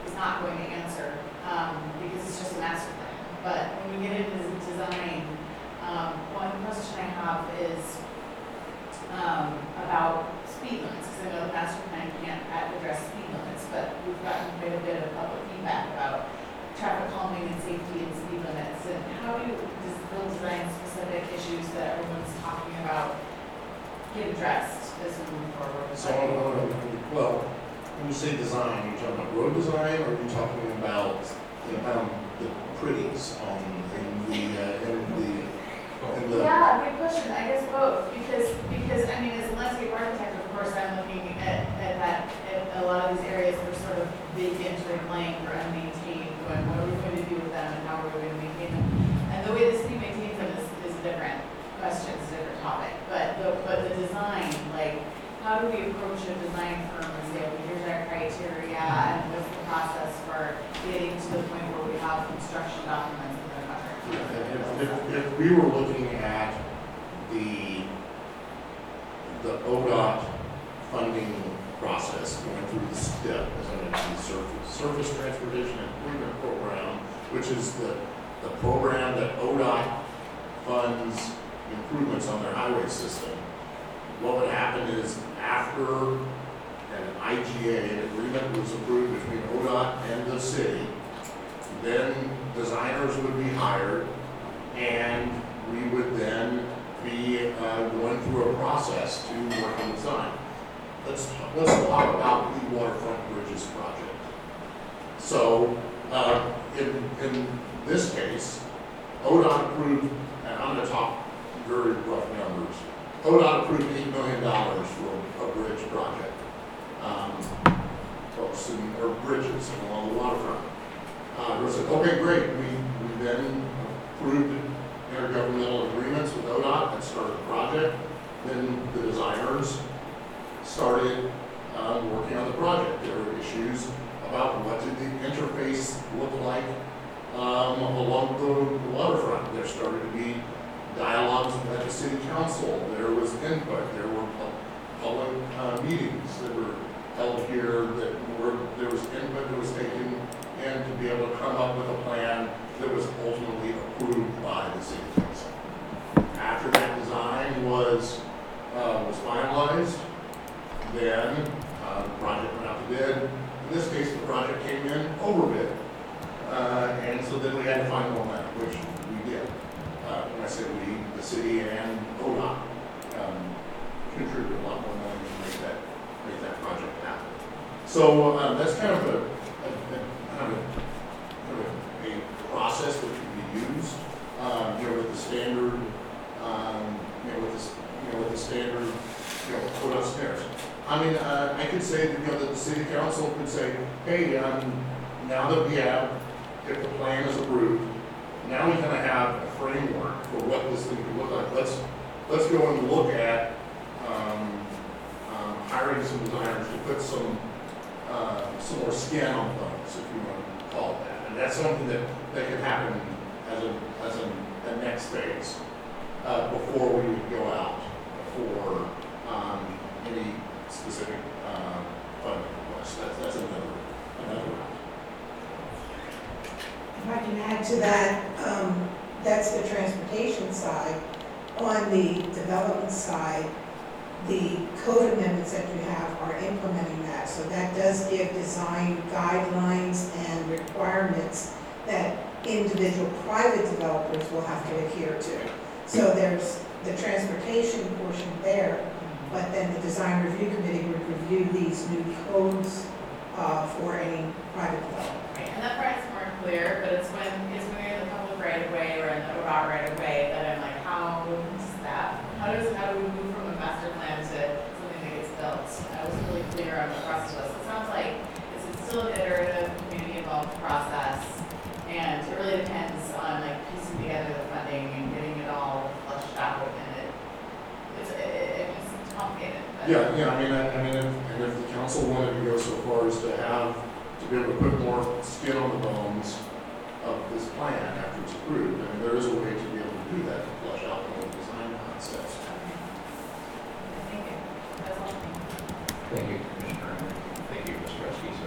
is not going to answer, um, because it's just a master plan. But when we get into design, um, one question I have is, um, about speed limits, because I know the master plan can't address speed limits, but we've gotten quite a bit of public feedback about traffic calming and safety and speed limits, and how do does the design specific issues that everyone's talking about get addressed as we move forward? So, uh, well, when you say design, are you talking about road design, or are you talking about, know, um, the pretties on, in the, uh, in the, Oh. in the? Yeah, good question, I guess both, because, because, I mean, as a landscape architect, of course, I'm looking at, at that, at a lot of these areas that are sort of vacant or blank or unmaintained, going, what are we going to do with them and how are we going to maintain them? And the way the city maintains them is, is a different question, it's a different topic, but the, but the design, like, how do we approach a design firm and say, okay, here's our criteria, and what's the process for getting to the point where we have construction documents and the contract? If, if, if we were looking at the, the ODOT funding process, going through the STIP, as I mentioned, Surface, Surface Transportation Improvement Program, which is the, the program that ODOT funds improvements on their highway system. What would happen is after an IGA, an agreement was approved between ODOT and the city, then designers would be hired, and we would then be uh, going through a process to work on design. Let's, let's talk about the waterfront bridges project. So, uh, in, in this case, ODOT approved, and I'm gonna talk very rough numbers. ODOT approved eight million dollars for a bridge project. Um, folks, in- or bridges along the waterfront. Uh, said, okay, great, we, we then approved intergovernmental agreements with ODOT and started the project. Then the designers started, um, working on the project. There were issues about what did the interface look like, um, along the waterfront. There started to be dialogues at the city council, there was input, there were pu- public, uh, meetings that were held here, that were, there was input that was taken, and to be able to come up with a plan that was ultimately by the city council. After that design was, uh, was finalized, then, uh, the project went out to bid. In this case, the project came in over bid. Uh, and so then we had to find more money, which we did. Uh, when I say we, the city and ODOT, um, contributed a lot more money to make that, make that project happen. So, uh, that's kind of a, a, a, kind of a, kind of a process that can be used, um, you know, with the standard, um, you know, with the, you know, with the standard, you know, put upstairs. I mean, uh, I could say that, you know, that the city council could say, hey, um, now that we have, if the plan is approved, now we kind of have a framework for what this thing could look like. Let's, let's go and look at, um, um, hiring some designers to put some, uh, some more skin on the bones, if you want to call it that. And that's something that, that could happen as a, as a, a next phase, uh, before we would go out for, um, any specific, uh, funding requests. That's, that's another, another. If I can add to that, um, that's the transportation side. On the development side, the code amendments that you have are implementing that. So that does give design guidelines and requirements that individual private developers will have to adhere to. So there's the transportation portion there, but then the design review committee would review these new codes, uh, for any private developer. Right, and that part's more clear, but it's when, it's when you're in the public right of way or in the ODOT right of way that I'm like, how does that, how does, how do we move from a master plan to something that gets built? I wasn't really clear on the process was. It sounds like it's still an iterative, community involved process, really depends on like piecing together the funding and getting it all flushed out, and it, it's, it, it's complicated. but- Yeah, yeah, I mean, I, I mean, if, and if the council wanted to go so far as to have, to be able to put more skin on the bones of this plan after it's approved, I mean, there is a way to be able to do that, to flush out the whole design concepts. Thank you. That's all. Thank you, Commissioner Henri. Thank you, Mr. Estes.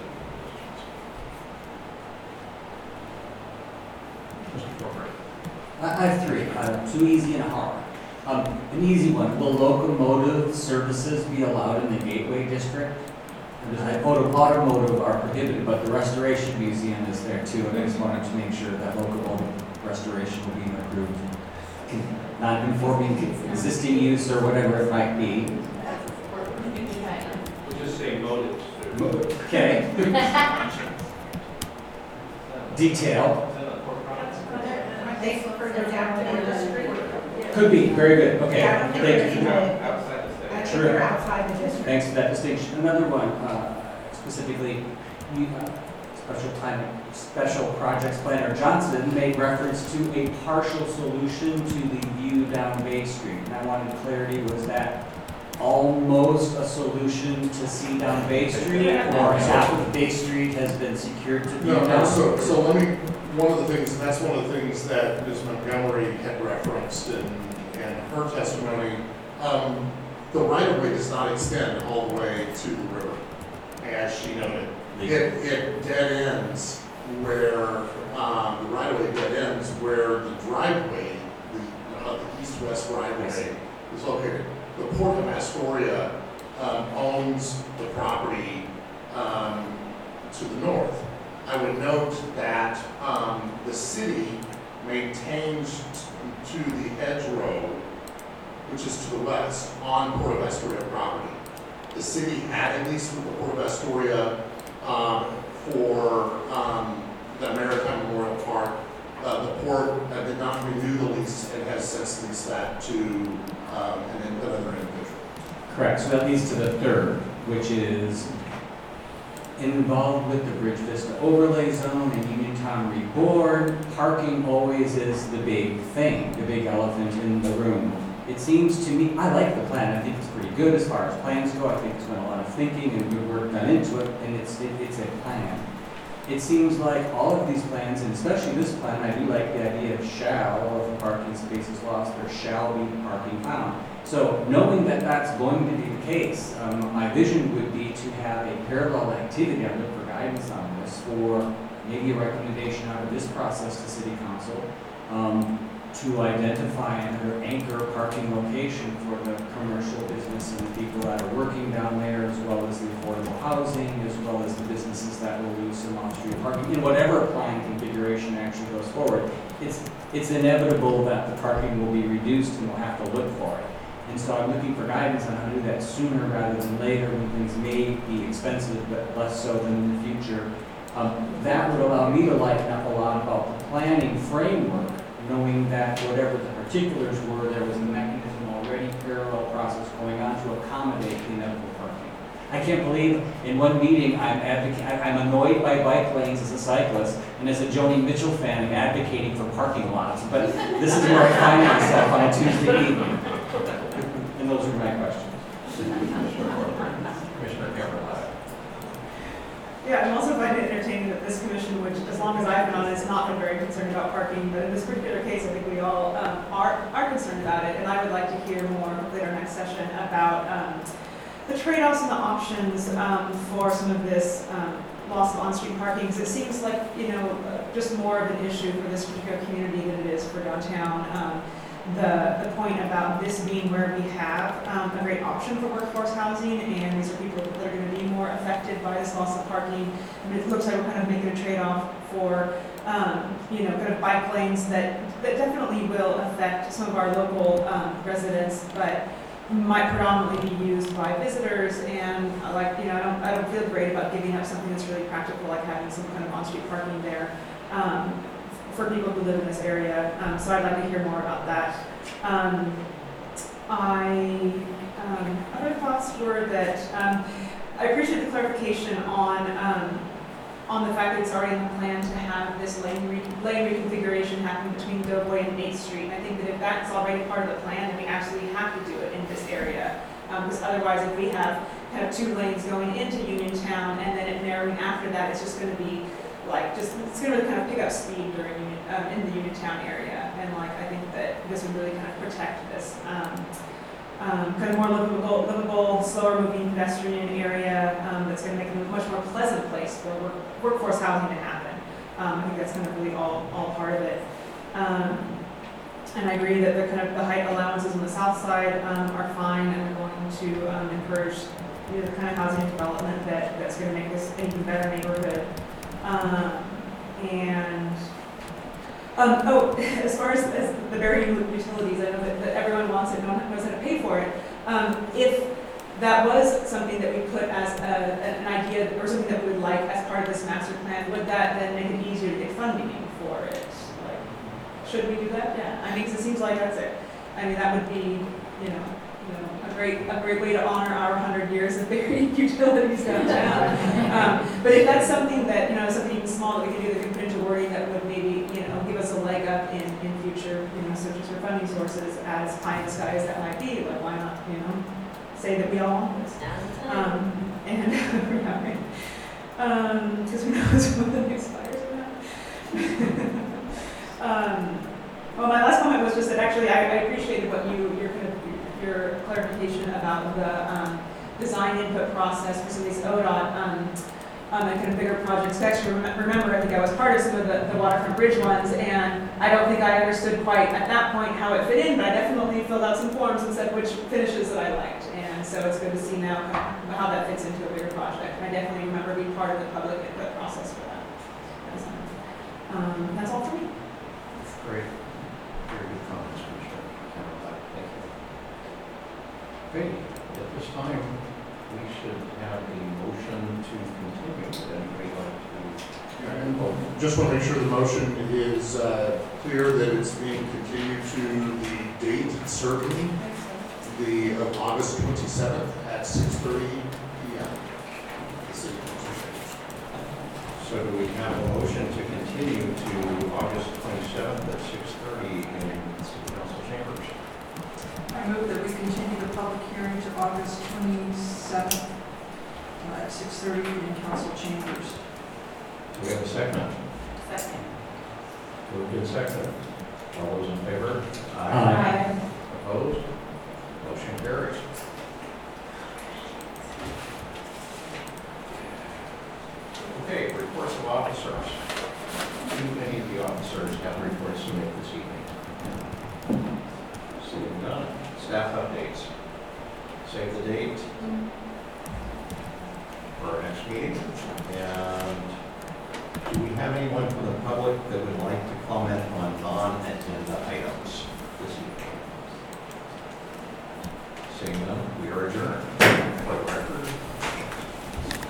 Mr. Former. I I have three, uh, two easy and a hard. Um, An easy one, will locomotive services be allowed in the Gateway District? Because I- auto- Automotive are prohibited, but the Restoration Museum is there too, and I just wanted to make sure that locomotive restoration will be approved. Not Non-conforming existing use or whatever it might be. We'll just say motives. Okay. Detail, Are they further down in the street? Could be, very good, okay, Yeah, I don't think thank you. they're Outside the state. I think Sure. they're outside the district. Thanks for that distinction. Another one, uh, specifically, you, uh, special time, special projects planner Johnson made reference to a partial solution to the view down Bay Street. And I wanted clarity, was that almost a solution to see down Bay Street? Or half of Bay Street has been secured to view No, no, down? so, so let me, one of the things, and that's one of the things that Ms. Montgomery had referenced in, in her testimony. Um, the right of way does not extend all the way to the river, as she noted. It, it dead ends where, um, the right of way dead ends where the driveway, the, uh, the east-west driveway is located. The Port of Astoria, um, owns the property, um, to the north. I would note that, um, the city maintains to the hedge road, which is to the west, on Port of Astoria property. The city had a lease with the Port of Astoria, um, for, um, the Maritime Memorial Park. Uh, the port uh, did not renew the lease and has since leased that to, um, an, another individual. Correct, so that leads to the third, which is involved with the Bridge Vista overlay zone and Uniontown Reborn. Parking always is the big thing, the big elephant in the room. It seems to me, I like the plan, I think it's pretty good as far as plans go, I think it's been a lot of thinking and good work done into it, and it's, it- it's a plan. It seems like all of these plans, and especially this plan, I do like the idea of shall, or if a parking space is lost, there shall be parking found. So knowing that that's going to be the case, um, my vision would be to have a parallel activity, I look for guidance on this, or maybe a recommendation out of this process to city council, um, to identify another anchor parking location for the commercial business and the people that are working down there, as well as the affordable housing, as well as the businesses that will use some off-street parking, in whatever plan configuration actually goes forward. It's, it's inevitable that the parking will be reduced and we'll have to look for it. And so I'm looking for guidance on how to do that sooner rather than later when things may be expensive, but less so than in the future. Um, That would allow me to lighten up a lot about the planning framework, knowing that whatever the particulars were, there was a mechanism already, parallel process going on to accommodate the inevitable parking. I can't believe in one meeting I'm advocating, I'm annoyed by bike lanes as a cyclist, and as a Joni Mitchell fan, I'm advocating for parking lots. But this is where I find myself on a Tuesday evening. And those are my questions. Commissioner Cameron. Yeah, I'm also finding it entertaining that this commission, which, as long as I've been on it, has not been very concerned about parking, but in this particular case, I think we all um, are, are concerned about it, and I would like to hear more later next session about um, the trade-offs and the options um, for some of this um, loss of on-street parking, because it seems like, you know, uh, just more of an issue for this particular community than it is for downtown. Um, the, the point about this being where we have um, a great option for workforce housing, and these are people that are going to be more affected by this loss of parking. And it looks like we're kind of making a trade-off for, um, you know, kind of bike lanes that, that definitely will affect some of our local um, residents, but might predominantly be used by visitors, and I like, you know, I don't, I don't feel great about giving up something that's really practical, like having some kind of on-street parking there. Um, for people who live in this area, um, so I'd like to hear more about that. Um, I, um, other thoughts were that, um, I appreciate the clarification on, um, on the fact that it's already in the plan to have this lane re, lane reconfiguration happen between Doughboy and Eighth Street. And I think that if that's already part of the plan, then we absolutely have to do it in this area. Because otherwise, if we have of two lanes going into Uniontown and then it narrowing after that, it's just gonna be like, just, it's gonna really kind of pick up speed during, um, in the Uniontown area. And like, I think that this would really kind of protect this, um, um, kind of more livable, livable, slower moving pedestrian area, um, that's gonna make it a much more pleasant place for work, workforce housing to happen. Um, I think that's kind of really all, all part of it. Um, and I agree that the kind of, the height allowances on the south side, are fine, and we're going to, encourage, you know, the kind of housing development that, that's gonna make this an even better neighborhood. Um, and, um, oh, as far as, as the varying utilities, I know that, that everyone wants it, no one knows how to pay for it. Um, if that was something that we put as a, an idea, or something that we would like as part of this master plan, would that then make it easier to get funding for it? Like, should we do that? Yeah, I mean, 'cause it seems like that's it. I mean, that would be, you know, great, a great way to honor our hundred years of buried utilities downtown. Um, But if that's something that, you know, something even small that we could do, that we could put into wording that would maybe, you know, give us a leg up in, in future, you know, searches for funding sources, as pie in the sky as that might be, like, why not, you know, say that we all want this? Um, and, yeah, right. Um, because who knows when the next fires will happen. Um, well, my last comment was just that actually I, I appreciated what you, your your clarification about the, um, design input process for some of these ODOT, um, um, and kind of bigger projects. I actually rem- remember, I think I was part of some of the, the waterfront bridge ones, and I don't think I understood quite at that point how it fit in, but I definitely filled out some forms and said which finishes that I liked. And so it's good to see now how that fits into a bigger project. And I definitely remember being part of the public input process for that. That's, Um, that's all for me. Great. Very good comments, Commissioner Cameron. Thank you. Okay, at this time, we should have a motion to continue. Would anybody like to? Just want to make sure the motion is uh, clear that it's being continued to the date certain, the, of August 27th at 6:30 PM. The city council chambers. So do we have a motion to continue to August 27th at 6:30 in City Council chambers? I move that we continue the public hearing to August twenty-seventh uh, at six thirty in council chambers. Do we have a second? Second. Moved in second. All those in favor? Aye. Opposed? Motion carries. Okay, reports of officers. Do any of the officers have reports to make this evening? Seeing none. Staff updates. Save the date for our next meeting. And do we have anyone from the public that would like to comment on non-agenda items this evening? Seeing none, we are adjourned.